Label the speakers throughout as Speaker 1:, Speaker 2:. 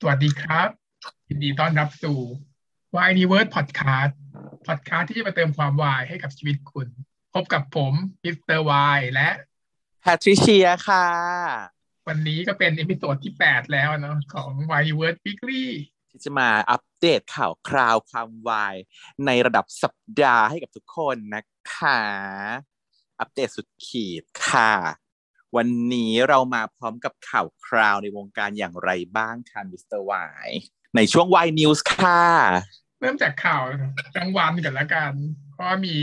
Speaker 1: สวัสดีครับยินดีต้อนรับสู่ Why Universe Podcast Podcast ที่จะมาเติมความวายให้กับชีวิตคุณ พบกับผมมิสเตอร์วายและ
Speaker 2: แพทริเชียค่ะ
Speaker 1: วันนี้ก็เป็น episode ที่ 8 แล้วเนาะของ Why Universe Weekly
Speaker 2: ที่จะมาอัปเดตข่าวคราวความวาย ในระดับสัปดาห์ให้กับทุกคนนะคะ อัปเดตสุดขีดค่ะ วันนี้เรามาพร้อมกับข่าวคราวในวงการอย่างไรบ้างคะมิสเตอร์วายในช่วงวาย News ค่ะ
Speaker 1: เริ่มจากข่าวรางวัลกันละกัน เพราะว่ามี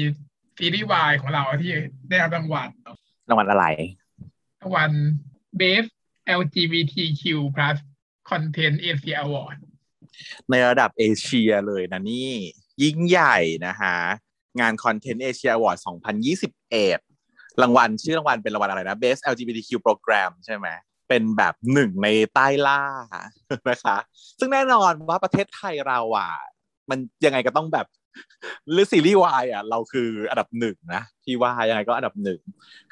Speaker 1: ซีรีส์วายของเราที่ได้รับรางวัลเนาะ
Speaker 2: รางวัลอะไร
Speaker 1: รางวัล Best LGBTQ+ Content Asia Award
Speaker 2: ในระดับเอเชียเลยนะนี่ ยิ่งใหญ่นะฮะงาน Content Asia Award 2021 รางวัลชื่อรางวัลเป็นรางวัลอะไรนะ Best LGBTQ Program ใช่ไหมเป็นแบบหนึ่งในใต้ล่านะคะ ซึ่งแน่นอนว่าประเทศไทยเราอะ มันยังไงก็ต้องแบบหรือซีรีส์วายอะเราคืออันดับหนึ่งนะพี่ว่ายังไงก็อันดับหนึ่ง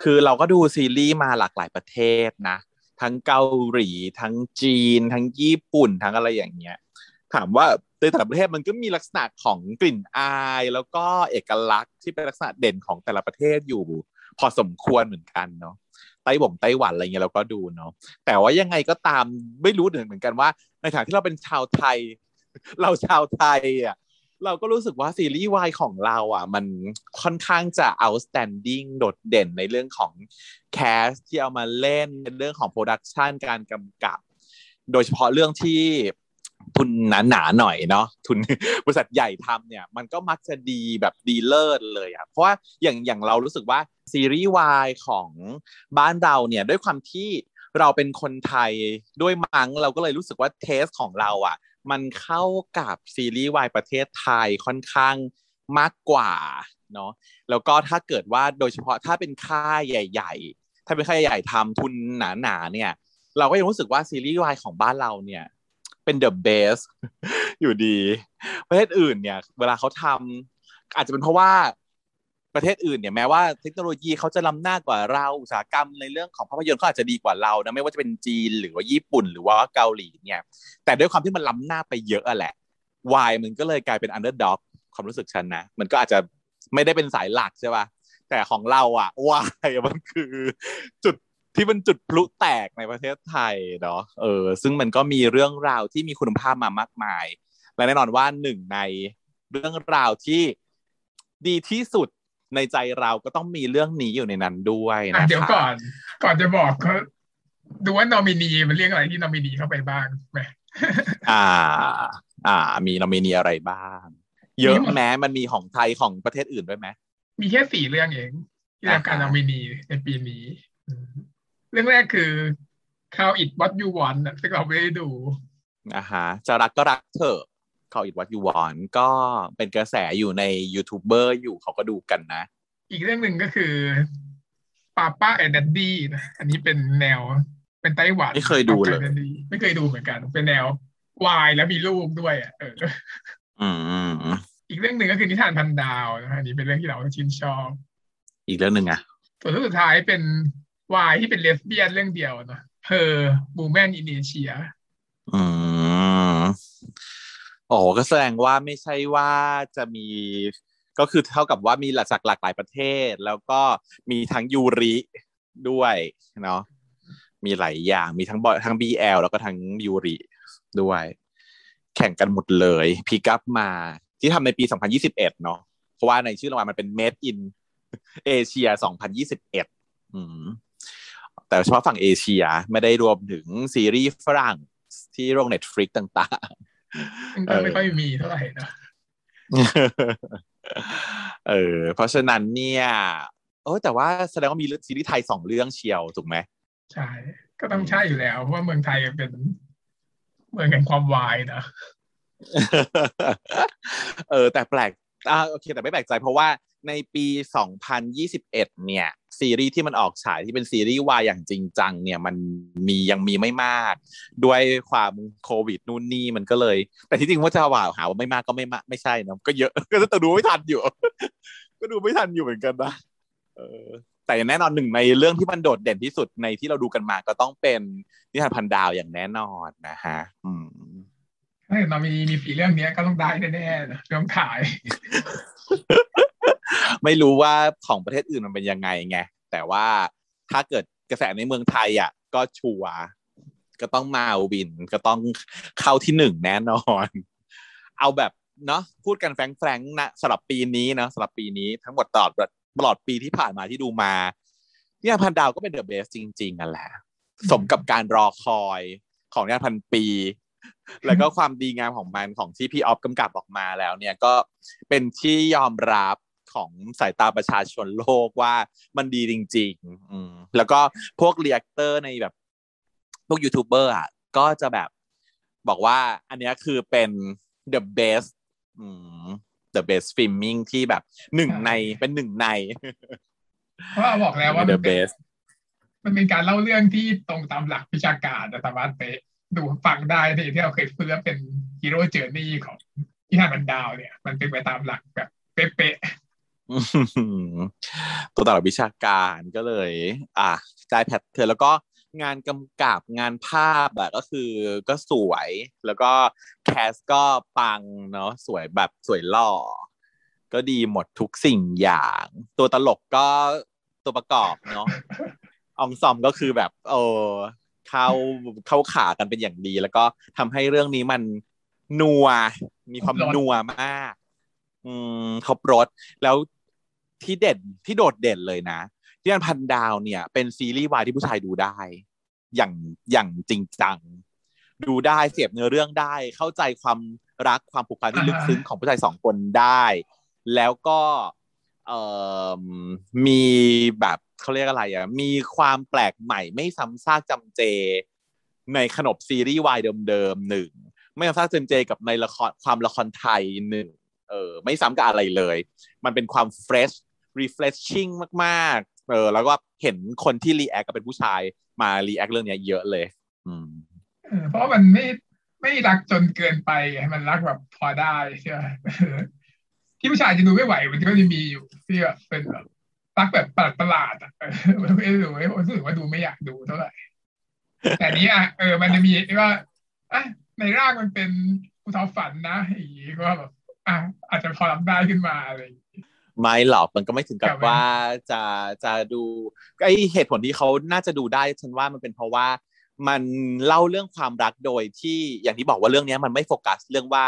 Speaker 2: คือเราก็ดูซีรีส์มาหลากหลายประเทศนะ ทั้งเกาหลีทั้งจีน ทั้งญี่ปุ่นทั้งอะไรอย่างเงี้ยถามว่าในแต่ละประเทศมันก็มีลักษณะของกลิ่นอาย แล้วก็เอกลักษณ์ที่เป็นลักษณะเด่นของแต่ละประเทศอยู่ พอสมควรเหมือนกันเนาะไต้หวงไต้หวันอะไรเงี้ยเราก็ดูเนาะแต่ว่ายังไงก็ตามไม่รู้เหมือนกันว่า ในฐานะที่เราเป็นชาวไทย เราชาวไทยอะเราก็รู้สึกว่าซีรีส์วายของเราอะ มันค่อนข้างจะ outstanding โดดเด่นในเรื่องของ cast ที่เอามาเล่นในเรื่องของ production การกำกับ โดยเฉพาะเรื่องที่ ทุนหนาๆหน่อยเนาะทุนบริษัทใหญ่ทำเนี่ย มันก็มักจะดีแบบดีเลิศเลยอะ่ะเพราะว่าอย่างอย่างเรารู้สึกว่าซีรีส์วายของบ้านเราเนี่ยด้วยความที่เราเป็นคนไทยด้วยมั้งเราก็เลยรู้สึกว่าเทสของเราอะ่ะ มันเข้ากับซีรีส์วายประเทศไทยค่อนข้างมากกว่าเนาะแล้วก็ถ้าเกิดว่าโดยเฉพาะถ้าเป็นค่ายใหญ่ ๆ ถ้าเป็นค่ายใหญ่ๆทำทุนหนาๆเนี่ย เราก็ยังรู้สึกว่าซีรีส์วายของบ้านเราเนี่ย เป็น the best อยู่ดี ประเทศอื่นเนี่ย เวลาเขาทำอาจจะเป็นเพราะว่าประเทศอื่นเนี่ยแม้ว่าเทคโนโลยีเขาจะล้ำหน้ากว่าเราอุตสาหกรรมในเรื่องของภาพยนตร์เขาอาจจะดีกว่าเรานะไม่ว่าจะเป็นจีนหรือว่าญี่ปุ่นหรือว่าเกาหลีเนี่ย แต่ด้วยความที่มันล้ำหน้าไปเยอะอะแหละวายมันก็เลยกลายเป็น underdog ความรู้สึกฉันนะมันก็อาจจะไม่ได้เป็นสายหลักใช่ป่ะแต่ของเราอะวายมันคือจุด ที่เป็นจุดพลุแตกในประเทศไทยเนาะเออ ซึ่งมันก็มีเรื่องราวที่มีคุณภาพมามากมาย และแน่นอนว่าหนึ่งในเรื่องราวที่ดีที่สุดในใจเราก็ต้องมีเรื่องนี้อยู่ในนั้นด้วยนะคะ
Speaker 1: เดี๋ยวก่อน ก่อนจะบอกเขาดูว่านอมินีมันเรียกอะไรที่นอมินีเข้าไปบ้างไหม
Speaker 2: อ่า อ่า มีนอมินีอะไรบ้าง เยอะแม้มันมีของไทยของประเทศอื่นด้วยไหม
Speaker 1: มีแค่สี่เรื่องเองที่ได้รับการนอมินีในปีนี้ เรื่องแรกคือ Call It What You Want ซึ่งเราไม่ได้ดู
Speaker 2: อ่าฮะจะรักก็รักเถอะ Call It What You Want ก็เป็นกระแสอยู่ในยูทูบเบอร์อยู่เขาก็ดูกันนะ
Speaker 1: อีกเรื่องหนึ่งก็คือ Papa & Daddy นะอันนี้เป็นแนวเป็นไต้หวัน
Speaker 2: ไม่เคยดูเลย
Speaker 1: Papa and Daddy ไม่เคยดูเหมือนกัน เป็นแนววายแล้วมีลูกด้วยอะเออ
Speaker 2: อืม
Speaker 1: อีกเรื่องหนึ่งก็คือนิทานพันดาวนะอันนี้เป็นเรื่องที่เราชื่นชอบ
Speaker 2: อีกเรื่องหนึ่งอะ
Speaker 1: ส่วนเรื่องสุดท้ายเป็น วายที่เป็นเลสเบี้ยนเรื่องเดียวนะเธอบูแมนอินเอเชีย
Speaker 2: อืมโอ้ก็แสดงว่าไม่ใช่ว่าจะมี ก็คือเท่ากับว่ามีหลากจากหลากหลายประเทศ แล้วก็มีทั้งยูริด้วยเนาะมีหลายอย่างมีทั้งบอยทั้ง BL แล้วก็ทั้งยูริด้วย แข่งกันหมดเลยพีกัพมาที่ทำในปี 2021 เนาะเพราะว่าในชื่อรางวัลมันเป็น Made in เอเชีย2021 อืม แต่เฉพาะฝั่งเอเชียไม่ได้รวมถึงซีรีส์ฝรั่งที่โรง Netflix ต่าง
Speaker 1: ซึ่งก็ไม่ค่อยมีเท่าไหร่นะ
Speaker 2: ๆเออเพราะฉะนั้นเนี่ยโอ้แต่ว่าแสดงว่ามีซีรีส์ไทยสองเรื่องเชียวถูกไหม
Speaker 1: ใช่ ก็ต้องใช่อยู่แล้ว เพราะว่าเมืองไทยเป็นเมืองแห่งความวายนะ
Speaker 2: เออแต่แปลกอ่าโอเค แต่ไม่แปลกใจเพราะว่า ในปี 2021 เนี่ย ซีรีส์ที่มันออกฉายที่เป็นซีรีส์วายอย่างจริงจังเนี่ยมันมียังมีไม่มาก ด้วยความโควิดนู่นนี่มันก็เลย แต่ที่จริงว่าจะว่าหาว่าไม่มากก็ไม่มากไม่ใช่นะก็เยอะก็จะดูไม่ทันอยู่ ก็ดูไม่ทันอยู่เหมือนกันนะเออแต่แน่นอนหนึ่งในเรื่องที่มันโดดเด่นที่สุดในที่เราดูกันมาก็ต้องเป็นนิทานพันดาวอย่างแน่นอนนะฮะ อืม
Speaker 1: ถ้าเกิดเรามีมีฝีเรื่องนี้ก็ต้องได้แน่ๆนะเรื่องขาย
Speaker 2: ไม่รู้ว่าของประเทศอื่นมันเป็นยังไงไงแต่ว่าถ้าเกิดกระแสในเมืองไทยอะ ก็ชัวร์ก็ต้องมาวินก็ต้องเข้าที่หนึ่งแน่นอน เอาแบบเนาะพูดกันแฟงๆนะสำหรับปีนี้เนาะสำหรับปีนี้ทั้งหมดตลอดตลอดปีที่ผ่านมาที่ดูมาเนี่ยพันดาวก็เป็นเดอะเบสจริงๆกันแหละสมกับการรอคอยของเนี่ยพันปี แล้วก็ความดีงามของมันของที่พี่ออฟกำกับออกมาแล้วเนี่ยก็เป็นที่ยอมรับ ของสายตาประชาชนโลกว่ามันดีจริงๆอืมแล้วก็พวกเรียกเตอร์ในแบบพวกยูทูบเบอร์อะก็จะแบบบอกว่า อันนี้คือเป็น the best อืม the best filming ที่แบบหนึ่งในเป็นหนึ่งใน
Speaker 1: เพราะเราบอกแล้วว่า
Speaker 2: the
Speaker 1: มันเป็น
Speaker 2: best
Speaker 1: มันเป็นการเล่าเรื่องที่ตรงตามหลักวิชาการแต่สามารถไปดูฟังได้ที่ที่เราเคยพูดว่าเป็นhero journey ของนิทานพันดาวเนี่ย มันเป็นไปตามหลักแบบเป๊ะ
Speaker 2: อืมตัวต่อวิชาการก็เลย อะได้ pattern แล้วก็งานกำกับงานภาพอะก็คือก็สวย แล้วก็ cast ก็ปังเนาะสวยแบบสวยหล่อ ก็ดีหมดทุกสิ่งอย่าง ตัวตลกก็ตัวประกอบเนาะ ensemble ก็คือแบบเออเข้าเข้าขากันเป็นอย่างดี แล้วก็ทำให้เรื่องนี้มันนัว มีความนัวมาก อืมครบรถแล้ว ที่เด่นที่โดดเด่นเลยนะที่อันพันดาวเนี่ย เป็นซีรีส์วายที่ผู้ชายดูได้ อย่างอย่างจริงจัง ดูได้เสียบเนื้อเรื่องได้ เข้าใจความรักความผูกพันที่ลึกซึ้งของผู้ชายสองคนได้ แล้วก็เอ่อมีแบบเขาเรียกอะไรอะมีความแปลกใหม่ไม่ซ้ำซากจำเจ ในขนบซีรีส์วายเดิมๆหนึ่งไม่ซ้ำซากจำเจกับในละครความละครไทยหนึ่งเออไม่ซ้ำกับอะไรเลย มันเป็นความ fresh refreshing มากๆ เออ แล้วก็เห็นคนที่ react ก็เป็นผู้ชายมา react เรื่องเนี้ยเยอะเลย อืม
Speaker 1: เพราะมันไม่ไม่รักจนเกินไปไงมันรักแบบพอได้ใช่ไหมที่ผู้ชายจะดูไม่ไหว มันก็จะมีอยู่ที่แบบเป็นแบบรักแบบประหลาดอะเออไม่ดูไม่รู้สึกว่าดูไม่อยากดูเท่าไหร่แต่นี้อะเออมันจะมีว่าอะในร่างมันเป็นอุทาฝันนะอย่างงี้ก็แบบอะอาจจะพอรับได้ขึ้นมาอะไรอย่าง
Speaker 2: ไม่หรอกมันก็ไม่ถึงกับ
Speaker 1: ครับ
Speaker 2: ว่าจะจะดูไอเหตุผลที่เขาน่าจะดูได้ฉันว่ามันเป็นเพราะว่ามันเล่าเรื่องความรักโดยที่อย่างที่บอกว่าเรื่องเนี้ยมันไม่โฟกัสเรื่องว่า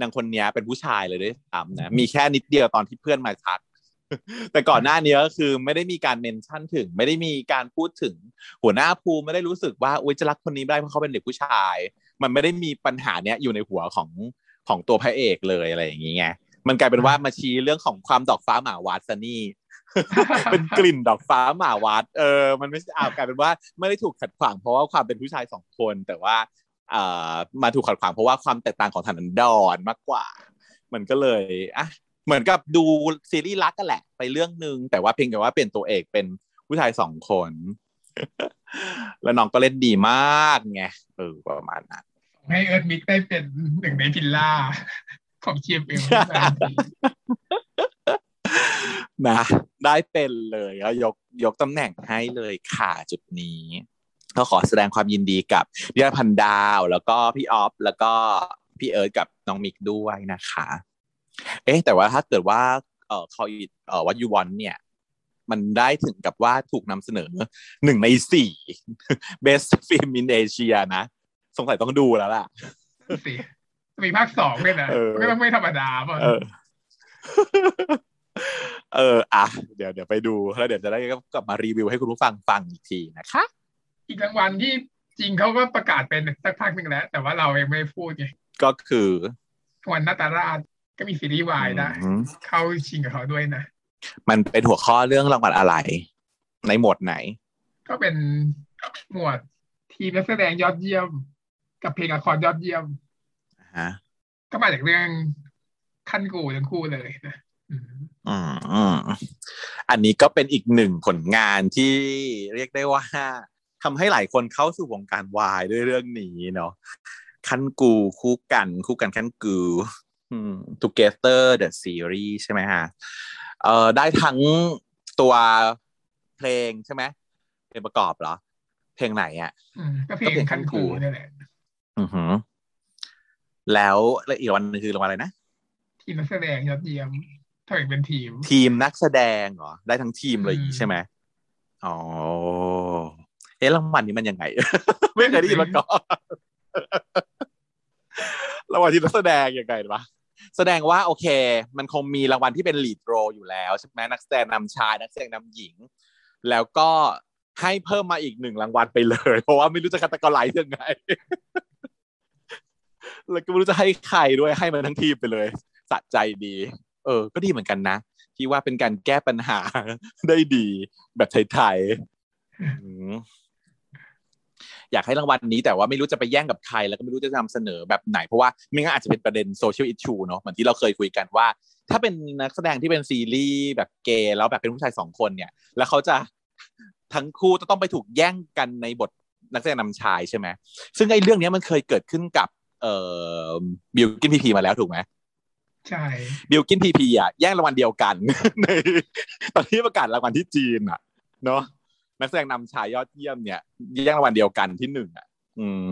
Speaker 2: นางคนเนี้ยเป็นผู้ชายเลยด้วยซ้ำนะมีแค่นิดเดียวตอนที่เพื่อนมาทัก แต่ก่อนหน้านี้ก็คือไม่ได้มีการเมนชั่นถึง ไม่ได้มีการพูดถึง หัวหน้าภูมิไม่ได้รู้สึกว่าอุ้ยจะรักคนนี้ไม่ได้เพราะเขาเป็นเด็กผู้ชาย มันไม่ได้มีปัญหาเนี้ยอยู่ในหัวของของตัวพระเอกเลยอะไรอย่างเงี้ย มันกลายเป็นว่ามาชี้เรื่องของความดอกฟ้าหมาวัดซะนี่เป็นกลิ่นดอกฟ้าหมาวัด เออ มันไม่ใช่อ่ากลายเป็นว่าไม่ได้ถูกขัดขวางเพราะว่าความเป็นผู้ชายสองคน แต่ว่าเอ่อมาถูกขัดขวางเพราะว่าความแตกต่างของฐานันดรมากกว่า มันก็เลยอะเหมือนกับดูซีรีส์รักกันแหละ ไปเรื่องหนึ่งแต่ว่าเพียงแต่ว่าเปลี่ยนตัวเอกเป็นผู้ชายสองคน แล้วน้องก็เล่นดีมากไงเออประมาณนั้น
Speaker 1: ให้เอิร์ธมิกได้เป็นหนึ่งในพิลล่า ของเชียมเอ็ม
Speaker 2: นะ ได้เป็นเลยก็ยกยกตำแหน่งให้เลยค่ะจุดนี้ก็ขอแสดงความยินดีกับดิยพันดาว แล้วก็พี่ออฟแล้วก็พี่เอิร์ธกับน้องมิกด้วยนะคะ เอ๊ะ แต่ว่าถ้าเกิดว่าเออเขาเออวัตยูวอนเนี่ย มันได้ถึงกับว่าถูกนำเสนอหนึ่งในสี่ best film in Asia นะ สงสัยต้องดูแล้วล่ะ
Speaker 1: สิ มีภาคสองด้วยนะ
Speaker 2: เออ
Speaker 1: มันก็ต้องไม่ธรรมดาป่ะ
Speaker 2: เออเอออะเดี๋ยวเดี๋ยวไปดูแล้วเดี๋ยวจะได้กลับมารีวิวให้คุณผู้ฟังฟังอีกทีนะคะ
Speaker 1: อีกรางวัลที่จริงเขาก็ประกาศเป็นสักพักหนึ่งแล้ว แต่ว่าเรายังไม่พูดไง
Speaker 2: ก็คือ
Speaker 1: รางวันนาตาราชก็มีซีรีส์วายนะ
Speaker 2: อืม
Speaker 1: เข้าชิงกับเขาด้วยนะ
Speaker 2: มันเป็นหัวข้อเรื่องรางวัลอะไร ในหมวดไหน
Speaker 1: ก็เป็นหมวดทีมนักแสดงยอดเยี่ยม กับเพลงละครยอดเยี่ยม
Speaker 2: ฮะ
Speaker 1: ก็มาจากเรื่องขั้นกูทั้งคู่เลยนะอืม
Speaker 2: อืมอืมอันนี้ก็เป็นอีกหนึ่งผลงานที่เรียกได้ว่าทำให้หลายคนเข้าสู่วงการวายด้วยเรื่องนี้เนาะคันกูคู่กันคู่กันคันกูอืม Together the series ใช่ไหมฮะเอ่อได้ทั้งตัวเพลงใช่ไหมเพลงประกอบเหรอ เพลงไหนอะ
Speaker 1: อืมก็เพล
Speaker 2: ก็เพล
Speaker 1: ง
Speaker 2: งขั้
Speaker 1: ขั้น
Speaker 2: นกู
Speaker 1: กูนี่แหละ
Speaker 2: อือหือ แล้วอีกวันนึงคือรางวัลอะไรนะ
Speaker 1: ทีมนักแสดงยอดเยี่ยมถ้าเป็นทีม
Speaker 2: ทีมนักแสดงเหรอได้ทั้งทีมเลยใช่ไหมอ๋อเอ๊ะรางวัลนี้มันยังไง ไม่เคยได้ยินมาก่อนรางวัลที่นักแสดงยังไงวะแสดงว่าโอเค มันคงมีรางวัลที่เป็นลีดโรอยู่แล้วใช่ไหมนักแสดงนำชายนักแสดงนำหญิง แล้วก็ให้เพิ่มมาอีกหนึ่งรางวัลไปเลย เพราะว่าไม่รู้จะคัตกรไลยังไง แล้วก็ไม่รู้จะให้ใครด้วยให้มันทั้งทีมไปเลยสะใจดี เออ ก็ดีเหมือนกันนะที่ว่าเป็นการแก้ปัญหาได้ดี แบบไทยๆอยากให้รางวัลนี้แต่ว่าไม่รู้จะไปแย่งกับใคร แล้วก็ไม่รู้จะนำเสนอแบบไหน เพราะว่าไม่งั้นอาจจะเป็นประเด็นโซเชียลอิชชูเนาะเหมือนที่เราเคยคุยกันว่า ถ้าเป็นนักแสดงที่เป็นซีรีส์แบบเกย์แล้วแบบเป็นผู้ชายสองคนเนี่ย แล้วเขาจะทั้งคู่จะต้องไปถูกแย่งกันในบทนักแสดงนำชายใช่ไหมซึ่งไอ้เรื่องนี้มันเคยเกิดขึ้นกับ เอ่อบิลกินพีพีมาแล้วถูกไหม
Speaker 1: ใช่
Speaker 2: บิลกินพีพีอะแย่งรางวัลเดียวกันในตอนที่ประกาศรางวัลที่จีนอะ เนาะนักแสดงนำชายยอดเยี่ยมเนี่ยแย่งรางวัลเดียวกันที่หนึ่งอะ อืม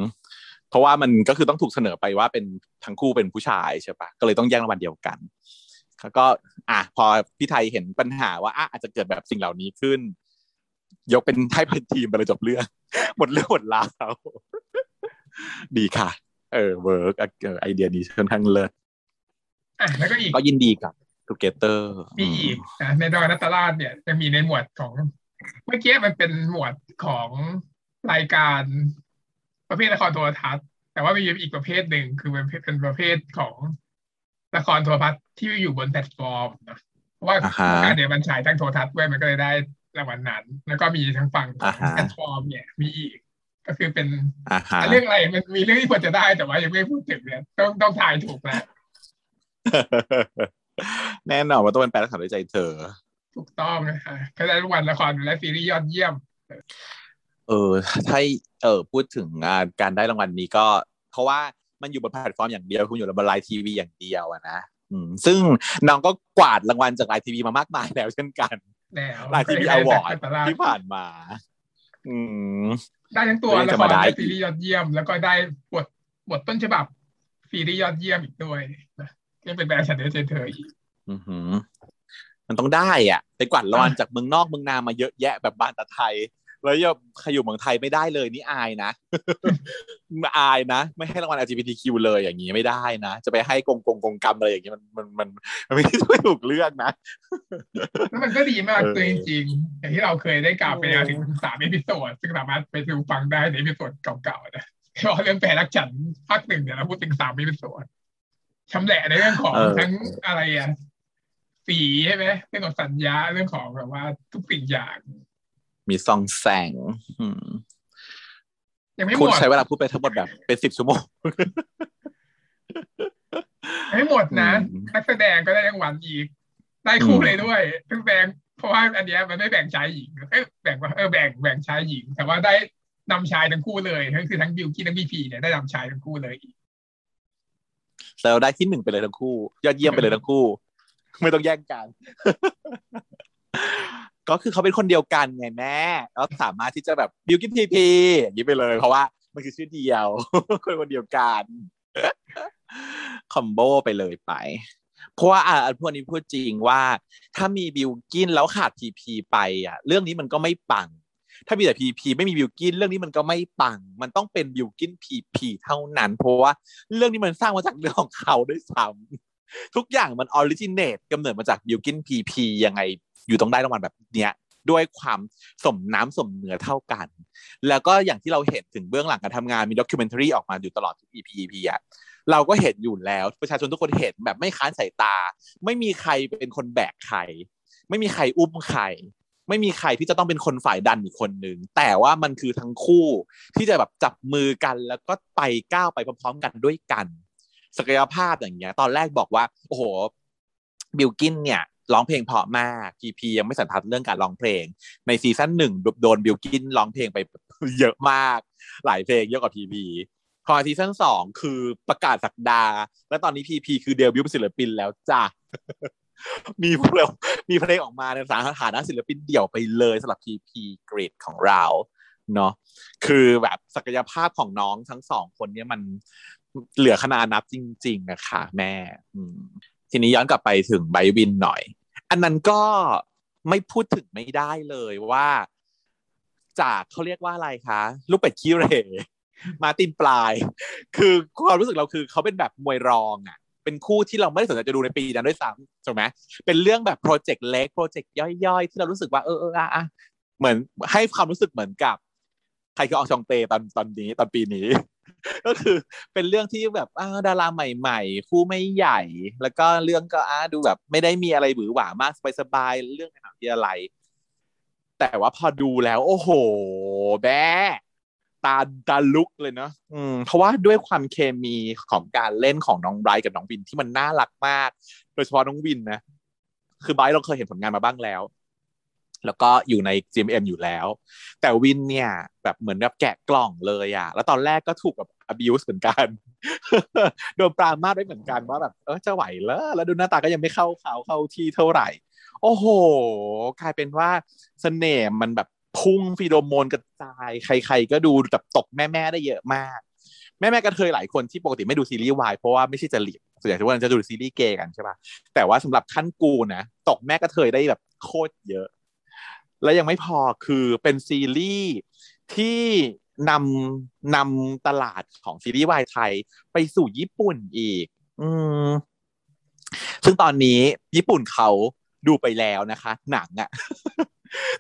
Speaker 2: เพราะว่ามันก็คือต้องถูกเสนอไปว่าเป็นทั้งคู่เป็นผู้ชายใช่ปะก็เลยต้องแย่งรางวัลเดียวกันแล้วก็ อะพอพี่ไทยเห็นปัญหาว่าอะอาจจะเกิดแบบสิ่งเหล่านี้ขึ้น ยกเป็นให้เป็นทีมไปเลยจบเรื่องหมดเรื่องหมดราวดีค่ะ เออ work ไอเดียนี้ค่อนข้างเลิศ
Speaker 1: อะแล้วก็อีก
Speaker 2: ก็ยินดีกับ2gether
Speaker 1: มีอีกนะในดอยนาฏราชเนี่ยจะมีในหมวดของ เมื่อกี้มันเป็นหมวดของรายการประเภทละครโทรทัศน์ แต่ว่ามีอีกประเภทหนึ่งคือเป็นเป็นประเภทของละครโทรทัศน์ที่อยู่บนแพลตฟอร์มนะเพราะว่าการเดี๋ยวมันฉายทั้งโทรทัศน์ด้วยมันก็เลยได้รางวัลนั้น แล้วก็มีทั้งฝั่งแพลตฟอร์มเนี่ยมีอีก ก็คือเป็นเรื่องอะไรมันมีเรื่องที่ควรจะได้แต่ว่ายังไม่พูดถึงเนี่ยต้องต้องทายถูกแล้ว
Speaker 2: แน่นอนว่าต้องเป็นแปลรักฉันด้วยใจเธอ
Speaker 1: ถูกต้องนะคะก็ได้รางวัลละครและซีรีส์ยอดเยี่ยม
Speaker 2: เออถ้าเออพูดถึงการได้รางวัลนี้ก็ เพราะว่ามันอยู่บนแพลตฟอร์มอย่างเดียวคุณอยู่บน LINE TV อย่างเดียวอะนะอืมซึ่งน้องก็กวาดรางวัลจาก LINE TV มามากมายแล้วเช่นกัน LINE TV Award ที่ผ่านมา อืม
Speaker 1: ได้ทั้งตัวละครและซีรีส์ยอดเยี่ยม แล้วก็ได้บทบทต้นฉบับซีรีส์ยอดเยี่ยมอีกด้วยนะยังเป็นแปลรักฉันด้วยใจเธออีก
Speaker 2: มันต้องได้อะ ไปกวาดรางวัลจากเมืองนอกเมืองนามาเยอะแยะแบบบ้านตะไทย แล้วยังใครอยู่เมืองไทยไม่ได้เลยนี่อายนะอายนะ ไม่ให้รางวัล LGBTQ เลยอย่างนี้ไม่ได้นะ จะไปให้กงกงกงกรรมอะไรอย่างนี้มันมันมันมันไม่ได้ถูกเลือกนะ
Speaker 1: แล้วมันก็ดีมากเลยจริงๆอย่างที่เราเคยได้กล่าวไปแล้วถึงสาม episode ซึ่งสามารถไปดูฟังได้ใน episode เก่าๆนะเพราะเรื่องแปลรักฉันภาคหนึ่งเนี่ยเราพูดถึงสาม episode ชำแหละในเรื่องของทั้งอะไรอะสีใช่ไหมเรื่องของสัญญาเรื่องของแบบว่าทุกสิ่งอย่าง
Speaker 2: มีซองแสงยังไม่หมดใช้เวลาพูดไปทั้งหมดแบบ เป็นสิบชั่วโมง
Speaker 1: ไม่หมดนะนักแสดงก็ได้รางวัลอีก ได้คู่เลยด้วยทั้งแบ่งเพราะว่าอันนี้มันไม่แบ่งชายหญิงเออแบ่งว่าเออแบ่งแบ่งชายหญิง แต่ว่าได้นำชายทั้งคู่เลยทั้งคือทั้งบิวกี้ทั้งบีพีเนี่ยได้นำชายทั้งคู่เลยอีก
Speaker 2: เราได้ที่หนึ่งไปเลยทั้งคู่ ยอดเยี่ยมไปเลยทั้งคู่ ไม่ต้องแย่งกัน ก็คือเขาเป็นคนเดียวกันไงแม่แล้วสามารถที่จะแบบบิวกิ้นพีพีอย่างนี้ไปเลยเพราะว่ามันคือชื่อเดียว คนคนเดียวกันคอมโบไปเลยไป เพราะว่าอ่าพวกนี้พูดจริงว่า ถ้ามีบิวกินแล้วขาดพีพีไปอะ เรื่องนี้มันก็ไม่ปัง ถ้ามีแต่พีพีไม่มีบิวกินเรื่องนี้มันก็ไม่ปัง มันต้องเป็นบิวกินพีพีเท่านั้น เพราะว่าเรื่องนี้มันสร้างมาจากเรื่องของเขาด้วยซ้ำทุกอย่างมัน originate กำเนิดมาจากบิวกินพีพียังไง อยู่ต้องได้รางวัลแบบเนี้ยด้วยความสมน้ำสมเนื้อเท่ากัน แล้วก็อย่างที่เราเห็นถึงเบื้องหลังการทำงานมี documentary ออกมาอยู่ตลอดทุก EP EP อะเราก็เห็นอยู่แล้วประชาชนทุกคนเห็นแบบไม่ค้านสายตา ไม่มีใครเป็นคนแบกใคร ไม่มีใครอุ้มใคร ไม่มีใครที่จะต้องเป็นคนฝ่ายดันอีกคนหนึ่งแต่ว่ามันคือทั้งคู่ที่จะแบบจับมือกันแล้วก็ไปก้าวไปพร้อมๆกันด้วยกัน ศักยภาพอย่างเงี้ย ตอนแรกบอกว่า โอ้โหบิลกินเนี่ย ร้องเพลงเพราะมากพีพียังไม่สันทัดเรื่องการร้องเพลง ในซีซั่นหนึ่งโดนบิลกินร้องเพลงไปเยอะมาก หลายเพลงเยอะกว่าพีพีพอซีซั่นสองคือประกาศสักดา และตอนนี้พีพีคือเดบิวต์เป็นศิลปินแล้วจ้ามีเพลงมีเพลงออกมาในสาขานะศิลปินเดี่ยวไปเลยสำหรับ PP เกรดของเราเนาะคือแบบศักยภาพของน้องทั้งสองคนเนี้ยมันเหลือขนาดนับจริง ๆ นะคะแม่อื ทีนี้ย้อนกลับไปถึงไบวินหน่อย อันนั้นก็ไม่พูดถึงไม่ได้เลยว่า จากเขาเรียกว่าอะไรคะ ลูกเป็ดขี้เหร่มาตินปลาย คือความรู้สึกเราคือเขาเป็นแบบมวยรองอะ เป็นคู่ที่เราไม่ได้สนใจจะดูในปีนั้นด้วยซ้ำถูกไหมเป็นเรื่องแบบโปรเจกต์เล็กโปรเจกต์ย่อยๆ ที่เรารู้สึกว่าเออเอออะเหมือนให้ความรู้สึกเหมือนกับใครคืออองชองเตตอนตอนนี้ตอนปีนี้ ก็คือเป็นเรื่องที่แบบอ่าดาราใหม่ ๆ คู่ไม่ใหญ่ แล้วก็เรื่องก็อาดูแบบ ไม่ได้มีอะไรหวือหวามากสบายๆเรื่องในหนังที่อะไร แต่ว่าพอดูแล้ว โอ้โห แบตาตาลุกเลยเนาะอืม เพราะว่าด้วยความเคมีของการเล่นของน้องไบรท์กับน้องวินที่มันน่ารักมาก โดยเฉพาะน้องวินนะ คือไบรท์เราเคยเห็นผลงานมาบ้างแล้ว แล้วก็อยู่ใน GMM อยู่แล้ว แต่วินเนี่ย แบบเหมือนแบบแกะกล่องเลยอะแล้วตอนแรกก็ถูกแบบ abuse เหมือนกัน โดนปรามาสไว้เหมือนกันว่าแบบเออจะไหวเหรอแล้วดูหน้าตาก็ยังไม่เข้าเขาเข้าที่เท่าไหร่ โอ้โห กลายเป็นว่าเสน่ห์มันแบบพุ่งฟีโรโมนกระจาย ใคร ๆ ก็ดูแบบตกแม่ ๆ ได้เยอะมาก แม่ ๆกระเทยหลายคนที่ปกติไม่ดูซีรีส์วายเพราะว่าไม่ใช่จริตส่วนใหญ่ทุกคนจะดูซีรีส์เกย์กันใช่ป่ะแต่ว่าสำหรับขั้นกูนะตกแม่กระเทยได้แบบโคตรเยอะ แล้วยังไม่พอคือเป็นซีรีส์ที่นำนำตลาดของซีรีส์วายไทยไปสู่ญี่ปุ่นอีก อืมซึ่งตอนนี้ญี่ปุ่นเขาดูไปแล้วนะคะ หนังอะ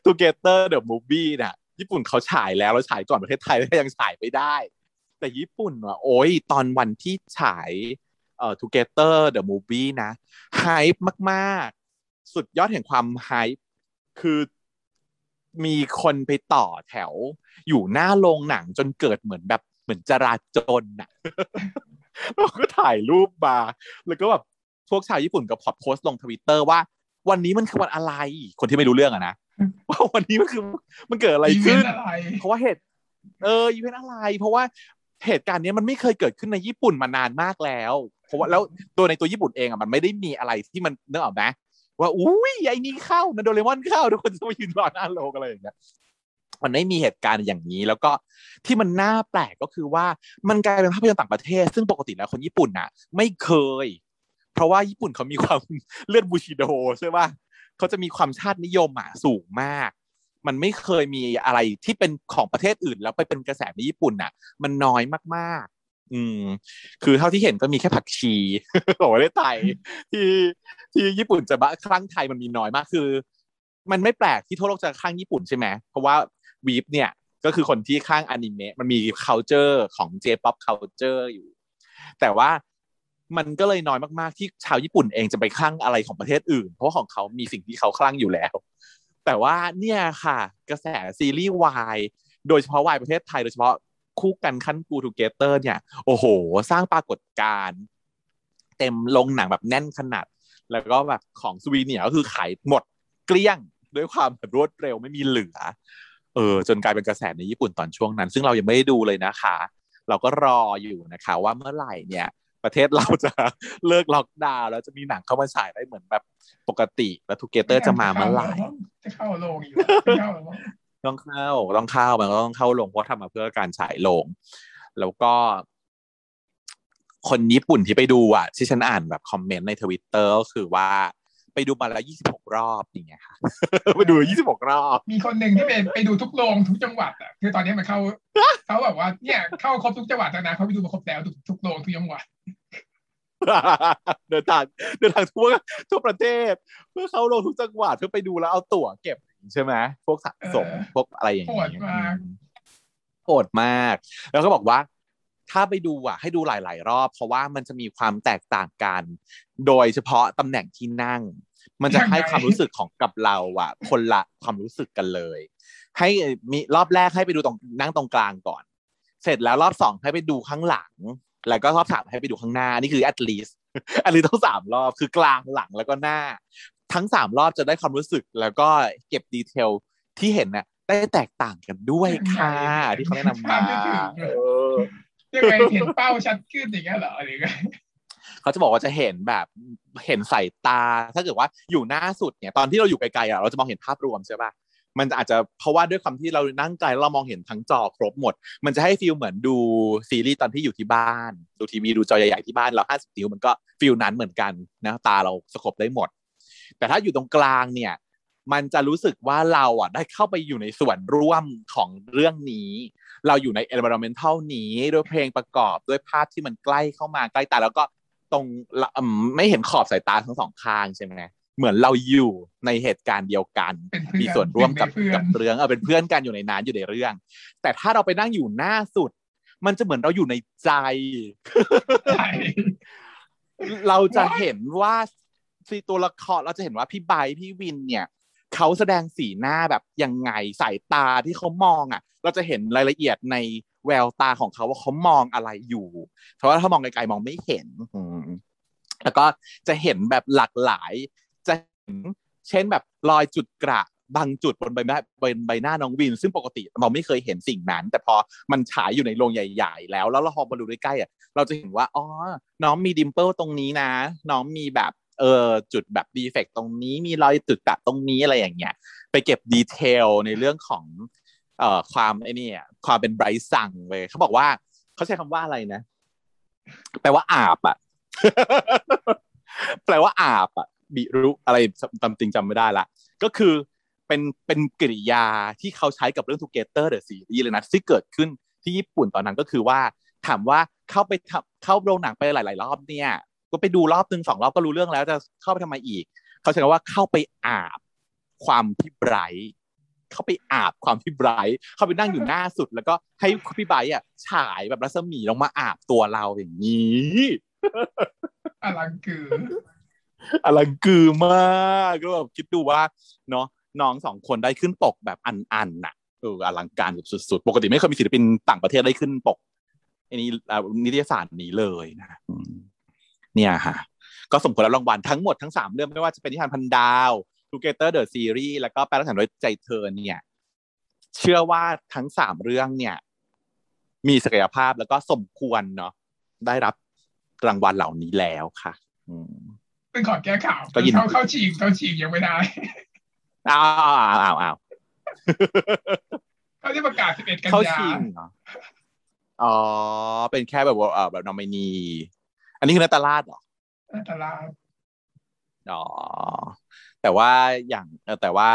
Speaker 2: Together the Movie น่ะ ญี่ปุ่นเขาฉายแล้วแล้วฉายก่อนประเทศไทยแล้วยังฉายไม่ได้ แต่ญี่ปุ่นว่ะโอ้ยตอนวันที่ฉายเอ่อ Together the Movie นะไฮป์มาก ๆ สุดยอดแห่งความไฮป์คือ มีคนไปต่อแถว อยู่หน้าโรงหนังจนเกิดเหมือนแบบเหมือนจราจนน่ะเราก็ถ่ายรูปมาแล้วก็แบบพวกชาวญี่ปุ่นก็พอโพสต์ลงทวิตเตอร์ว่า วันนี้มันคือวันอะไร คนที่ไม่รู้เรื่องอะนะว่าวันนี้มันคือมันเกิดอะไรขึ้น
Speaker 1: อะไร
Speaker 2: เพราะว่าเหตุ เอออีเวนต์อะไร เพราะว่าเหตุการณ์นี้มันไม่เคยเกิดขึ้นในญี่ปุ่นมานานมากแล้ว เพราะว่าแล้วตัวในตัวญี่ปุ่นเองอะมันไม่ได้มีอะไรที่มันนึกออกไหม ว่าอุ้ยไอ้นี่เข้านะโดเรมอนเข้าทุกคนจะมายืนรอหน้าโรงอะไรอย่างเงี้ยมันไม่มีเหตุการณ์อย่างนี้ แล้วก็ที่มันน่าแปลกก็คือว่ามันกลายเป็นภาพยนตร์ต่างประเทศ ซึ่งปกติแล้วคนญี่ปุ่นน่ะ ไม่เคย เพราะว่าญี่ปุ่นเขามีความเลือดบูชิโดใช่ป่ะเขาจะมีความชาตินิยมอะสูงมาก มันไม่เคยมีอะไรที่เป็นของประเทศอื่น แล้วไปเป็นกระแสในญี่ปุ่นน่ะ มันน้อยมาก อืม คือเท่าที่เห็นก็มีแค่ผักชีของประเทศไทยที่ที่ญี่ปุ่นจะบ้าคลั่งไทยมันมีน้อยมากคือ มันไม่แปลกที่ทั่วโลกจะคลั่งญี่ปุ่นใช่ไหมเพราะว่า weeb เนี่ยก็คือคนที่คลั่งอนิเมะมันมี culture ของ J-pop culture อยู่ แต่ว่ามันก็เลยน้อยมากๆ ที่ชาวญี่ปุ่นเองจะไปคลั่งอะไรของประเทศอื่น เพราะของเขามีสิ่งที่เขาคลั่งอยู่แล้ว แต่ว่าเนี่ยค่ะ กระแสซีรีส์วายโดยเฉพาะวายประเทศไทย โดยเฉพาะ คู่กันคั่นกู 2gether เนี่ย โอ้โห สร้างปรากฏการณ์เต็มโรงหนังแบบแน่นขนัด แล้วก็แบบของ souvenir เนี่ยก็คือขายหมดเกลี้ยงด้วยความแบบรวดเร็วไม่มีเหลือ เออ จนกลายเป็นกระแสในญี่ปุ่นตอนช่วงนั้น ซึ่งเรายังไม่ได้ดูเลยนะคะ เราก็รออยู่นะคะ ว่าเมื่อไหร่เนี่ย ประเทศเราจะเลิกล็อกดาวน์แล้วจะมีหนังเข้ามาฉายได้เหมือนแบบปกติ แล้ว2gether จะมาเมื่อไหร่
Speaker 1: จะเข้าโรงอยู่
Speaker 2: ต้องเข้าต้องเข้ามันก็ต้องเข้าโรงเพราะทำมาเพื่อการฉายโรง แล้วก็ คนญี่ปุ่นที่ไปดูอะที่ฉันอ่านแบบคอมเมนต์ในทวิตเตอร์ก็คือว่าไปดูมาแล้วยี่สิบหกรอบอย่างเงี้ยค่ะไปดูยี่สิบหกรอบ
Speaker 1: มีคนหนึ่งที่ไปไปดูทุกโรงทุกจังหวัดอะคือตอนนี้มันเข้าเขาแบบว่าเนี่ยเข้าครบทุกจังหวัดแล้วนะเขาไปดูมาครบแล้วทุกทุกโรงทุกจังหวัด
Speaker 2: เดินทางเดินทางทั่วทั่วประเทศ เพื่อเข้าลงทุกจังหวัดเพื่อไปดูแล้วเอาตั๋วเก็บ ใช่ไหมพวกสะสม
Speaker 1: เออ
Speaker 2: พวกอะไรอย่าง
Speaker 1: โห
Speaker 2: เงี้
Speaker 1: ด
Speaker 2: ย
Speaker 1: มาก
Speaker 2: อืมโหดมาก แล้วก็บอกว่า ถ้าไปดูอะ ให้ดูหลาย ๆ รอบ เพราะว่ามันจะมีความแตกต่างกัน โดยเฉพาะตำแหน่งที่นั่ง มันจะให้ความรู้สึกของกับเราอะ คนละความรู้สึกกันเลย ให้มีรอบแรกให้ไปดูตรงนั่งตรงกลางก่อน เสร็จแล้วรอบสองให้ไปดูข้างหลัง แล้วก็รอบสามให้ไปดูข้างหน้านี่คือ at least อันนี้ต้องสามรอบคือกลางหลังแล้วก็หน้า ทั้งสามรอบจะได้ความรู้สึกแล้วก็เก็บดีเทลที่เห็นน่ะได้แตกต่างกันด้วยค่ะ ที่เขาแนะนำมา
Speaker 1: ภาพไม่ถึง
Speaker 2: เออ
Speaker 1: ยังไงเห็นเป้าชัดขึ้นอย่างเงี้ยเหรอหรือไง
Speaker 2: เขาจะบอกว่าจะเห็นแบบเห็นสายตา ถ้าเกิดว่าอยู่หน้าสุดเนี่ยตอนที่เราอยู่ไกลๆอะเราจะมองเห็นภาพรวมใช่ป่ะมันอาจจะเพราะว่าด้วยความที่เรานั่งไกลเรามองเห็นทั้งจอครบหมด มันจะให้ฟีลเหมือนดูซีรีส์ตอนที่อยู่ที่บ้าน ดูทีวีดูจอใหญ่ๆที่บ้านเราห้าสิบนิ้วมันก็ฟีลนั้นเหมือนกันนะตาเราสกบได้หมด แต่ถ้าอยู่ตรงกลางเนี่ย มันจะรู้สึกว่าเราอะได้เข้าไปอยู่ในส่วนร่วมของเรื่องนี้ เราอยู่ใน environmental นี้ด้วยเพลงประกอบด้วยภาพที่มันใกล้เข้ามาใกล้ตาแล้วก็ตรงไม่เห็นขอบสายตาทั้งสองข้างใช่ไหมเหมือนเราอยู่ในเหตุการณ์เดียวกัน มีส่วนร่วมกับกับเรื่องเออเป็นเพื่อนกันอยู่ในนั้นอยู่ในเรื่อง แต่ถ้าเราไปนั่งอยู่หน้าสุด มันจะเหมือนเราอยู่ในใจ เราจะเห็นว่า ซีตัวละครเราจะเห็นว่าพี่ไบพี่วินเนี่ยเขาแสดงสีหน้าแบบยังไงสายตาที่เขามองอะ เราจะเห็นรายละเอียดในแววตาของเขาว่าเขามองอะไรอยู่ เพราะว่าถ้ามองไกลๆมองไม่เห็นแล้วก็จะเห็นแบบหลากหลาย จะเห็นเช่นแบบรอยจุดกระบางจุดบนใบหน้าบนใบหน้าน้องวิน ซึ่งปกติเราไม่เคยเห็นสิ่งนั้น แต่พอมันฉายอยู่ในโรงใหญ่ ๆ แล้วแล้วเราพอมาดูใกล้ๆอะเราจะเห็นว่าอ๋อน้องมี dimple ตรงนี้นะ น้องมีแบบ เออจุดแบบ defect ตรงนี้มีรอยจุดกระตรงนี้อะไรอย่างเงี้ยไปเก็บ detail ในเรื่องของเอ่อความไอ้นี่ความเป็นไบรท์ซังเลยเขาบอกว่าเขาใช้คำว่าอะไรนะแปลว่าอาบอะแปลว่าอาบ浴びるอะไรจำจริงจำไม่ได้ละก็คือเป็นเป็นกริยาที่เขาใช้กับเรื่อง Together the Series เลยนะที่เกิดขึ้นที่ญี่ปุ่นตอนนั้นก็คือว่า ถามว่าเข้าไปเข้าโรงหนังไปหลาย ๆ รอบเนี่ย ก็ไปดูรอบหนึ่งสองรอบก็รู้เรื่องแล้วจะเข้าไปทำไมอีก เขาใช้คำว่าเข้าไปอาบความพี่ไบรท์เข้าไปอาบความพี่ไบรท์เข้าไปนั่งอยู่หน้าสุด แล้วก็ให้พี่ไบรท์อะฉายแบบรัศมีลงมาอาบตัวเราอย่างนี้
Speaker 1: อลังคือ
Speaker 2: อลังกือมากก็แบบคิดดูว่าเนาะน้องสองคนได้ขึ้นปกแบบอันอันน่ะเอออลังการสุดๆ ปกติไม่เคยมีศิลปินต่างประเทศได้ขึ้นปกอันนี้นิตยสารนี้เลยนะ เนี่ยฮะก็สมควรรับรางวัลทั้งหมดทั้งสามเรื่องไม่ว่าจะเป็นนิทานพันดาว2gether The Series แล้วก็แปลรักฉันด้วยใจเธอเนี่ย เชื่อว่าทั้งสามเรื่องเนี่ย มีศักยภาพแล้วก็สมควรเนาะได้รับรางวัลเหล่านี้แล้วค่ะ อืม
Speaker 1: เป็นขอแก้ข่าวก็ยินเขาเข้าฉีกเขาฉีกยังไม่ได้
Speaker 2: อ้าวอ้าวอ้าวอ้าว
Speaker 1: เขาที่ประกาศสิบเอ็ดกันยา
Speaker 2: เขาชิงเหรออ๋อเป็นแค่แบบว่าแบบนอมินี อันนี้คือนัตลาดเหรอ
Speaker 1: นัตลาด
Speaker 2: อ๋อแต่ว่าอย่างแต่ว่า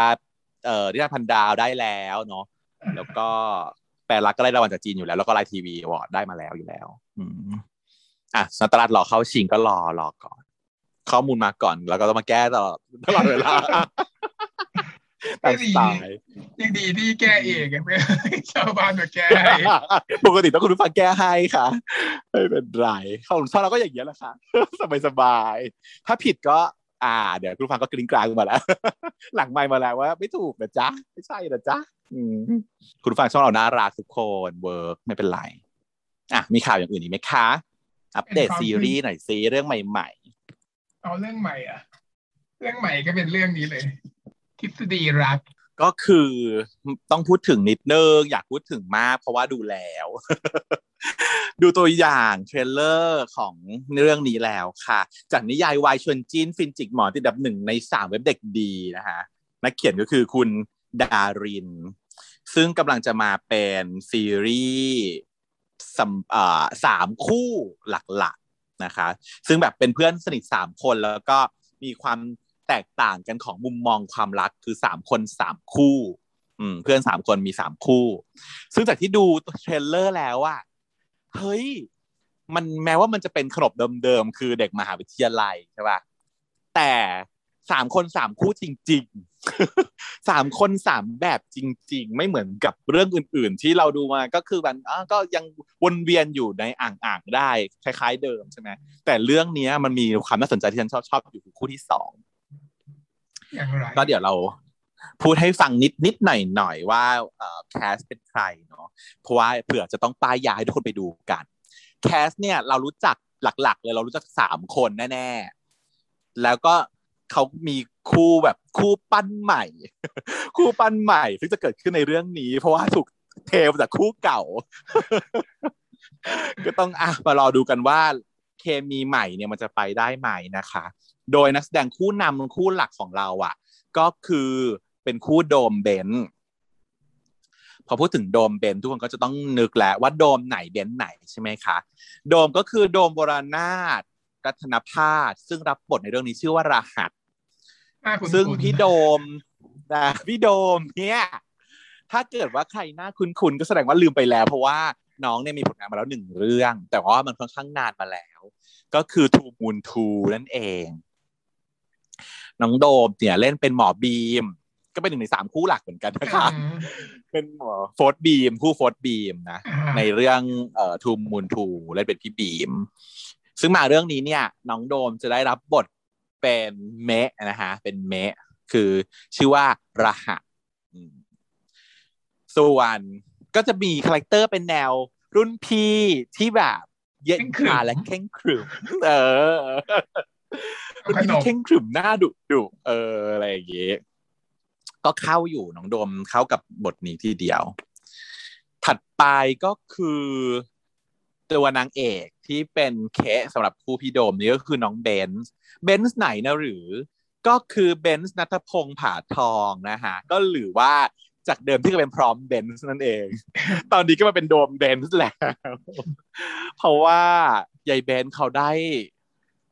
Speaker 2: เอ่อที่พันดาวได้แล้วเนาะแล้วก็แปลรักก็ได้รางวัลจากจีนอยู่แล้ว แล้วก็ไลทีวีวอร์ดได้มาแล้วอยู่แล้ว อืมอะนัตลาดรอเข้าชิงก็รอรอก่อน ข้อมูลมาก่อนแล้วก็ต้องมาแก้ตลอดตลอดเวลา
Speaker 1: ตามสไตล์ยังดีที่แก้เองไม่ชาวบ้านมาแก้
Speaker 2: ปกติต้องคุณผู้ฟังแก้ให้ค่ะไม่เป็นไรของชอบเราก็อย่างเงี้ยแหละค่ะสบายสบายถ้าผิดก็ อ่า เดี๋ยวคุณผู้ฟังก็กลิ้งกลางมาแล้ว หลังไม่มาแล้วว่า ไม่ถูกนะจ๊ะไม่ใช่นะจ๊ะคุณผู้ฟังช่องเราน่ารักทุกคนเวิร์กไม่เป็นไรอะมีข่าวอย่างอื่นอีกไหมคะ อัปเดตซีรีส์หน่อยซีเรื่องใหม่
Speaker 1: เอาเรื่องใหม่อะ เรื่องใหม่ก็เป็นเรื่องนี้เลย ทฤษฎีรัก
Speaker 2: ก็คือต้องพูดถึงนิดนึงอยากพูดถึงมากเพราะว่าดูแล้ว ดูตัวอย่าง trailer ของเรื่องนี้แล้วค่ะ จากนิยายวายชวนจิ้นฟินจิกหมอนติดอันดับหนึ่งในสามเว็บเด็กดีนะคะนักเขียนก็คือคุณดาริน ซึ่งกำลังจะมาเป็นซีรีส์สามคู่หลักๆนะคะ ซึ่งแบบเป็นเพื่อนสนิทสามคนแล้วก็มีความ แตกต่างกันของมุมมองความรักคือสามคนสามคู่อืมเพื่อนสามคนมีสามคู่ ซึ่งจากที่ดู trailer แล้วอะเฮ้ย มันแม้ว่ามันจะเป็นขนบเดิมๆคือเด็กมหาวิทยาลัยใช่ป่ะแต่สามคนสามคู่จริง ๆ สามคนสามแบบจริง ๆ ไม่เหมือนกับเรื่องอื่น ๆ ที่เราดูมาก็คือมันก็ยังวนเวียนอยู่ในอ่างๆได้ คล้าย ๆ เดิมใช่ไหมแต่เรื่องนี้มันมีความน่าสนใจที่ฉันชอบชอบอยู่คู่ที่สอง ก็เดี๋ยวเราพูดให้ฟังนิดนิดหน่อยหน่อยว่าแคสเป็นใครเนาะเพราะว่าเผื่อจะต้องป้ายยาให้ทุกคนไปดูกันแคสเนี่ยเรารู้จักหลัก ๆ เลยเรารู้จักสามคนแน่ๆ แล้วก็เขามีคู่แบบคู่ปั้นใหม่ คู่ปั้นใหม่ซึ่งจะเกิดขึ้นในเรื่องนี้ เพราะว่าถูกเทมาจากคู่เก่า ก็ต้องอะมารอดูกันว่าเคมีใหม่เนี่ยมันจะไปได้ไหมนะคะ โดยนักแสดงคู่นำคู่หลักของเราอะ ก็คือเป็นคู่โดมเบนซ์พอพูดถึงโดมเบนซ์ทุกคนก็จะต้องนึกแล้วว่าโดมไหนเบนซ์ไหนใช่ไหมคะ โดมก็คือโดมโบรานาถรัตนพาสซึ่งรับบทในเรื่องนี้ชื่อว่ารหัส
Speaker 1: หน้าคุณ
Speaker 2: ซึ่ง
Speaker 1: คุณ
Speaker 2: พี่โดมนะพี่โดมเนี่ยถ้าเกิดว่าใครหน้าคุ้นๆก็แสดงว่าลืมไปแล้ว เพราะว่าน้องเนี่ยมีผลงานมาแล้วหนึ่งเรื่อง แต่ว่ามันค่อนข้างนานมาแล้ว ก็คือ Two Moon Two นั่นเอง น้องโดมเนี่ยเล่นเป็นหมอบีม ก็เป็นหนึ่งในสามคู่หลักเหมือนกันนะคะ
Speaker 1: อืม
Speaker 2: เป็นหมอโฟร์บีมคู่โฟร์บีมนะ
Speaker 1: อ่า
Speaker 2: ในเรื่องเอ่อ Two Moon Two เล่นเป็นพี่บีม ซึ่งมาเรื่องนี้เนี่ยน้องโดมจะได้รับบทเป็นเมะนะฮะเป็นเมะคือชื่อว่ารหัสอืมส่วนก็จะมี character เป็นแนว รุ่นพี่ที่แบบเย็นชาและเคร่งขรึมเออ รุ่นพี่ที่เคร่งขรึมหน้าดุดุเอออะไรอย่างเงี้ยก็เข้าอยู่น้องโดมเข้ากับบทนี้ทีเดียว ถัดไปก็คือตัวนางเอกที่เป็นเคะสำหรับคู่พี่โดมนี่ก็คือน้องเบนซ์เบนซ์ไหนนะหรือ ก็คือเบนซ์นัทพงษ์ผาทองนะฮะก็หรือว่าจากเดิมที่เคยเป็นพร้อมเบนซ์นั่นเอง ตอนนี้ก็มาเป็นโดมเบนซ์แล้ว เพราะว่ายายเบนซ์เขาได้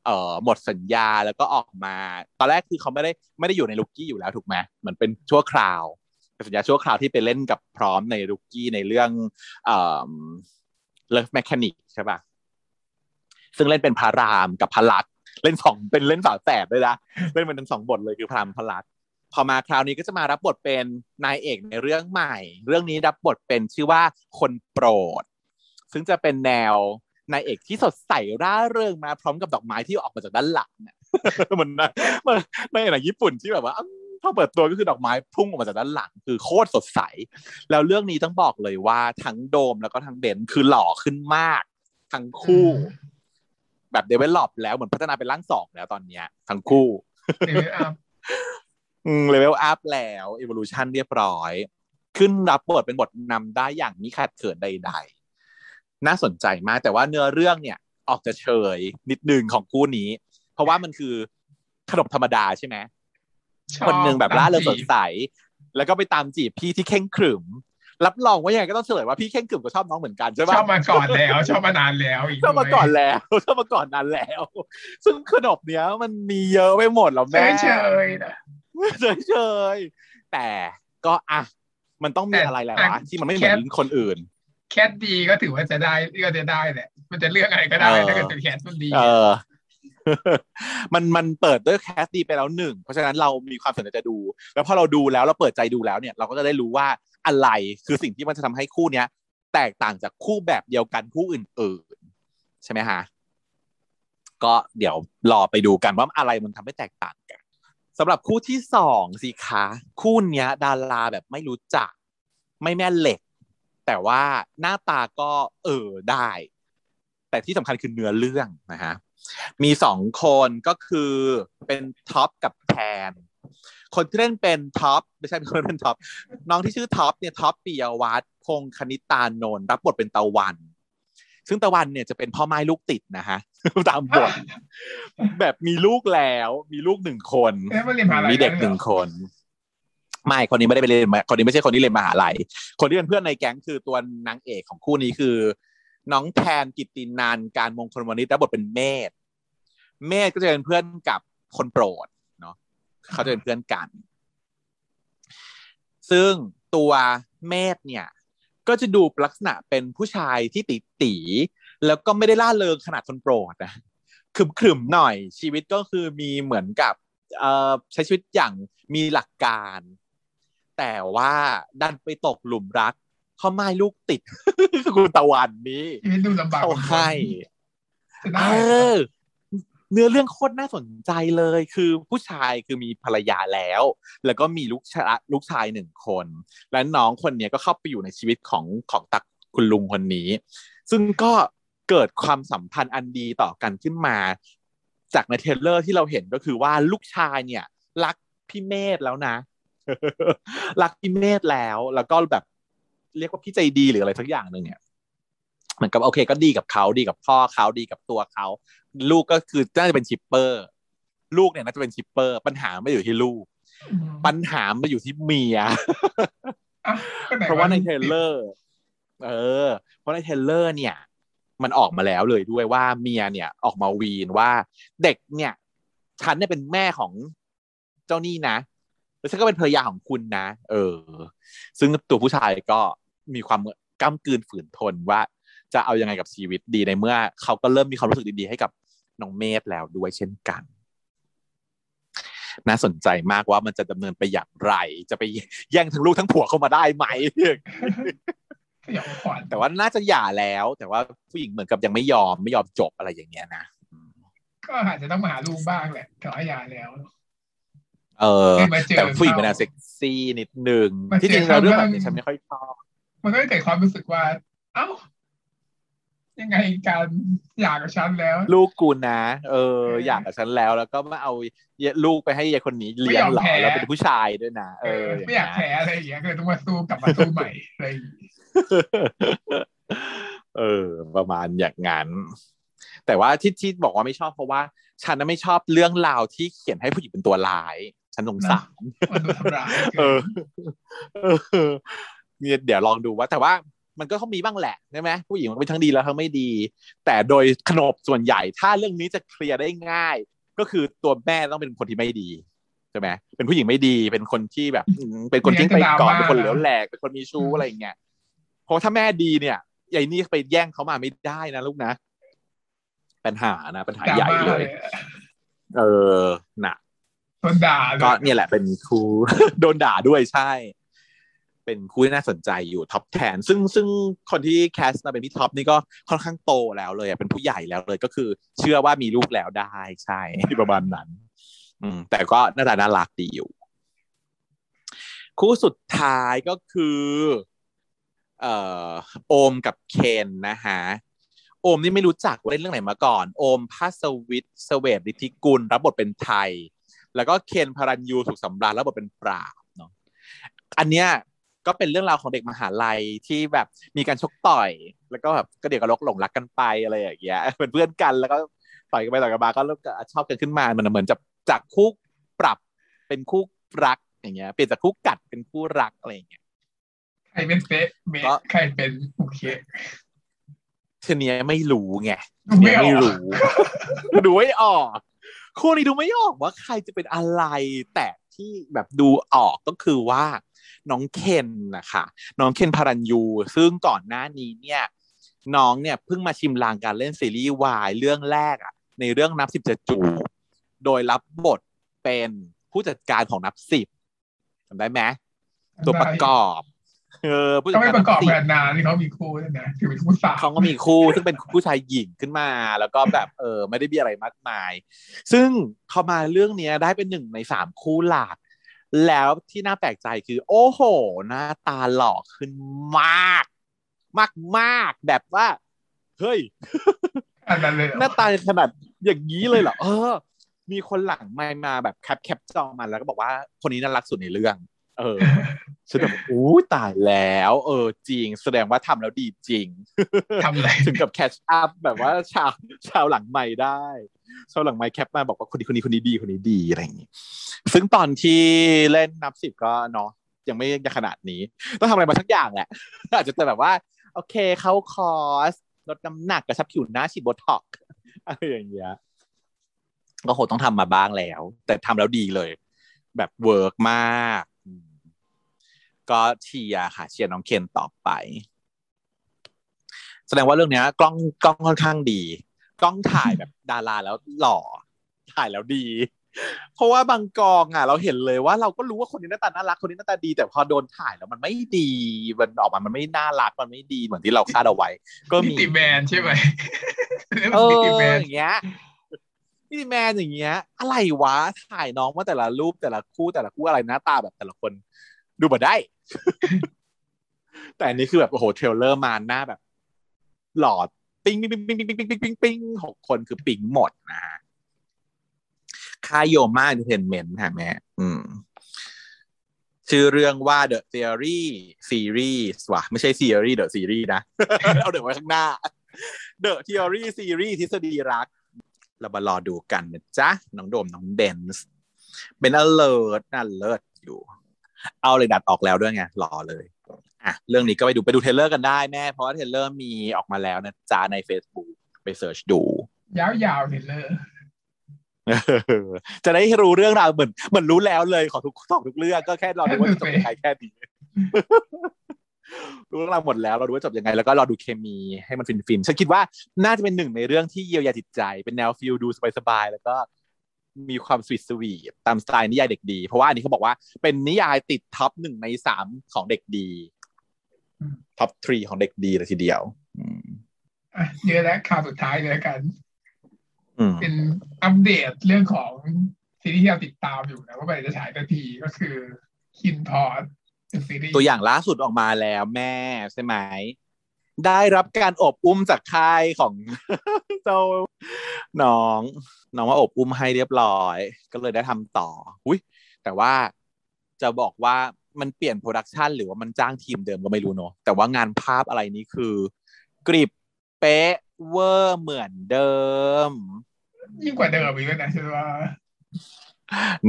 Speaker 2: เอ่อหมดสัญญาแล้วก็ออกมา ตอนแรกคือเขาไม่ได้ไม่ได้อยู่ใน Rookie อยู่แล้วถูกไหมเหมือนเป็นชั่วคราวเป็นสัญญาชั่วคราวที่ไปเล่นกับพร้อมใน Rookie ในเรื่องเอ่อ Love Mechanics ใช่ปะซึ่งเล่นเป็นพระรามกับพระลักษ์เล่นสองเป็นเล่นฝาแฝดด้วยนะเล่นเป็นทั้งสองบทเลยคือพระรามพระลักษ์พอมาคราวนี้ก็จะมารับบทเป็นนายเอกในเรื่องใหม่ เรื่องนี้รับบทเป็นชื่อว่าคนโปรด ซึ่งจะเป็นแนว นายเอกที่สดใสร่าเริงมาพร้อมกับดอกไม้ที่ออกมาจากด้านหลังเนี่ยเหมือนนะเหมือนในหนังญี่ปุ่นที่แบบว่าอื้อพอเปิดตัวก็คือดอกไม้พุ่งออกมาจากด้านหลัง คือโคตรสดใส แล้วเรื่องนี้ต้องบอกเลยว่าทั้งโดมแล้วก็ทั้งเบนซ์คือหล่อขึ้นมาก ทั้งคู่ แบบเดเวลลอปแล้วเหมือนพัฒนาเป็นร่างสองแล้วตอนเนี้ย ทั้งคู่
Speaker 1: เอออะ
Speaker 2: เลเวลอัพแล้ว evolution เรียบร้อย ขึ้นรับบทเป็นบทนำได้อย่างมิขาดเขินใด ๆ น่าสนใจมาก แต่ว่าเนื้อเรื่องเนี่ยออกจะเฉยนิดนึงของคู่นี้ เพราะว่ามันคือขนมธรรมดาใช่ไหม
Speaker 1: ชอบ
Speaker 2: คนหนึ่งแบบร่าเริงส
Speaker 1: ตม
Speaker 2: ด
Speaker 1: จีบ
Speaker 2: ใส แล้วก็ไปตามจีบพี่ที่เข่งขรึมรับรองว่ายังไงก็ต้องเฉลยว่าพี่เข่งขรึมก็ชอบน้องเหมือนกันใช่
Speaker 1: ช
Speaker 2: ปะ
Speaker 1: อบมาก่อนแล้ว ชอบมานานแล้วอีก
Speaker 2: ชอบมาก่อนแล้วชอบมาก่อนนานแล้ว ซึ่งขนมเนี้ยมันมีเยอะไปหมดแล้ว
Speaker 1: เฉ
Speaker 2: แม่
Speaker 1: ยเฉยๆนะ
Speaker 2: เฉยเฉยๆแต่ก็อะมันต้องมี
Speaker 1: แต่
Speaker 2: อะไรแหละ
Speaker 1: แต่
Speaker 2: วะที่มันไม่เหมือนคนอื่น
Speaker 1: แคทดีก็ถือว่าจะได้ก็จะได้แหละมันจะเลือกอะไรก็ได้
Speaker 2: เออ
Speaker 1: ถ้าเกิดเป็นแคทมันดี
Speaker 2: เออมันมันเปิดด้วยแคสดีไปแล้วหนึ่งเพราะฉะนั้นเรามีความสนใจจะดู แล้วพอเราดูแล้วเราเปิดใจดูแล้วเนี่ย เราก็จะได้รู้ว่าอะไรคือสิ่งที่มันจะทำให้คู่เนี้ย แตกต่างจากคู่แบบเดียวกันคู่อื่นๆ ใช่ไหมฮะก็เดี๋ยวรอไปดูกันว่าอะไรมันทำให้แตกต่างกันสำหรับคู่ที่สองสิคะคู่เนี้ย ดาราแบบไม่รู้จัก ไม่แม่เหล็ก แต่ว่าหน้าตาก็เออได้ แต่ที่สำคัญคือเนื้อเรื่องนะฮะมีสองคนก็คือเป็นท็อปกับแทนคนที่เล่นเป็นท็อปไม่ใช่คนเป็นท็อปน้องที่ชื่อท็อปเนี่ยท็อปปิยวัฒน์พงษ์คณิตานนท์รับบทเป็นตะวัน ซึ่งตะวันเนี่ยจะเป็นพ่อไม้ลูกติดนะฮะตามบทแบบมีลูกแล้ว มีลูกหนึ่งคน
Speaker 1: เอ๊ะมันเรียนมหาลัย
Speaker 2: มีเด็กหนึ่งคน ไม่คนนี้ไม่ได้ไปเรียนมาคนนี้ไม่ใช่คนที่เรียนมหาลัยคนที่เป็นเพื่อนในแก๊งคือตัวนางเอกของคู่นี้คือ น้องแทนกิตินันการมงคลวณิชรับบทเป็นเมธเมธก็จะเป็นเพื่อนกับคนโปรดเนาะเขาจะเป็นเพื่อนกัน ซึ่งตัวเมธเนี่ย ก็จะดูลักษณะเป็นผู้ชายที่ติตีแล้วก็ไม่ได้ล่าเริงขนาดคนโปรดนะขรึมๆหน่อยชีวิตก็คือมีเหมือนกับเอ่อใช้ชีวิตอย่างมีหลักการ แต่ว่าดันไปตกหลุมรักพ่อไม้ลูกติดคุณตะวันนี้
Speaker 1: ชีวิตดูลำบาก
Speaker 2: เขาให้
Speaker 1: จะ
Speaker 2: เอ
Speaker 1: ได้
Speaker 2: อเนื้อเรื่องโคตรน่าสนใจเลย คือผู้ชายคือมีภรรยาแล้ว แล้วก็มีลูกชายลูกชายหนึ่งคน และน้องคนเนี้ยก็เข้าไปอยู่ในชีวิตของของตัวคุณลุงคนนี้ ซึ่งก็เกิดความสัมพันธ์อันดีต่อกันขึ้นมา จากใน trailer ที่เราเห็นก็คือว่าลูกชายเนี่ย รักพี่เมธแล้วนะ รักพี่เมธแล้ว แล้วก็แบบเรียกว่าพี่ใจดีหรืออะไรสักอย่างหนึ่งเนี่ยเหมือนกับโอเค ก็ดีกับเขาดีกับพ่อเขาดีกับตัวเขา ลูกก็คือน่าจะเป็น shipper ลูกเนี่ยน่าจะเป็น shipper ปัญหาไม่อยู่ที่ลูก
Speaker 1: อืม
Speaker 2: ปัญหามันอยู่ที่เมีย
Speaker 1: อะก็ไห
Speaker 2: เพราะว่าใน
Speaker 1: ลูก
Speaker 2: trailer เออ เพราะใน trailer เนี่ย มันออกมาแล้วเลยด้วยว่าเมียเนี่ย ออกมาวีนว่าเด็กเนี่ย ฉันเนี่ยเป็นแม่ของเจ้านี่นะ แล้วฉันก็เป็นภรรยาของคุณนะ เออ ซึ่งตัวผู้ชายก็มีความกล้ำกลืนฝืนทนว่าจะเอายังไงกับชีวิตดีในเมื่อ เขาก็เริ่มมีความรู้สึกดีๆให้กับน้องเมธแล้วด้วยเช่นกัน น่าสนใจมากว่ามันจะดำเนินไปอย่างไร จะไปแย่งทั้งลูกทั้งผัวเข้ามาได้ไหม
Speaker 1: สยองขวัญ
Speaker 2: แต่ว่าน่าจะหย่าแล้ว แต่ว่าผู้หญิงเหมือนกับยังไม่ยอมไม่ยอมจบอะไรอย่างเงี้ยนะอืม
Speaker 1: ก็อาจจะต้องมาหาลูกบ้างแหละแต่ว่าหย่าแล้ว
Speaker 2: เออ
Speaker 1: ได้มาเจอ
Speaker 2: แต่ผู้หญิงเป็นแนวเซ็กซี่นิดนึง
Speaker 1: มาเจอ
Speaker 2: ที่จริงแล้วเรื่องแบบนี้
Speaker 1: เขาบ้าง
Speaker 2: ฉันไม่ค่อยชอบ
Speaker 1: มันก็เกิดความรู้สึกว่า เอ้า ยังไงการหย่ากับฉันแล้ว
Speaker 2: ลูกกูนะเออ
Speaker 1: เออ
Speaker 2: อยากกับฉันแล้วแล้วก็มาเอาลูกไปให้ยายคนนี้เลี้ยงเหรอ
Speaker 1: ไม่ยอมแพ้
Speaker 2: แล้วเป็นผู้ชายด้วยนะ
Speaker 1: เอ
Speaker 2: เอ
Speaker 1: อ
Speaker 2: อ
Speaker 1: ไม่อยากแพ้อะไรอย่างเงี้ยก็เลยต้องมาสู้กลับมาสู้ใหม่อะไรอย่างงี้
Speaker 2: เออ ประมาณอย่างนั้นแต่ว่าที่ที่บอกว่าไม่ชอบเพราะว่า ฉันน่ะไม่ชอบเรื่องราวที่เขียนให้ผู้หญิงเป็นตัวร้าย ฉันสงสาร
Speaker 1: มันโดนทำร้าย
Speaker 2: เอ
Speaker 1: เกิ
Speaker 2: อนเออเนี่ยเดี๋ยวลองดูว่า แต่ว่ามันก็ต้องมีบ้างแหละใช่ไหมผู้หญิงมันเป็นทั้งดีแล้วทั้งไม่ดี แต่โดยขนบส่วนใหญ่ถ้าเรื่องนี้จะเคลียร์ได้ง่าย ก็คือตัวแม่ต้องเป็นคนที่ไม่ดีใช่ไหมเป็นผู้หญิงไม่ดีเป็นคนที่แบบอืมเป็นคนทิ้งไปก่อนเป็นคนเหลวแหลกเป็นคนมีชู้อะไรอย่างเงี้ยเพราะถ้าแม่ดีเนี่ยใหญ่นี่ไปแย่งเขามาไม่ได้นะลูกนะปัญหานะปัญหา
Speaker 1: ดรา
Speaker 2: ใหญ่
Speaker 1: ม่า
Speaker 2: เล
Speaker 1: เลยย
Speaker 2: เออหนัก
Speaker 1: โดนด่า
Speaker 2: ก็เนี่ยแหละเป็นครูโดนด่าด้วยใช่ เป็นคู่ที่น่าสนใจอยู่ท็อปแทนซึ่งซึ่งคนที่แคสมาเป็นพี่ท็อปนี่ก็ค่อนข้างโตแล้วเลยเป็นผู้ใหญ่แล้วเลยก็คือ เชื่อว่ามีลูกแล้วได้ใช่ประมาณนั้น อืม แต่ก็น้าตาน่ารักดีอยู่ คู่สุดท้ายก็คือ เอ่อโอมกับเคนนะฮะโอมนี่ไม่รู้จักว่าเล่นเรื่องไหนมาก่อน โอมพัสวิทสเวตฤทธิกุลรับบทเป็นไทย แล้วก็เคนพารัญยูสุขสำราญรับบทเป็นปราบเนาะอันเนี้ยก็เป็นเรื่องราวของเด็กมหาลัยที่แบบมีการชกต่อย แล้วก็แบบก็เดี๋ยวก็ลกหลงรักกันไปอะไรอย่างเงี้ยเป็นเพื่อนกันแล้วก็ต่อยกันไปต่อยกันมาก็เริ่มชอบกันขึ้นมามันเหมือนจะจากคู่ปรับเป็นคู่รักอย่างเงี้ยเปลี่ยนจากคู่กัดเป็นคู่รักอะไรอย่างเงี้ย
Speaker 1: ใครเป็นเฟะเม
Speaker 2: ก็
Speaker 1: ใครเป็นโอเค
Speaker 2: ทีเนี้ยไม่รู้ไง
Speaker 1: ดูไม่ออก
Speaker 2: ไม่รู้ดูไม่ออก คู่นี้ดูไม่ออกว่าใครจะเป็นอะไร แต่ที่แบบดูออกก็คือว่า น้องเคนนะคะน้องเคนพารัญยู ซึ่งก่อนหน้านี้เนี่ยน้องเนี่ยเพิ่งมาชิมลางการเล่นซีรีส์วายเรื่องแรกอะในเรื่องนับสิบจะจูโดยรับบทเป็นผู้จัดการของนับสิบจำได้ไหมตัวประกอบ เออผู้จั
Speaker 1: ก็
Speaker 2: ด
Speaker 1: ไม่
Speaker 2: การ
Speaker 1: ประกอบ
Speaker 2: นับสิบ
Speaker 1: แบบนานที่เขามีคู่นั่นนะถือเป็นคู่สาว
Speaker 2: เขาก็มีคู่ซึ่งเป็นผู้ชายหญิงขึ้นมา แล้วก็แบบเออไม่ได้มีอะไรมากมาย ซึ่งเขามาเรื่องเนี้ยได้เป็นหนึ่งในสามคู่หลักแล้วที่น่าแปลกใจคือ โอ้โห หน้าตาหล่อขึ้นมาก มากมากๆแบบว่า เฮ้ย
Speaker 1: อันนั้นเลยเหรอ
Speaker 2: หน้าตาขนาดอย่างนี้เลยเหรอเออ มีคนหลังมามาแบบแคปแคปจอมันแล้วก็บอกว่าคนนี้น่ารักสุดในเรื่อง เออฉันแบบอู้ตายแล้ว เออ จริง แสดงว่าทำแล้วดีจริง
Speaker 1: ทำอะไร
Speaker 2: ถึงกับแคชอัพแบบว่าชาวชาวหลังไม่ได้ชาวหลังไม่แคปมาบอกว่าคนนี้คนนี้คนนี้ดีคนนี้ดีอะไรอย่างนี้ ซึ่งตอนที่เล่นนับสิบก็เนาะยังไม่ยังขนาดนี้ ต้องทำอะไรมาสักอย่างแหละอาจจะแต่แบบว่า โอเคเข้าคอร์สลดน้ำหนักกระชับผิวหน้าฉีดโบท็อกซ์อะไรอย่างเงี้ยก็คงต้องทำมาบ้างแล้ว แต่ทำแล้วดีเลย แบบ work มากอืม ก็เชียร์ค่ะเชียร์น้องเคนต่อไป แสดงว่าเรื่องเนี้ย กล้องกล้องค่อนข้างดี กล้องถ่ายแบบดาราแล้วหล่อ ถ่ายแล้วดี เพราะว่าบางกองอะ เราเห็นเลยว่าเราก็รู้ว่าคนนี้หน้าตาน่ารักคนนี้หน้าตาดี แต่พอโดนถ่ายแล้วมันไม่ดีมันออกมามันไม่น่ารักมันไม่ดีเหมือนที่เราคาดเอาไว้ ก็
Speaker 1: นิ
Speaker 2: มี
Speaker 1: ติแมนใช่ไหม
Speaker 2: เอ
Speaker 1: นิ
Speaker 2: อ
Speaker 1: ติแมน
Speaker 2: อย่างเงี้ยนิติแมนอย่างเงี้ย อะไรวะถ่ายน้องว่าแต่ละรูปแต่ละคู่แต่ละคู่อะไรหน้าตาแบบแต่ละคน ดูมาได้ แต่อันนี้คือแบบโอ้โหเทรลเลอร์มาหน้าแบบ หลอดปิ้งปิ้งปิ้งปิ้งปิ้งปิ้งปิ้งปิ้งปิ้งหกคนคือปิ้งหมดนะฮะค่ายโยมาเอนเตอร์เทนเมนต์ฮะแม่อืม ชื่อเรื่องว่า The Theory Series ว่ะไม่ใช่ Theory The Series นะ เอาเดี๋ยวไว้ข้างหน้า The Theory Series ทฤษฎีรัก เรามารอดูกันนะจ๊ะ น้องโดมน้องเบนส์เป็น เลิศ นั่นเลิศอยู่ เอาเลยดัดออกแล้วด้วยไงรอเลยอะเรื่องนี้ก็ไปดูไปดู trailer กันได้แม่เพราะว่า trailer มีออกมาแล้วนะจ๊ะใน Facebook ไป search ดู
Speaker 1: ยาวๆเห็นเลย
Speaker 2: จะได้รู้เรื่องราวเหมือนเหมือนรู้แล้วเลยขอทุกขอทุกเรื่องก็แค่รอดูว่าจะจบยังไงแค่นี้รู้เรื่องราวหมดแล้วเราดูว่าจบยังไง แล้วก็รอดูเคมีให้มันฟินๆฉันคิดว่าน่าจะเป็นหนึ่งในเรื่องที่เยียวยาจิตใจ เป็นแนว feel ดูสบายๆแล้วก็ มีความ sweet sweet ตามสไตล์นิยายเด็กดี เพราะว่าอันนี้เขาบอกว่าเป็นนิยายติด top หนึ่งในสามของเด็กดีtop three ของเด็กดีเลยทีเดียวอืม
Speaker 1: อะเยอะแล้วข่าวสุดท้ายเลยละกัน
Speaker 2: อืม
Speaker 1: เป็นอัปเดตเรื่องของซีรีส์ที่เราติดตามอยู่นะว่าเมื่อไหร่จะฉายทันทีก็คือ KinnPorscheเป็นซีรีส์
Speaker 2: ตัวอย่างล่าสุดออกมาแล้วแม่ใช่ไหม ได้รับการอบอุ้มจากค่ายของเจ้าน้องน้องว่าอบอุ้มให้เรียบร้อย ก็เลยได้ทำต่ออุ้ยแต่ว่าจะบอกว่ามันเปลี่ยน production หรือว่ามันจ้างทีมเดิมก็ไม่รู้เนอะแต่ว่างานภาพอะไรนี้คือกริบเป๊ะเวอร์เหมือนเดิม
Speaker 1: ยิ่งกว่าเดิมอีกแล้วนะใช่ว่า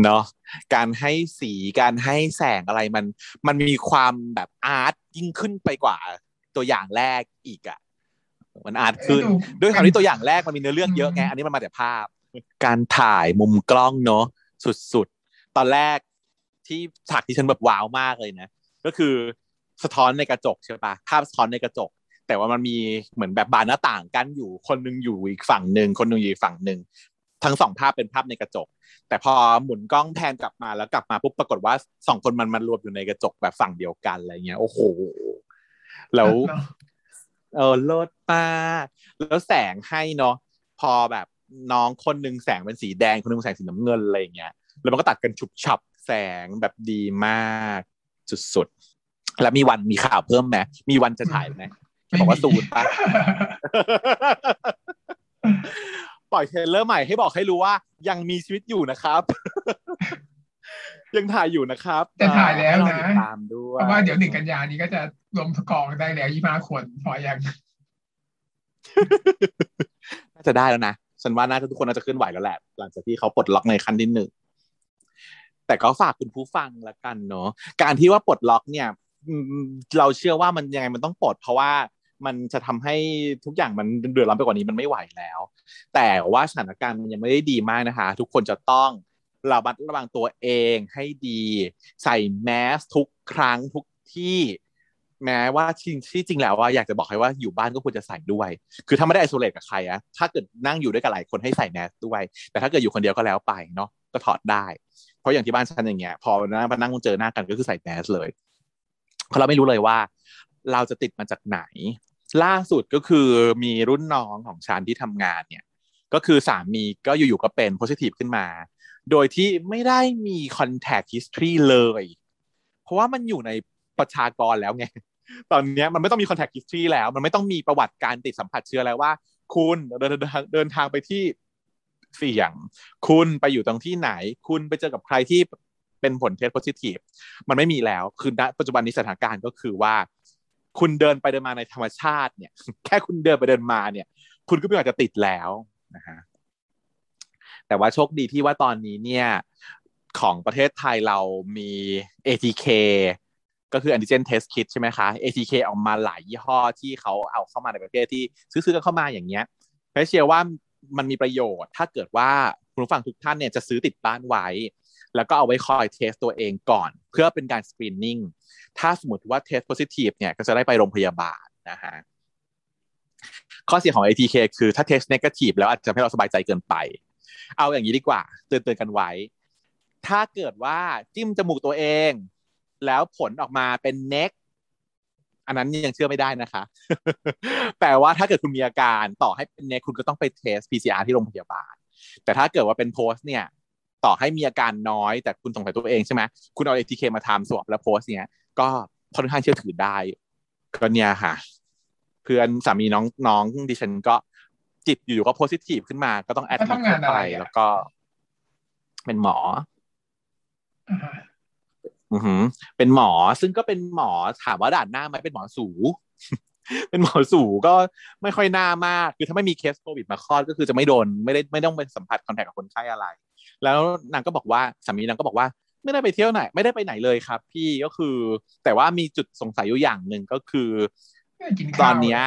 Speaker 2: เนาะการให้สีการให้แสงอะไรมัน มันมีความแบบ art ยิ่งขึ้นไปกว่า ตัวอย่างแรกอีกอะมัน art ขึ้นด้วยความที่ตัวอย่างแรกมันมีเนื้อเรื่องเยอะไงอันนี้มันมาแต่ภาพ การถ่ายมุมกล้องเนาะสุดๆ ตอนแรกที่ฉากที่ฉันแบบว้าวมากเลยนะ ก็คือสะท้อนในกระจกใช่ปะภาพสะท้อนในกระจก แต่ว่ามันมีเหมือนแบบบานหน้าต่างกั้นอยู่คนหนึงอยู่อีกฝั่งหนึ่งคนหนึงอยู่อีกฝั่งหนึ่งทั้งสองภาพเป็นภาพในกระจก แต่พอหมุนกล้องแพนกลับมาแล้วกลับมาปุ๊บปรากฏว่าสองคนมันมันรวมอยู่ในกระจกแบบฝั่งเดียวกันอะไรเงี้ยโอ้โห แล้ว
Speaker 1: เนอะ
Speaker 2: เออเลิศมากแล้วแสงให้เนาะพอแบบน้องคนหนึ่งแสงเป็นสีแดงคนหนึงแสงสีน้ำเงินอะไรอย่างเงี้ยแล้วมันก็ตัดกันฉุบฉับแสงแบบดีมากสุดๆแล้วมีวันมีข่าวเพิ่มไหมมีวันจะถ่ายไหมบอกว่าศูนย์ปะปล่อยเทรลเลอร์ใหม่ให้บอกให้รู้ว่ายังมีชีวิตอยู่นะครับ ยังถ่ายอยู่นะครับ
Speaker 1: แต่ถ่ายแล้วนะ
Speaker 2: ให้เราติดตามด้วย
Speaker 1: เพราะว่าเดี๋ยวหนึ่งกันยานี้ก็จะรวมกองได้แล้วยี่ห้าคนพอยัง
Speaker 2: น่าจะได้แล้วนะฉันว่าน่าจะทุกคนน่าจะเคลื่อนไหวแล้วแหละ หลังจากที่เขาปลดล็อกในขั้นที่หนึ่งแต่ก็ฝากคุณผู้ฟังละกันเนาะการที่ว่าปลดล็อกเนี่ยอืมเราเชื่อว่ามันยังไงมันต้องปลดเพราะว่ามันจะทำให้ทุกอย่างมันเดือดร้อนไปกว่านี้มันไม่ไหวแล้ว แต่ว่าสถานการณ์มันยังไม่ได้ดีมากนะคะ ทุกคนจะต้อง ระมัดระวังตัวเองให้ดี ใส่แมสทุกครั้งทุกที่แม้ว่าที่ที่จริงแล้วว่าอยากจะบอกให้ว่าอยู่บ้านก็ควรจะใส่ด้วย คือถ้าไม่ได้ไอโซเลตกับใครอะถ้าเกิดนั่งอยู่ด้วยกับหลายคนให้ใส่แมสด้วย แต่ถ้าเกิดอยู่คนเดียวก็แล้วไปเนาะก็ถอดได้ เพราะอย่างที่บ้านฉันอย่างเงี้ย พอนั่งมานั่งเจอหน้ากันก็คือใส่แมสเลยเพราะเราไม่รู้เลยว่า เราจะติดมาจากไหน ล่าสุดก็คือมีรุ่นน้องของฉันที่ทำงานเนี่ย ก็คือสามีก็อยู่ๆก็เป็น positive ขึ้นมา โดยที่ไม่ได้มี contact history เลย เพราะว่ามันอยู่ในประชากรแล้วไง ตอนนี้มันไม่ต้องมี contact history แล้ว มันไม่ต้องมีประวัติการติดสัมผัสเชื้อแล้วว่า คุณเดินเดินทางเดินทางไปที่เสี่ยง คุณไปอยู่ตรงที่ไหน คุณไปเจอกับใครที่เป็นผลเทส positive มันไม่มีแล้ว คือณปัจจุบันนี้สถานการณ์ก็คือว่า คุณเดินไปเดินมาในธรรมชาติเนี่ย แค่คุณเดินไปเดินมาเนี่ย คุณก็ไม่อาจจะติดแล้วนะฮะ แต่ว่าโชคดีที่ว่าตอนนี้เนี่ยของประเทศไทยเรามี ATK ก็คือ antigen test kit ใช่ไหมคะ ATK ออกมาหลายยี่ห้อที่เขาเอาเข้ามาในประเทศที่ซื้อๆกันเข้ามาอย่างเงี้ยเพเชื่อว่ามันมีประโยชน์ถ้าเกิดว่าคุณผู้ฟังทุกท่านเนี่ยจะซื้อติดบ้านไว้ แล้วก็เอาไว้คอยเทสตัวเองก่อน เพื่อเป็นการสกรีนนิ่งถ้าสมมติว่าเทส positive เนี่ยก็จะได้ไปโรงพยาบาลนะฮะข้อเสียของ ATK คือถ้าเทส negative แล้วอาจจะทำให้เราสบายใจเกินไป เอาอย่างนี้ดีกว่าเตือนเตือนกันไว้ ถ้าเกิดว่าจิ้มจมูกตัวเอง แล้วผลออกมาเป็นเน็กอันนั้นยังเชื่อไม่ได้นะคะแปลว่าถ้าเกิดคุณมีอาการต่อให้เป็นเน็กคุณก็ต้องไปเทส PCR ที่โรงพยาบาล แต่ถ้าเกิดว่าเป็นโพสเนี่ยต่อให้มีอาการน้อยแต่คุณสงสัยตัวเองใช่ไหมคุณเอา ATK มาทำสวอปแล้วโพสเนี้ยก็ค่อนข้างเชื่อถือได้ก็เนี่ยค่ะ เพื่อนสามีน้องน้องดิฉันก็ จิตอยู่ๆก็โพสิทีฟขึ้นมาก็ต้องแอด
Speaker 1: เขา
Speaker 2: มิ
Speaker 1: ทำงาน
Speaker 2: เข้า
Speaker 1: อะไร
Speaker 2: ไป
Speaker 1: อะ
Speaker 2: แล้วก็เป็นหมอ
Speaker 1: อ่าฮะ
Speaker 2: อือหือ เป็นหมอซึ่งก็เป็นหมอถามว่าด่านหน้าไหมเป็นหมอสู เป็นหมอสู่ก็ไม่ค่อยน่ามาก คือถ้าไม่มีเคสโควิดมาคลอดก็คือจะไม่โดนไม่ได้ไม่ต้องเป็นสัมผัสคอนแทคกับคนไข้อะไร แล้วนางก็บอกว่าสามีนางก็บอกว่า ไม่ได้ไปเที่ยวไหน ไม่ได้ไปไหนเลยครับ พี่ก็คือ แต่ว่ามีจุดสงสัยอยู่อย่างหนึ่งก็คือ ตอนเนี้ย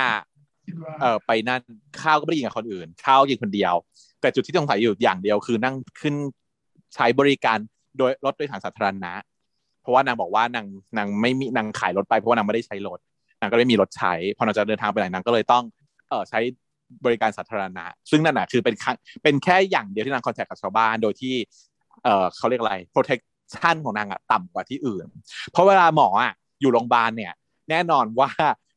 Speaker 2: เออไปนั่นข้าวก็ไม่ได้กินกับคนอื่น ข้าวกินคนเดียว แต่จุดที่สงสัยอยู่อย่างเดียวคือนั่งขึ้นใช้บริการโดยรถโดยสารสาธารณะ เพราะว่านางบอกว่านางนางไม่มีนางขายรถไปเพราะว่านางไม่ได้ใช้รถนางก็ไม่มีรถใช้พอนางจะเดินทางไปไหนนางก็เลยต้องเออใช้บริการสาธารณะ ซึ่งนั่นแหะคือเป็นเป็นแค่อย่างเดียวที่นางคอนแทคกับชาวบ้านโดยที่เออเขาเรียกอะไร protection ของนางอะต่ำกว่าที่อื่น เพราะเวลาหมออะอยู่โรงพยาบาลเนี่ย แน่นอนว่า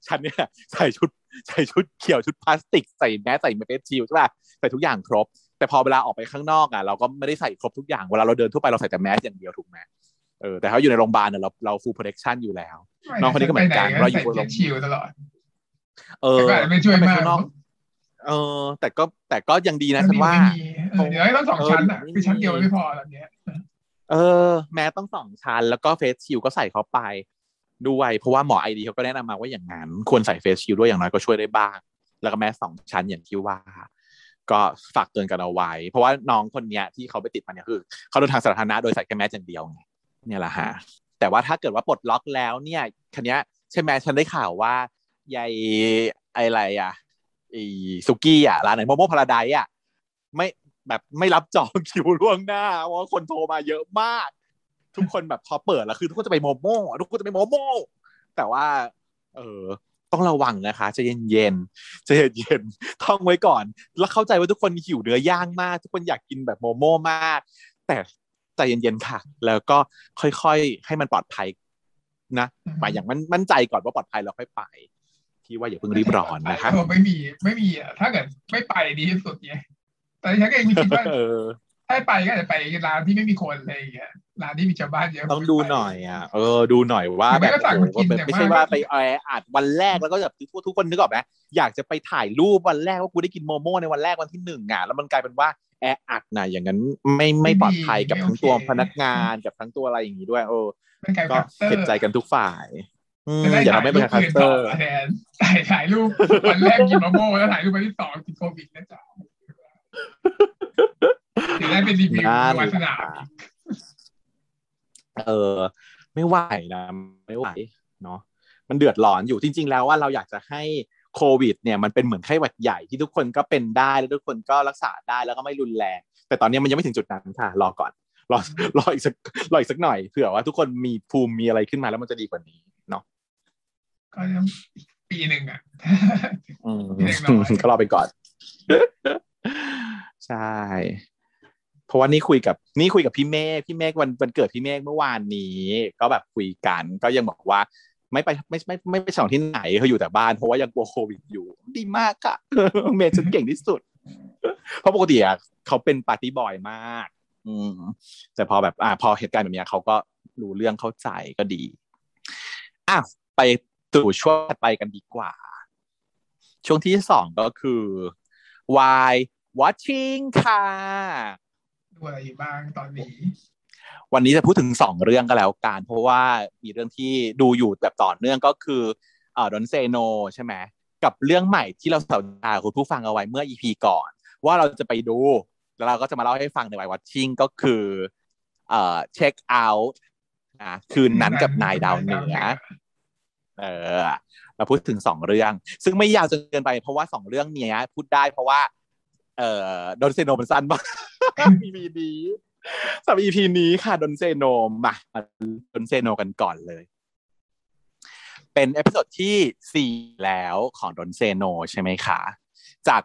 Speaker 2: ฉันเนี่ยใส่ชุดใส่ชุดเขียวชุดพลาสติกใส่แมสใส่เมสชิลใช่ป่ะใส่ทุกอย่างครบ แต่พอเวลาออกไปข้างนอกอะเราก็ไม่ได้ใส่ครบทุกอย่างเวลาเราเดินทั่วไปเราใส่แต่แมสอย่างเดียวถูกไหมเออแต่ถ้าอยู่ในโรงพยาบาลเนี่ยเราเรา full protection อยู่แล้ว น้องคนนี้ก็เหมือนกันเราอยู่บนโรง
Speaker 1: ชิลตลอด
Speaker 2: เออ
Speaker 1: ไม่ช่วยมาก
Speaker 2: เออ แต่ก็แต่ก็ยังดีนะฉันว่า
Speaker 1: เดี๋ยวต้องสองชั้นอะคือชั้นเดียวไม่พอแบบนี้
Speaker 2: เออ แม้ต้องสองชั้นแล้วก็เฟสชิลก็ใส่เข้าไป ด้วยเพราะว่าหมอไอดีเขาก็แนะนำมาว่าอย่างนั้นควรใส่เฟสชิลด้วยอย่างน้อยก็ช่วยได้บ้าง แล้วก็แม้สองชั้นอย่างที่ว่า ก็ฝากเตือนกันเอาไว้ เพราะว่าน้องคนเนี้ยที่เขาไปติดมาเนี่ยคือเขาเดินทางสาธารณะโดยใส่แค่แมสอย่างเดียวไงเนี่ยแหละฮะแต่ว่าถ้าเกิดว่าปลดล็อกแล้วเนี่ยคันนี้ใช่ไหมฉันได้ข่าวว่ายายอะไรอะสุกี้อะร้านไหนโมโมพาราไดอะไม่แบบไม่รับจองคิวล่วงหน้าเพราะคนโทรมาเยอะมาก ทุกคนแบบพอเปิดแล้วคือทุกคนจะไปโมโม่ทุกคนจะไปโมโม่แต่ว่า เออต้องระวังนะคะจะเย็นเย็นจะเย็นเย็นท่องไว้ก่อน แล้วเข้าใจว่าทุกคนหิวเนื้อย่างมาก ทุกคนอยากกินแบบโมโม่มาก แต่ใจเย็นๆค่ะ แล้วก็ค่อยๆให้มันปลอดภัยนะหมายอย่างมันมั่นใจก่อนว่าปลอดภัยแล้วค่อยไปที่ว่าอย่าเพิ่งรีบร้อนนะคะ
Speaker 1: ไม่มีไม่มีอะถ้าเกิดไม่ไปดีที่สุดเนี่ยแต่ฉันก็ยังคิดว่า ถ้าไปก็จะไปร้านที่ไม่มีคนอะไรอย่างเงี้ยร้านที่มีชาวบ้านเยอะ
Speaker 2: ต้องดูหน่อยอะเออดูหน่อยว่าแบบไม่ใช่ว่าไปแออัดวันแรกแล้วก็แบบทุกทุกคนนึกออกไหมอยากจะไปถ่ายรูปวันแรกว่ากูได้กินโมโม่ในวันแรกวันที่หนึ่งอะแล้วมันกลายเป็นว่าแออัดนะอย่างนั้นไม่ไม่ปลอดภัยกับทั้งตัวพนักงานกับทั้งตัวอะไรอย่างนี้ด้วยเออก็เห็นใจกันทุกฝ่ายอย่าทำให้เป็น cluster
Speaker 1: ถ่ายถ่ายรูปวันแรกกินโมโม่แล้วถ่ายรูปวันที่สองติดโควิดนะจ๊ะ จะได้เป็นรีวิววันสนาม
Speaker 2: เออ ไม่ไหวนะ ไม่ไหวเนาะมันเดือดร้อนอยู่จริง ๆ แล้วว่าเราอยากจะให้โควิด เนี่ยมันเป็นเหมือนไข้หวัดใหญ่ที่ทุกคนก็เป็นได้แล้วทุกคนก็รักษาได้แล้วก็ไม่รุนแรงแต่ตอนนี้มันยังไม่ถึงจุดนั้นค่ะ รอก่อน รอรออีกสักรออีกสักหน่อยเผื่อว่าทุกคนมีภูมิมีอะไรขึ้นมาแล้วมันจะดีกว่านี้เนาะ
Speaker 1: ก็ยังปีหนึ่งอะ
Speaker 2: ก็รอไปก่อน ใช่ เพราะว่านี่คุยกับนี่คุยกับพี่เมฆพี่เมฆวันวันเกิดพี่เมฆเมื่อวานนี้ ก็แบบคุยกัน ก็ยังบอกว่า ไม่ไปไม่ไม่ไม่ไปฉลองที่ไหนเขาอยู่แต่บ้านเพราะว่ายังกลัวโควิดอยู่ ดีมากค่ะเมย์ฉันเก่งที่สุด เพราะปกติอะเขาเป็นปาร์ตี้บอยมาก อืมแต่พอแบบ อ่า พอเหตุการณ์แบบนี้เขาก็รู้เรื่องเข้าใจก็ดีอะไปสู่ช่วงไปกันดีกว่า ช่วงที่สองก็คือ why watching ค่ะ
Speaker 1: ดูอะไรอยู่บ้างตอนนี้
Speaker 2: วันนี้จะพูดถึงสองเรื่องก็แล้วกันเพราะว่ามีเรื่องที่ดูอยู่แบบต่อเนื่องก็คืออ่าดอนเซโนใช่ไหมกับเรื่องใหม่ที่เราสัญญาคุณผู้ฟังเอาไว้เมื่อ EP ก่อน ว่าเราจะไปดู แล้วเราก็จะมาเล่าให้ฟังในวัยวัตชิงก็คือเอ่อเช็คเอาท์นะคืนนั้นกับนายดาวเหนือเออเราพูดถึงสองเรื่อง ซึ่งไม่ยาวจนเกินไปเพราะว่าสองเรื่องเนี้ย พูดได้เพราะว่า เอ่อ Don't Say No มันสั้นมาก EP นี้สำหรับ EP นี้ค่ะ Don't Say No มา Don't Say No กันก่อนเลย เป็น episode ที่สี่แล้วของ Don't Say No ใช่ไหมคะจาก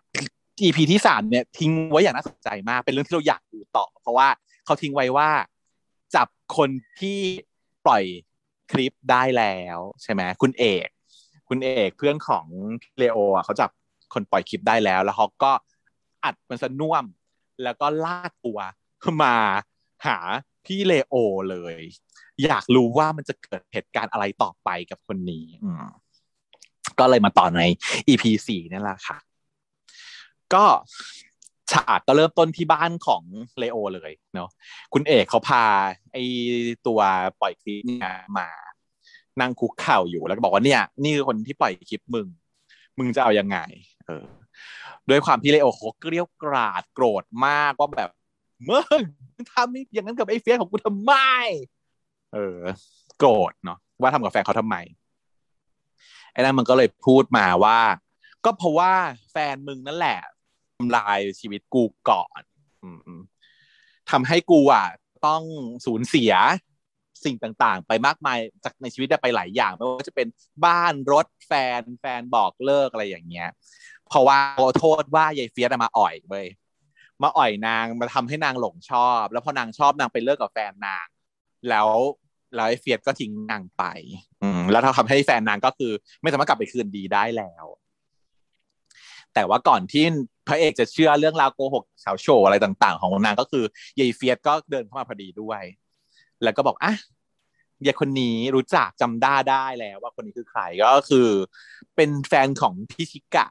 Speaker 2: EP ที่สามเนี่ยทิ้งไว้อย่างน่าสนใจมาก เป็นเรื่องที่เราอยากดูต่อ เพราะว่าเขาทิ้งไว้ว่า จับคนที่ปล่อยคลิปได้แล้วใช่ไหมคุณเอก คุณเอกเพื่อนของเลโออะเขาจับคนปล่อยคลิปได้แล้ว แล้วเขาก็ อัดมันสน่วม แล้วก็ลากตัวมาหาพี่เลโอเลย อยากรู้ว่ามันจะเกิดเหตุการณ์อะไรต่อไปกับคนนี้ก็เลยมาต่อใน EP สี่นั่แหละค่ะ ก็ฉากก็เริ่มต้นที่บ้านของเลโอเลยเนาะคุณเอกเขาพาไอตัวปล่อยคลิปเนี่ยมานั่งคุกเข่าอยู่แล้วก็บอกว่าเนี่ย นี่คือคนที่ปล่อยคลิปมึง มึงจะเอายังไง เออ ด้วยความที่เลโอเขาเกลี้ยวกราดโกรธมากว่าแบบมึงทำอย่างนั้นกับไอ้เฟียสของกูทำไม เออ โกรธเนาะว่าทำกับแฟนเขาทำไมไอ้นั่นมันก็เลยพูดมาว่า ก็เพราะว่าแฟนมึงนั่นแหละทำลายชีวิตกูก่อนอืมทำให้กูอะต้องสูญเสียสิ่งต่างๆ ไปมากมายจากในชีวิตได้ไปหลายอย่างไม่ว่าจะเป็นบ้านรถแฟนแฟนบอกเลิกอะไรอย่างเงี้ย เพราะว่าโทษว่ายายเฟียสมาอ่อยเว้ยมาอ่อยนางมาทำให้นางหลงชอบ แล้วพอนางชอบนางไปเลิกกับแฟนนาง แล้วแล้วไอ้เฟียสก็ทิ้งนางไป อืมแล้วทำให้แฟนนางก็คือ ไม่สามารถกลับไปคืนดีได้แล้ว แต่ว่าก่อนที่พระเอกจะเชื่อเรื่องราวโกหกสาวโชว์อะไรต่าง ๆ ของนางก็คือยายเฟียสก็เดินเข้ามาพอดีด้วย แล้วก็บอกอะยายคนนี้รู้จักจำได้ได้แล้ว ว่าคนนี้คือใครก็คือ เป็นแฟนของพี่ชิกะ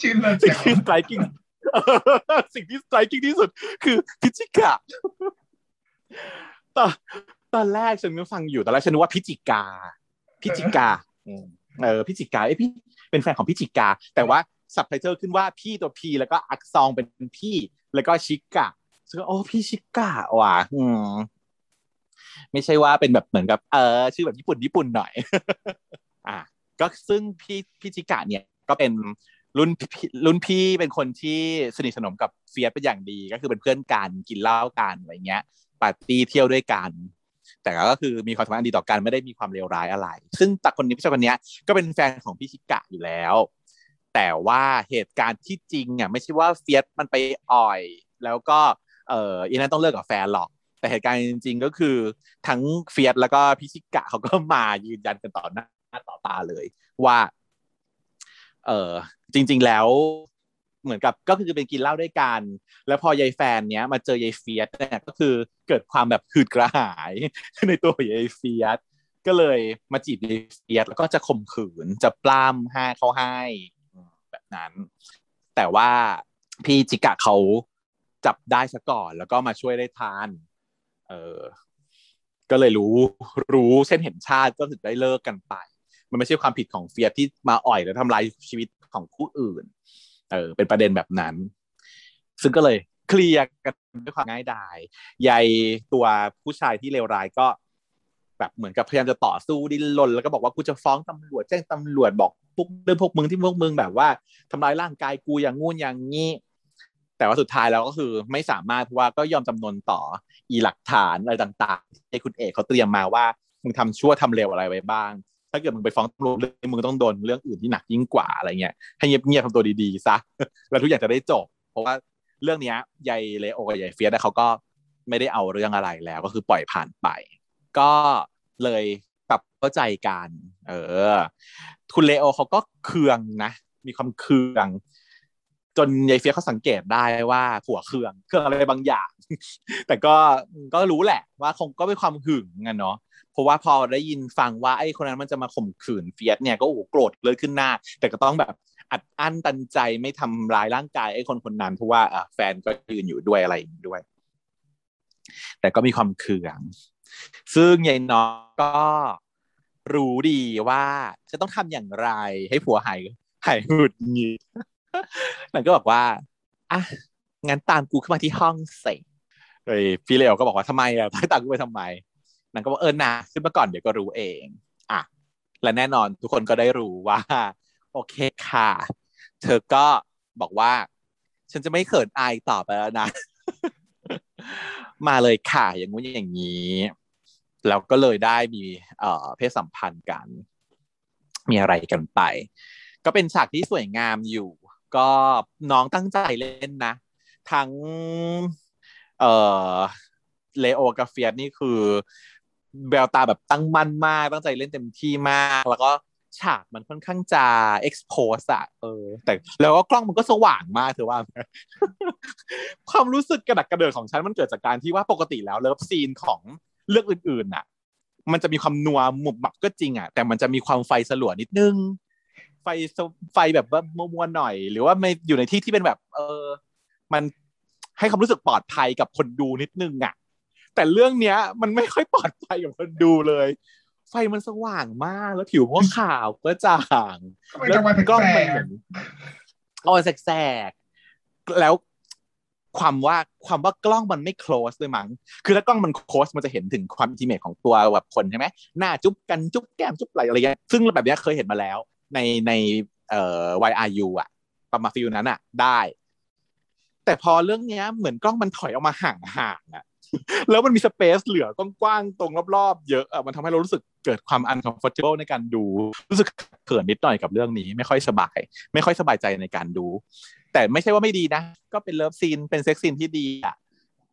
Speaker 1: ชื่อเลิศ
Speaker 2: สิ่ง
Speaker 1: จัง
Speaker 2: ที่สไตรกิ้งสิ่งที่สไตรกิ้งที่สุด คือพิจิกะตอนตอนแรกฉันก็ฟังอยู่ตอนแรกฉันนึกว่าพิจิกา พิจิกาอืมเออพิจิกาไอยพี่เป็นแฟนของพิจิกา แต่ว่าสับไตเติลขึ้นว่าพี่ตัวพีแล้วก็อักซองเป็นพี่ แล้วก็ชิกะซึ่งโอ้พี่ชิกะว่ะอืมไม่ใช่ว่าเป็นแบบเหมือนกับ เออ ชื่อแบบญี่ปุ่นญี่ปุ่นหน่อย อะ ก็ซึ่งพี่พี่ชิกะเนี่ยก็เป็นรุ่นพี่รุ่นพี่เป็นคนที่สนิทสนมกับเฟียสเป็นอย่างดี ก็คือเป็นเพื่อนกันกินเหล้ากันอะไรเงี้ยปาร์ตี้เที่ยวด้วยกัน แต่ก็คือมีความสัมพันธ์ดีต่อกันไม่ได้มีความเลวร้ายอะไร ซึ่งตาคนนี้ผู้ชายคนนี้ก็เป็นแฟนของพี่ชิกะอยู่แล้ว แต่ว่าเหตุการณ์ที่จริงอะไม่ใช่ว่าเฟียสมันไปอ่อย แล้วก็เอออีนั้นต้องเลิกกับแฟนหรอก แต่เหตุการณ์จริง ๆ ก็คือทั้งเฟียสแล้วก็พี่ชิกะเขาก็มายืนยันกันต่อหน้า ต่อตาเลยว่า เออจริง ๆ แล้วเหมือนกับก็คือเป็นกินเหล้าด้วยกัน แล้วพอยายแฟนเนี้ยมาเจอยายเฟียสเนี่ยก็คือเกิดความแบบหื่นกระหายในตัวยายเฟียสก็เลยมาจีบยายเฟียสแล้วก็จะข่มขืนจะปล้ำให้เขาให้แบบนั้น แต่ว่าพี่จิกะเขาจับได้ซะก่อน แล้วก็มาช่วยได้ทัน เออก็เลยรู้รู้เช่นเห็นชาติก็ถึงได้เลิกกันไป มันไม่ใช่ความผิดของเฟียสที่มาอ่อยแล้วทำลายชีวิตของผู้อื่น เออ เป็นประเด็นแบบนั้น ซึ่งก็เลยเคลียร์กันด้วยความง่ายดายยายตัวผู้ชายที่เลวร้ายก็แบบเหมือนกับพยายามจะต่อสู้ดิ้นรนแล้วก็บอกว่ากูจะฟ้องตำรวจแจ้งตำรวจบอกพวกเรื่องพวกมึงที่พวกมึงแบบว่าทำลายร่างกายกูอย่างงู้นอย่างงี้ แต่ว่าสุดท้ายแล้วก็คือไม่สามารถเพราะว่าก็ยอมจำนนต่ออีหลักฐานอะไรต่างๆที่คุณเอกเขาเตรียมมาว่ามึงทำชั่วทำเลวอะไรไว้บ้าง ถ้าเกิดมึงไปฟ้องตำรวจเรื่องมึงต้องโดนเรื่องอื่นที่หนักยิ่งกว่าอะไรเงี้ยให้เงียบๆทำตัวดีๆซะแล้วทุกอย่างจะได้จบ เพราะว่าเรื่องเนี้ยยายเลโอกับยายเฟียสเขาก็ไม่ได้เอาเรื่องอะไรแล้ว ก็คือปล่อยผ่านไป ก็เลยปรับเข้าใจกัน เออ คุณเลโอเขาก็เคืองนะ มีความเคือง จนยายเฟียเขาสังเกตได้ว่าผัวเครื่องเครื่องอะไรบางอย่าง แต่ก็ก็รู้แหละว่าคงก็เป็นความหึงกันเนาะเพราะว่าพอได้ยินฟังว่าไอ้คนนั้นมันจะมาข่มขืนเฟียสเนี่ยก็โอ้โหโกรธเลยขึ้นหน้า แต่ก็ต้องแบบอัดอั้นตันใจไม่ทำร้ายร่างกายไอ้คนคนนั้นเพราะว่าแฟนก็ยืนอยู่ด้วยอะไรด้วย แต่ก็มีความเคืองซึ่งยายน้องก็รู้ดีว่าจะต้องทำอย่างไรให้ผัวหายหายหงุดหงิด นางก็บอกว่าอะงั้นตามกูขึ้นมาที่ห้องเสร็จเลยพี่เลโอก็บอกว่าทำไมอะตามกูไปทำไมนางก็บอกเออนาขึ้นมาก่อนเดี๋ยวก็รู้เองอะและแน่นอนทุกคนก็ได้รู้ว่า โอเคค่ะ เธอก็บอกว่า ฉันจะไม่เขินอายต่อไปแล้วนะ มาเลยค่ะอย่างงู้นอย่างนี้แล้วก็เลยได้มีเอ่อเพศสัมพันธ์กัน มีอะไรกันไป ก็เป็นฉากที่สวยงามอยู่ ก็น้องตั้งใจเล่นนะ ทั้งเอ่อเลโอกับเฟียสนี่คือแววตาแบบตั้งมั่นมาก ตั้งใจเล่นเต็มที่มาก แล้วก็ฉากมันค่อนข้างจะ expose อะเออ แต่แล้วก็กล้องมันก็สว่างมากเธอว่า ความรู้สึกกระดักกระเดิดของฉันมันเกิดจากการที่ว่าปกติแล้วเลิฟซีนของเรื่องอื่นๆน่ะ มันจะมีความนัวหมุบหมับก็จริงอะแต่มันจะมีความไฟสลัวนิดนึง ไฟสไฟแบบว่ามัวๆหน่อย หรือว่าไม่อยู่ในที่ที่เป็นแบบ เออ มันให้ความรู้สึกปลอดภัยกับคนดูนิดนึงอะ แต่เรื่องเนี้ย มันไม่ค่อยปลอดภัยกับคนดูเลย ไฟมันสว่างมากแล้วผิวมันขาวก็จ่าง
Speaker 1: ก็ไม่ต้องมาถึง
Speaker 2: กล้อง
Speaker 1: แส
Speaker 2: มันเหมือนเอาแสกๆแล้วความว่าความว่ากล้องมันไม่ close ด้วยมั้ง คือถ้ากล้องมัน close มันจะเห็นถึงความ intimate ของตัวแบบคนใช่ไหมหน้าจุ๊บกันจุ๊บแก้มจุ๊บไหลอะไรเงี้ย ซึ่งแบบเนี้ยเคยเห็นมาแล้ว ในในเอ่อ YRU อะ ประมาณฟิลนั้นอะ ได้ แต่พอเรื่องเนี้ยเหมือนกล้องมันถอยออกมาห่างๆอะแล้วมันมีสเปซเหลือกว้างๆตรงรอบๆเยอะอะมันทำให้เรารู้สึกเกิดความ uncomfortable ในการดู รู้สึกเขินนิดหน่อยกับเรื่องนี้ ไม่ค่อยสบาย ไม่ค่อยสบายใจในการดู แต่ไม่ใช่ว่าไม่ดีนะ ก็เป็นเลิฟซีนเป็น sex scene ที่ดีอะ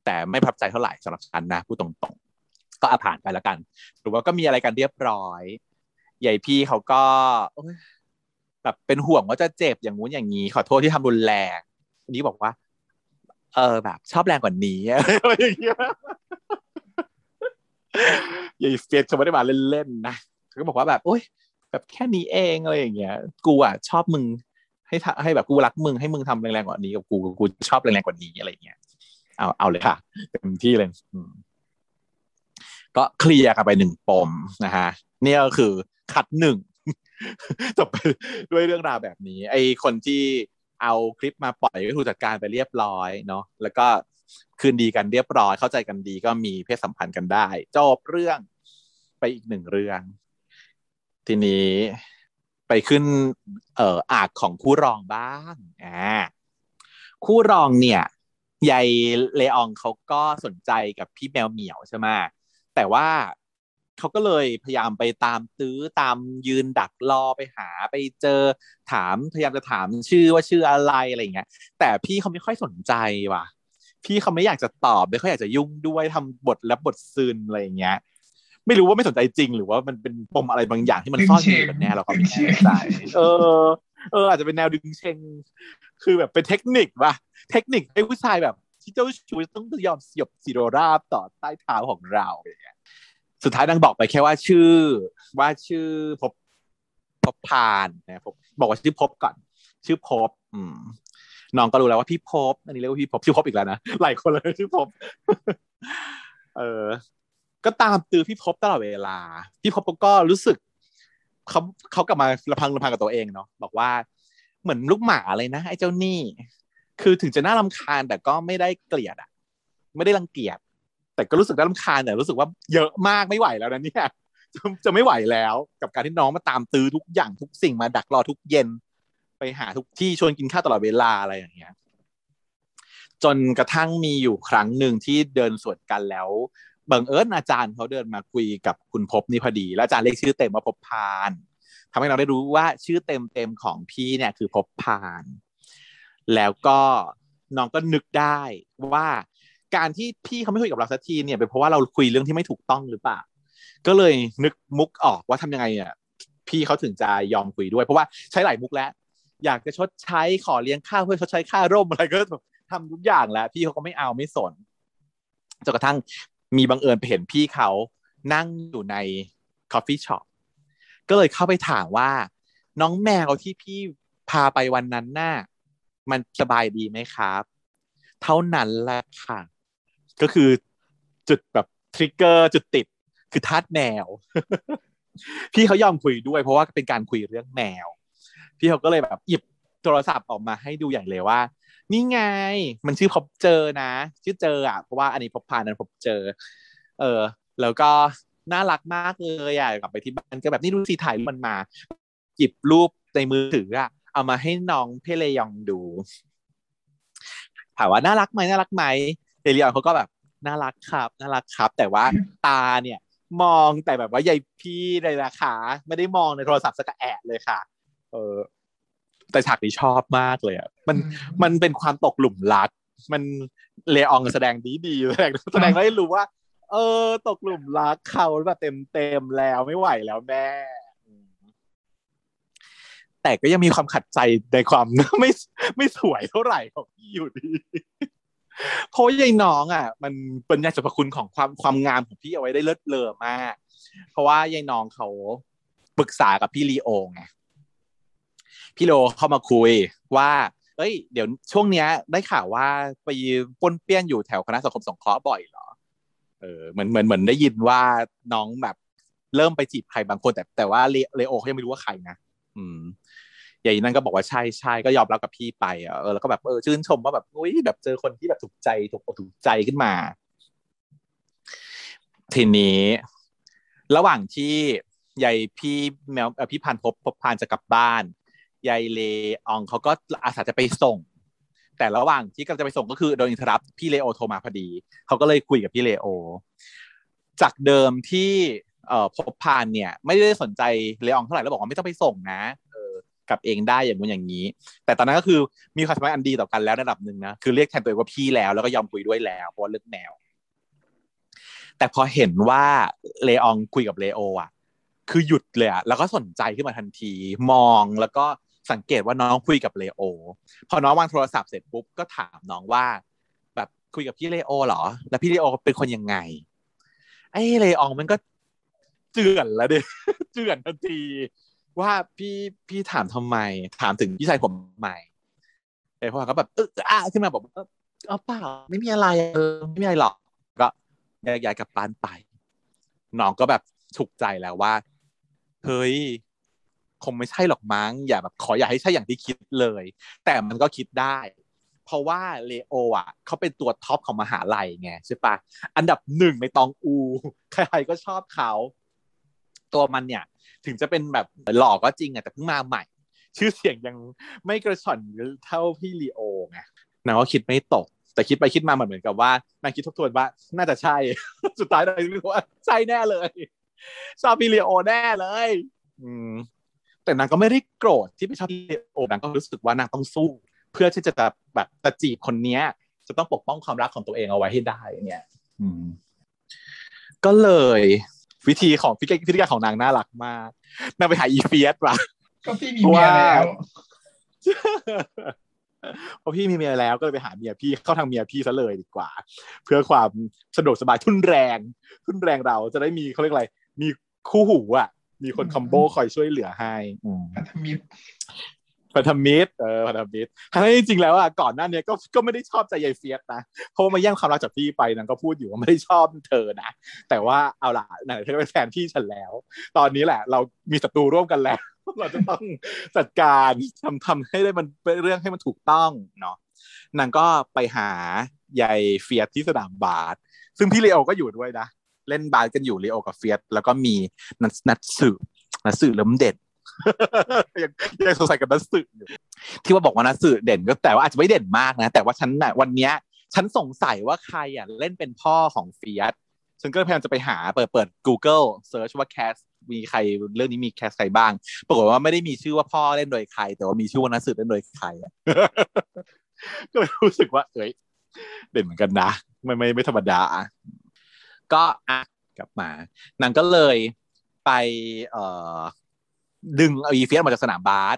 Speaker 2: แต่ไม่ประทับใจเท่าไหร่สำหรับฉันนะพูดตรงๆ ก็อาผ่านไปแล้วกันหรือว่าก็มีอะไรกันเรียบร้อย ใหญ่พี่เขาก็โอ๊ยแบบเป็นห่วงว่าจะเจ็บอย่างงู้นอย่างนี้ ขอโทษที่ทำรุนแรงอันนี้บอกว่า เออแบบ ชอบแรงกว่านี้อะไรอย่างเงี้ยยายเฟียสเขาไม่ได้มาเล่นๆนะเขาก็บอกว่าแบบโอ๊ยแบบแค่นี้เองอะไรอย่างเงี้ย กูอะชอบมึง ให้ทำให้แบบกูรักมึงให้มึงทำแรงๆกว่านี้กับกูกูชอบแรงๆกว่านี้อะไรอย่างเงี้ยเอาเอาเลยค่ะเต็มที่เลยอืมก็เคลียร์กันไปหนึ่งปมนะฮะเนี่ยก็คือ คัดหนึ่งจบไปด้วยเรื่องราวแบบนี้ ไอคนที่เอาคลิปมาปล่อยก็ถูกจัดการไปเรียบร้อยเนาะแล้วก็คืนดีกันเรียบร้อย เข้าใจกันดีก็มีเพศสัมพันธ์กันได้จบเรื่องไปอีกหนึ่งเรื่อง ทีนี้ไปขึ้น เอ่ออากของคู่รองบ้างอ่าคู่รองเนี่ยยายเลอองเขาก็สนใจกับพี่แมวเหมียวใช่ไหมแต่ว่า เขาก็เลยพยายามไปตามตื้อตามยืนดักรอไปหาไปเจอถามพยายามจะถามชื่อว่าชื่ออะไรอะไรอย่างเงี้ยแต่พี่เขาไม่ค่อยสนใจว่ะ พี่เขาไม่อยากจะตอบไม่ค่อยอยากจะยุ่งด้วยทำบทและบทซึนอะไรอย่างเงี้ย ไม่รู้ว่าไม่สนใจจริง หรือว่ามันเป็นปมอะไรบางอย่างที่มันซ่อนอยู่กันแน่เราก็ไม่แน่ใจเออเอออาจจะเป็นแนวดึงเชงคือแบบเป็นเทคนิคว่ะเทคนิคให้ผู้ชายแบบที่เจ้าชู้ต้องยอมสยบสีโรราบต่อใต้เท้าของเราอย่างเงี้ย สุดท้ายนางบอกไปแค่ว่าชื่อ ว่าชื่อพบพบพานนะผมบอกว่าชื่อพบก่อน ชื่อพบ อืมน้องก็รู้แล้วว่าพี่พบ อันนี้เรียกว่าพี่พบชื่อพบอีกแล้วนะหลายคนเลยชื่อพบ เออ ก็ตามตือพี่พบตลอดเวลา พี่พบก็รู้สึกเขาเขากลับมาระพังระพังกับตัวเองเนาะบอกว่าเหมือนลูกหมาเลยนะไอ้เจ้านี่ คือถึงจะน่ารำคาญแต่ก็ไม่ได้เกลียดอะไม่ได้รังเกียจ แต่ก็รู้สึกน่ารำคาญแต่รู้สึกว่าเยอะมากไม่ไหวแล้วนะเนี่ยจะจะไม่ไหวแล้วกับการที่น้องมาตามตื้อทุกอย่างทุกสิ่งมาดักรอทุกเย็น ไปหาทุกที่ชวนกินข้าวตลอดเวลาอะไรอย่างเงี้ย จนกระทั่งมีอยู่ครั้งหนึ่งที่เดินสวนกันแล้วบังเอิญอาจารย์เขาเดินมาคุยกับคุณพบนี่พอดี แล้วอาจารย์เรียกชื่อเต็มว่าพบพานทำให้เราได้รู้ว่าชื่อเต็มเต็มของพี่เนี่ยคือพบพาน แล้วก็น้องก็นึกได้ว่า การที่พี่เขาไม่คุยกับเราสักทีเนี่ยเป็นเพราะว่าเราคุยเรื่องที่ไม่ถูกต้องหรือเปล่า ก็เลยนึกมุกออกว่าทำยังไงอะพี่เขาถึงจะยอมคุยด้วย เพราะว่าใช้หลายมุกแล้ว อยากจะชดใช้ขอเลี้ยงข้าวเพื่อชดใช้ค่าร่มอะไรก็ทำทุกอย่างแล้ว พี่เขาก็ไม่เอาไม่สนจนกระทั่งมีบังเอิญไปเห็นพี่เขานั่งอยู่ใน coffee shop ก็เลยเข้าไปถามว่า น้องแมวที่พี่พาไปวันนั้นน่ะมันสบายดีไหมครับ เท่านั้นแหละค่ะ ก็คือจุดแบบทริกเกอร์จุดติดคือทาสแมว พี่เขายอมคุยด้วย เพราะว่าเป็นการคุยเรื่องแมว พี่เขาก็เลยแบบหยิบโทรศัพท์ออกมาให้ดูใหญ่เลยว่า นี่ไง มันชื่อพบเจอนะ ชื่อเจออะเพราะว่าอันนี้พบพานนั้นพบเจอ เออ แล้วก็น่ารักมากเลยอะกลับไปที่บ้านก็แบบนี่ดูสิถ่ายรูปมันมา หยิบรูปในมือถืออะเอามาให้น้องเพเลยองดูถามว่าน่ารักไหมน่ารักไหมเดลิออนเขาก็แบบ น่ารักครับน่ารักครับ แต่ว่าตาเนี่ยมองแต่แบบว่าใหญ่พี่เลยนะคะไม่ได้มองในโทรศัพท์สักแอะเลยค่ะ เออ แต่ฉากนี้ชอบมากเลยอะมันมันเป็นความตกหลุมรัก มันเลอองแสดงดีดีแสดงแสดงให้รู้ว่า เออ ตกหลุมรักเขาแบบเต็มเต็มแล้วไม่ไหวแล้วแม่แต่ก็ยังมีความขัดใจในความไม่ไม่สวยเท่าไหร่ของพี่อยู่ดี เพราะยายน้องอะ มันเป็นยาสรรพคุณของความความงามของพี่เอาไว้ได้เลิศเลอมาก เพราะว่ายายน้องเขาปรึกษากับพี่ลีโอไงพี่โลเข้ามาคุยว่าเอ้ย เดี๋ยวช่วงเนี้ย ได้ข่าวว่าไปปนเปี้ยนอยู่แถวคณะสังคมสงเคราะห์บ่อยเหรอ เออเหมือนเหมือนเหมือนได้ยินว่าน้องแบบเริ่มไปจีบใครบางคนแต่แต่ว่าเลโอเขายังไม่รู้ว่าใครนะอืม ใหญ่นั่นก็บอกว่าใช่ใช่ก็ยอมรับกับพี่ไปเออแล้วก็แบบเออชื่นชมว่าแบบอุ้ยแบบเจอคนที่แบบถูกใจถูกอกถูกใจขึ้นมา ทีนี้ ระหว่างที่ยายพี่แมวพี่พันพบพบพานจะกลับบ้านยายเลอองเขาก็อาสาจะไปส่ง แต่ระหว่างที่กำลังจะไปส่งก็คือโดนอินทรับพี่เลโอโทรมาพอดีเขาก็เลยคุยกับพี่เลโอ จากเดิมที่พบพานเนี่ย ไม่ได้สนใจเลอองเท่าไหร่แล้วบอกว่าไม่ต้องไปส่งนะ กลับเองได้อย่างนู้นอย่างนี้ แต่ตอนนั้นก็คือมีความสัมพันธ์อันดีต่อกันแล้วระดับหนึ่งนะคือเรียกแทนตัวเองว่าพี่แล้วแล้วก็ยอมคุยด้วยแล้วเพราะเรื่องแนว แต่พอเห็นว่าเลอองคุยกับเลโออะ คือหยุดเลยอะแล้วก็สนใจขึ้นมาทันทีมองแล้วก็สังเกตว่าน้องคุยกับเลโอพอน้องวางโทรศัพท์เสร็จปุ๊บก็ถามน้องว่า แบบคุยกับพี่เลโอเหรอ แล้วพี่เลโอเป็นคนยังไงไอ้เลอองมันก็เจือนแล้วเด้เจือนทันที ว่าพี่พี่ถามทำไม ถามถึงพี่ชายผมทำไมแต่อเขาแบบเอออะขึ้นมาบอกเออเปล่าไม่มีอะไรเออไม่มีอะไรหรอก ก็แยกย้ายกลับบ้านไปน้องก็แบบฉุกใจแล้วว่าเฮ้ยคงไม่ใช่หรอกมั้งอย่าแบบขออย่าให้ใช่อย่างที่คิดเลย แต่มันก็คิดได้ เพราะว่าเลโออะเขาเป็นตัวท็อปของมหาลัยไงใช่ปะอันดับหนึ่งในตองอู ใครๆก็ชอบเขา ตัวมันเนี่ย ถึงจะเป็นแบบหล่อก็จริงอะแต่เพิ่งมาใหม่ ชื่อเสียงยังไม่กระชอนเท่าพี่ลีโอไงนางก็คิดไม่ตก แต่คิดไปคิดมาเหมือนเหมือนกับว่านางคิดทบทวนว่า น่าจะใช่ สุดท้ายนางรู้ว่าใช่แน่เลยชอบพี่ลีโอแน่เลย อืมแต่นางก็ไม่ได้โกรธที่ไม่ชอบพี่ลีโอนางก็รู้สึกว่านางต้องสู้ เพื่อที่จะแบบจะจีบคนเนี้ย จะต้องปกป้องความรักของตัวเองเอาไว้ให้ได้เนี่ย อืมก็เลย วิธีของพิธีการของนางน่ารักมากนางไปหาอีเฟียสว่ะ
Speaker 1: ก็พี่มีเมียแล้ว
Speaker 2: พอพี่มีเมียแล้วก็เลยไปหาเมียพี่เข้าทางเมียพี่ซะเลยดีกว่า เพื่อความสะดวกสบายทุนแรง ทุนแรงเราจะได้มีเขาเรียกอะไร มีคู่หูอะ มีคนคอมโบคอยช่วยเหลือให้
Speaker 1: พันธมิตร
Speaker 2: พันธมิตรเออพันธมิตรทั้งที่จริงๆแล้วอะก่อนหน้านี้ก็ก็ไม่ได้ชอบใจยายเฟียสนะเพราะมาแย่งความรักจากพี่ไปนางก็พูดอยู่ว่าไม่ได้ชอบเธอนะแต่ว่าเอาล่ะนางเธอเป็นแฟนพี่ฉันแล้ว ตอนนี้แหละ เรามีศัตรูร่วมกันแล้ว เราจะต้องจัดการทำทำให้ได้มันเป็นเรื่องให้มันถูกต้องเนาะนางก็ไปหายายเฟียสที่สนามบาสซึ่งพี่เลโอก็อยู่ด้วยนะเล่นบาสกันอยู่เลโอกับเฟียสแล้วก็มีนัดสืบนัดสืบเริ่มเด่น ยังยังสงสัยกับนัดสืบอยู่ที่ว่าบอกว่านัดสืบเด่นก็แต่ว่าอาจจะไม่เด่นมากนะ แต่ว่าฉันน่ะวันเนี้ยฉันสงสัยว่าใครอะเล่นเป็นพ่อของเฟียสฉันก็พยายามจะไปหาเปิดเปิด Google search ว่า cast มีใครเรื่องนี้มี cast ใครบ้าง ปรากฏว่าไม่ได้มีชื่อว่าพ่อเล่นโดยใคร แต่ว่ามีชื่อว่านัดสืบเล่นโดยใครก็เลยรู้สึกว่าเอ้ยเด่นเหมือนกันนะไม่ไม่ไม่ธรรมดา ก็อะกลับมา นางก็เลยไปเอ่อ ดึงอีเฟียสมาจากสนามบาส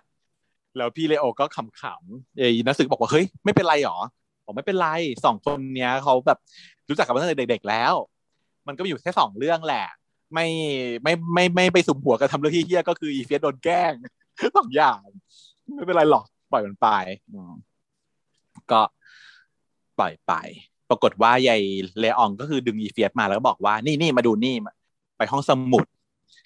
Speaker 2: แล้วพี่เลโอก็ขำๆเอ้นักศึกบอกว่าเฮ้ยไม่เป็นไรหรอบอกไม่เป็นไรสองคนเนี้ยเขาแบบรู้จักกันมาตั้งแต่เด็กๆแล้ว มันก็มีอยู่แค่สองเรื่องแหละ ไม่ไม่ไม่ไม่ไปสุมหัวกันทำเรื่องที่เฮี้ยก็คืออีเฟียสโดนแกล้งสองอย่าง ไม่เป็นไรหรอกปล่อยมันไปก็ปล่อยไป ปรากฏว่ายายเลอองก็คือดึงอีเฟียสมาแล้วก็บอกว่า นี่นี่มาดูนี่ไปห้องสมุด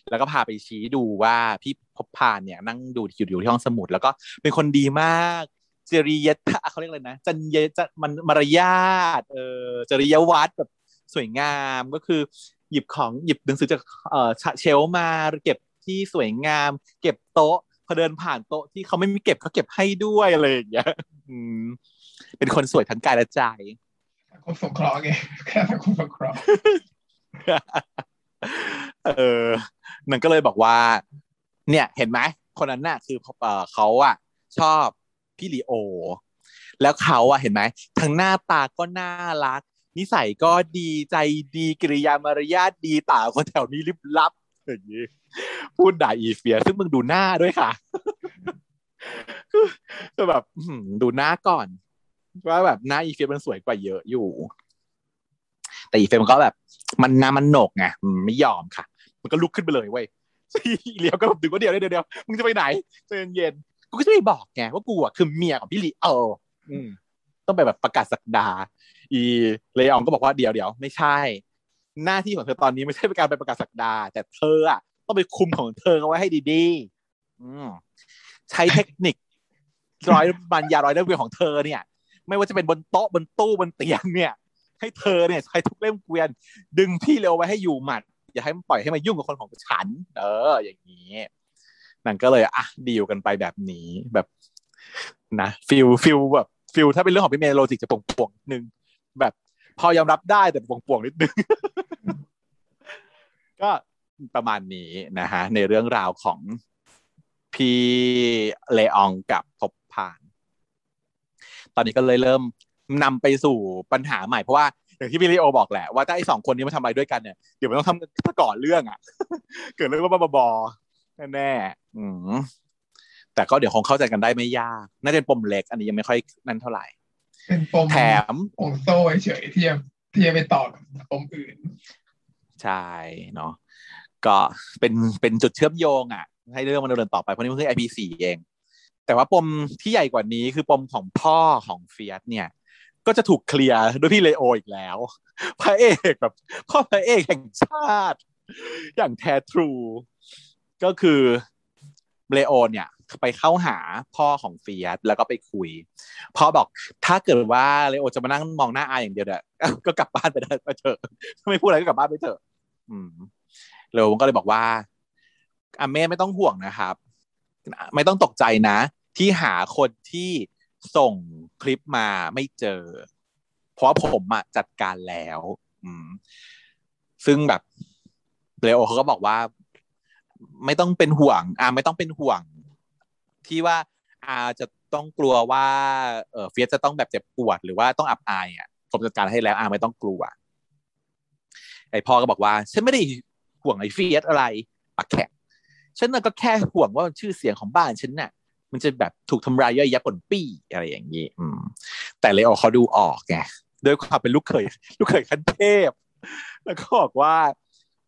Speaker 2: แล้วก็พาไปชี้ดูว่าพี่พบพานเนี่ยนั่งดูอยู่อยู่ที่ห้องสมุด แล้วก็เป็นคนดีมากจริยธรรมเขาเรียกอะไรนะจันยจะมันมารยาทเออจริยวัดแบบสวยงามก็คือ หยิบของหยิบหนังสือจากเอ่อเชลมาเก็บที่สวยงาม เก็บโต๊ะพอเดินผ่านโต๊ะที่เขาไม่มีเก็บเขาเก็บให้ด้วยอะไรอย่างเงี้ยอืมเป็นคนสวยทั้งกายและใจ
Speaker 1: คมสงเคราะห์ไงแค่สังคมสงเคราะห์
Speaker 2: เออ มันก็เลยบอกว่า เนี่ยเห็นไหมคนนั้นน่ะ คือเออเขาอะ ชอบพี่ลีโอ แล้วเขาอะเห็นไหมทั้งหน้าตาก็น่ารัก นิสัยก็ดีใจดีกิริยามารยาทดีต่าคนแถวนี้ลิบลับอย่างนี้พูดด่าอีเฟีย ซึ่งมึงดูหน้าด้วยค่ะคือแบบดูหน้าก่อนว่าแบบหน้าอีเฟมมันสวยกว่าเยอะอยู่ แต่อีเฟมมันก็แบบ มันน้ามันหนกไงไม่ยอมค่ะ มันก็ลุกขึ้นไปเลยเว้ยเลี้ยวก็ดึงว่าเดียวเดียวเดียวมึงจะไปไหนใจเย็นกูก็จะไม่บอกไงว่ากูอะคือเมียของพี่ลีเออต้องไปแบบประกาศสักดา อีเลอองก็บอกว่าเดี๋ยวเดี๋ยวไม่ใช่ หน้าที่ของเธอตอนนี้ไม่ใช่เป็นการไปประกาศสักดา แต่เธออะต้องไปคุมของเธอเอาไว้ให้ดีๆอืมใช้เทคนิคร้อยบันยาร้อยเล่มเกวียนของเธอเนี่ย ไม่ว่าจะเป็นบนโต๊ะบนตู้บนเตียงเนี่ย ให้เธอเนี่ยใช้ทุกเล่มเกวียน ดึงพี่เร็วไว้ให้อยู่หมัด อย่าให้มันปล่อยให้มายุ่งกับคนของฉัน เออ อย่างนี้นั่นก็เลยอะดีลกันไปแบบนี้แบบ นะฟิลฟิลแบบฟิลถ้าเป็นเรื่องของพี่เมย์โลจิกจะป่วงนึงแบบพอยอมรับได้แต่ป่วงนิดนึงก็ประมาณนี้นะฮะในเรื่องราวของพี่เลอองกับพบผ่าน ตอนนี้ก็เลยเริ่มนำไปสู่ปัญหาใหม่เพราะว่า อย่างที่พี่ลีโอบอกแหละว่าถ้าไอ้สองคนนี้มาทำอะไรด้วยกันเนี่ยเดี๋ยวมันต้องทำซะก่อนเรื่องอะ เกิดเรื่องว่าบอๆแน่ๆอืมแต่ก็เดี๋ยวคงเข้าใจกันได้ไม่ยาก น่าจะเป็นปมเล็ก อันนี้ยังไม่ค่อยนั่นเท่าไหร่
Speaker 1: เป็นปม
Speaker 2: แถม
Speaker 1: ปมโซ่เฉยๆที่จะที่จะไปต่อกับปมอื่น
Speaker 2: ใช่เนาะก็เป็นเป็นจุดเชื่อมโยงอะ ให้เรื่องมันดำเนินต่อไปเพราะนี่มันคือ IP4 เอง แต่ว่าปมที่ใหญ่กว่านี้คือปมของพ่อของเฟียสเนี่ย ก็จะถูกเคลียร์ด้วยพี่เลโออีกแล้ว พระเอกแบบพ่อพระเอกแห่งชาติ อย่างแท้ true ก็คือเลโอเนี่ยไปเข้าหาพ่อของเฟียสแล้วก็ไปคุยพ่อบอกถ้าเกิดว่าเลโอจะมานั่งมองหน้าอาอย่างเดียวเนี่ยก็กลับบ้านไปได้ไปเถอะไม่พูดอะไรก็กลับบ้านไปเถอะ อืมเลโอก็เลยบอกว่าอาเม่ไม่ต้องห่วงนะครับ ไม่ต้องตกใจนะ ที่หาคนที่ ส่งคลิปมาไม่เจอ เพราะผมอะจัดการแล้ว อืม ซึ่งแบบเลโอเขาก็บอกว่า ไม่ต้องเป็นห่วง อ่าไม่ต้องเป็นห่วง ที่ว่าอาจะต้องกลัวว่าเออเฟียสจะต้องแบบเจ็บปวด หรือว่าต้องอับอายอะผมจัดการให้แล้วอาไม่ต้องกลัวไอพ่อก็บอกว่า ฉันไม่ได้ห่วงไอเฟียสอะไรปากแข็งฉันน่ะก็แค่ห่วงว่าชื่อเสียงของบ้านฉันน่ะ มันจะแบบถูกทำลายย่อยยับผลปี้อะไรอย่างนี้อืม แต่เลโอเขาดูออกไงด้วยความเป็นลูกเขยลูกเขยขั้นเทพ แล้วก็บอกว่า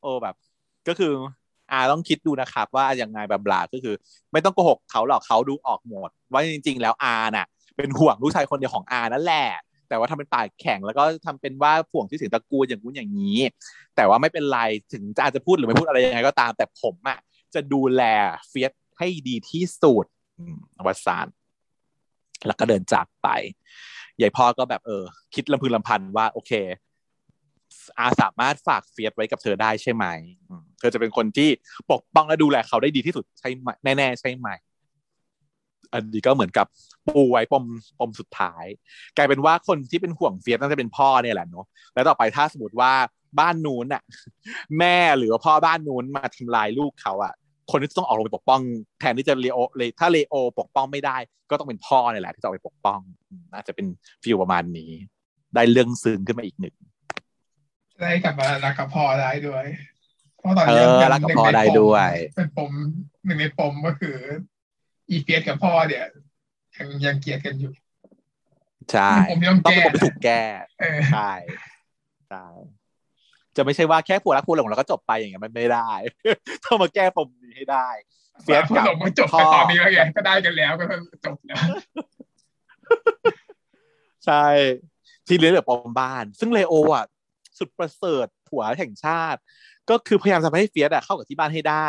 Speaker 2: โอ้แบบ ก็คืออาต้องคิดดูนะครับ ว่ายังไงแบบบลาก็คือ ไม่ต้องโกหกเขาหรอกเขาดูออกหมด ว่าจริง ๆ แล้วอาน่ะ เป็นห่วงลูกชายคนเดียวของอานั่นแหละแต่ว่าทำเป็นปากแข็งแล้วก็ทำเป็นว่าห่วงที่สียงตระกูลอย่างนู้นอย่างนี้ แต่ว่าไม่เป็นไรถึงจะอาจจะพูดหรือไม่พูดอะไรยังไงก็ตาม แต่ผมอะจะดูแลเฟียสให้ดีที่สุด วัดสานแล้วก็เดินจากไปยายพ่อก็แบบเออ คิดลำพึงลำพันว่า โอเค อาสามารถฝากเฟียสไว้กับเธอได้ใช่ไหมเธอจะเป็นคนที่ปกป้องและดูแลเขาได้ดีที่สุดใช่ไหมแน่ๆใช่ไหมอันนี้ก็เหมือนกับปูไว้ปมปมสุดท้าย กลายเป็นว่าคนที่เป็นห่วงเฟียสน่าจะเป็นพ่อเนี่ยแหละเนาะแล้วต่อไปถ้าสมมติว่าบ้านนู้นน่ะ แม่หรือพ่อบ้านนู้นมาทำลายลูกเขาอะ คนที่ต้องออกลงไปปกป้อง แทนที่จะเลโอเลยถ้าเลโอปกป้องไม่ได้ ก็ต้องเป็นพ่อเนี่ยแหละที่จะออกไปปกป้อง น่าจะเป็นฟิลประมาณนี้ ได้เรื่องซึ้งขึ้นมาอีกหนึ่ง
Speaker 1: ได้กลับมารักกับพ่อได้ด้วยเพราะตอน
Speaker 2: เอ
Speaker 1: นี้
Speaker 2: อ
Speaker 1: เป็น
Speaker 2: รักกับ
Speaker 1: หนึ่ง
Speaker 2: พ่อ
Speaker 1: ใน
Speaker 2: ได้
Speaker 1: ปม
Speaker 2: ด้วย
Speaker 1: เป็นปมหนึ่งในปมก็คือ อีเฟียสกับพ่อเนี่ยยังยังเกลียดกันอยู่
Speaker 2: ใช่
Speaker 1: เป็นปมที่ต้อง
Speaker 2: ต้อง
Speaker 1: แก้
Speaker 2: เป็นปมที่ถูกแก้
Speaker 1: เออ
Speaker 2: ใช่ใช่ จะไม่ใช่ว่าแค่ผัวรักผัวหลงแล้วก็จบไปอย่างเงี้ยมันไม่ได้ต้องมาแก้ปมนี้ให้ได้เฟียส
Speaker 1: พอ
Speaker 2: กับ
Speaker 1: หลงมาจบ
Speaker 2: พ่
Speaker 1: กั
Speaker 2: อ
Speaker 1: นตอนนี้แล้วไงก็ได้กันแล้วก็จบแล้ว
Speaker 2: ใช่ที่เหลือเหลือปมบ้าน ซึ่งเลโออะสุดประเสริฐผัวแห่งชาติ ก็คือพยายามจะให้เฟียสอะเข้ากับที่บ้านให้ได้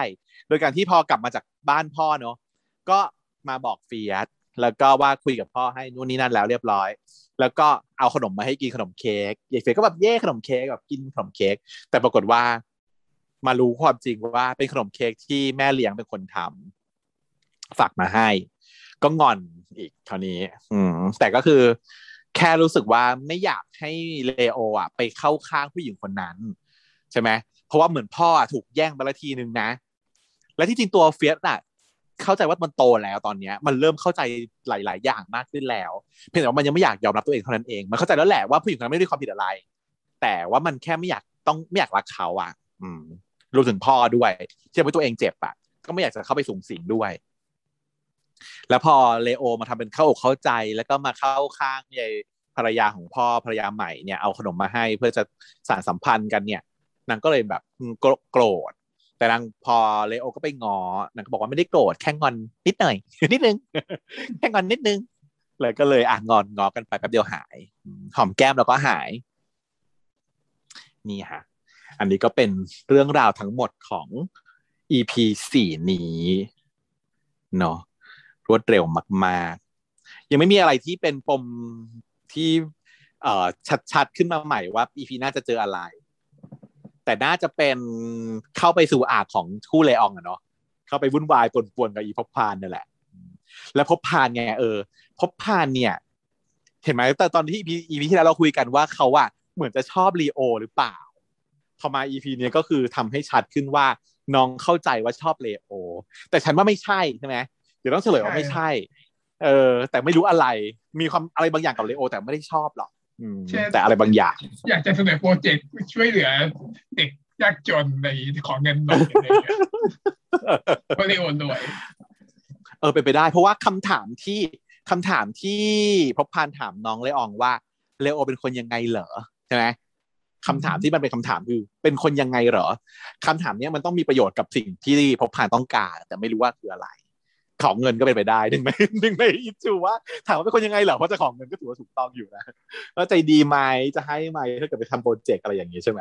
Speaker 2: โดยการที่พอกลับมาจากบ้านพ่อเนาะก็มาบอกเฟียสแล้วก็ว่าคุยกับพ่อให้นู่นนี่นั่นแล้วเรียบร้อย แล้วก็เอาขนมมาให้กินขนมเค้กยายเฟียสก็แบบเย่ขนมเค้กแบบกินขนมเค้กแต่ปรากฏว่ามารู้ความจริงว่าเป็นขนมเค้กที่แม่เลี้ยงเป็นคนทำฝากมาให้ ก็งอนอีกคราวนี้ อืมแต่ก็คือ แค่รู้สึกว่าไม่อยากให้เลโออะ ไปเข้าข้างผู้หญิงคนนั้น ใช่ไหมเพราะว่าเหมือนพ่ออะถูกแย่งไปละทีนึงนะ และที่จริงตัวเฟียสอะ เข้าใจว่ามันโตแล้วตอนเนี้ย มันเริ่มเข้าใจหลาย ๆ อย่างมากขึ้นแล้ว เพียงแต่ว่ามันยังไม่อยากยอมรับตัวเองเท่านั้นเองมันเข้าใจแล้วแหละว่าผู้หญิงคนนั้นไม่ได้ความผิดอะไร แต่ว่ามันแค่ไม่อยากต้องไม่อยากรักเขาอะ อืมรวมถึงพ่อด้วยที่ทำให้ตัวเองเจ็บอะ ก็ไม่อยากจะเข้าไปสูงสิงด้วย แล้วพอเลโอมาทำเป็นเข้าอกเข้าใจแล้วก็มาเข้าข้างยายภรรยาของพ่อภรรยาใหม่เนี่ยเอาขนมมาให้เพื่อจะสานสัมพันธ์กันเนี่ยนางก็เลยแบบโกรธ แต่นางพอเลโอก็ไปงอนางก็บอกว่าไม่ได้โกรธแค่งอนนิดหน่อยนิดนึงแค่งอนนิดนึงเลยก็เลยอะงอนงอกันไปแป๊บเดียวหาย หอมแก้มแล้วก็หาย นี่ฮะอันนี้ก็เป็นเรื่องราวทั้งหมดของ EP สี่นี้เนาะรวดเร็วมากๆ ยังไม่มีอะไรที่เป็นปมที่เอ่อชัดๆ ขึ้นมาใหม่ว่า EP น่าจะเจออะไร แต่น่าจะเป็นเข้าไปสู่อาของคู่เลอองอะเนาะเข้าไปวุ่นวายปนๆกับอีพบพานนี่แหละ แล้วพบพานไงเออ พบพานเนี่ย เห็นไหมแต่ตอนที่ EP EP ที่แล้วเราคุยกันว่าเขาอะเหมือนจะชอบลีโอหรือเปล่าพอมา EP เนี้ยก็คือทำให้ชัดขึ้นว่าน้องเข้าใจว่าชอบเลโอ แต่ฉันว่าไม่ใช่ใช่ไหมเดี๋ยวต้องเฉลยว่าไม่ใช่ เออ แต่ไม่รู้อะไร มีความอะไรบางอย่างกับเลโอ แต่ไม่ได้ชอบหรอก แต่อะไรบางอย่าง
Speaker 1: อยากจะเสนอโปรเจกต์ช่วยเหลือเด็กยากจนในของเงินหน่อยอะไรอย่างเงี้ยก็เลยโอนรวย
Speaker 2: เออเป็นไปได้ เพราะว่าคำถามที่คำถามที่พบพานถามน้องเลอองว่าเลโอเป็นคนยังไงเหรอใช่ไหมคำถามที่มันเป็นคำถามคือ เป็นคนยังไงเหรอคำถามเนี้ยมันต้องมีประโยชน์กับสิ่งที่พบพานต้องการ แต่ไม่รู้ว่าคืออะไร ของเงินก็เป็นไปได้หนึ่งในหนึ่งในอิจูว่าถามว่าเป็นคนยังไงเหรอเพราะจะของเงินก็ถือว่าถูกต้องอยู่นะว่าใจดีไหมจะให้ไหมถ้าเกิดไปทำโปรเจกต์อะไรอย่างนี้ใช่ไหม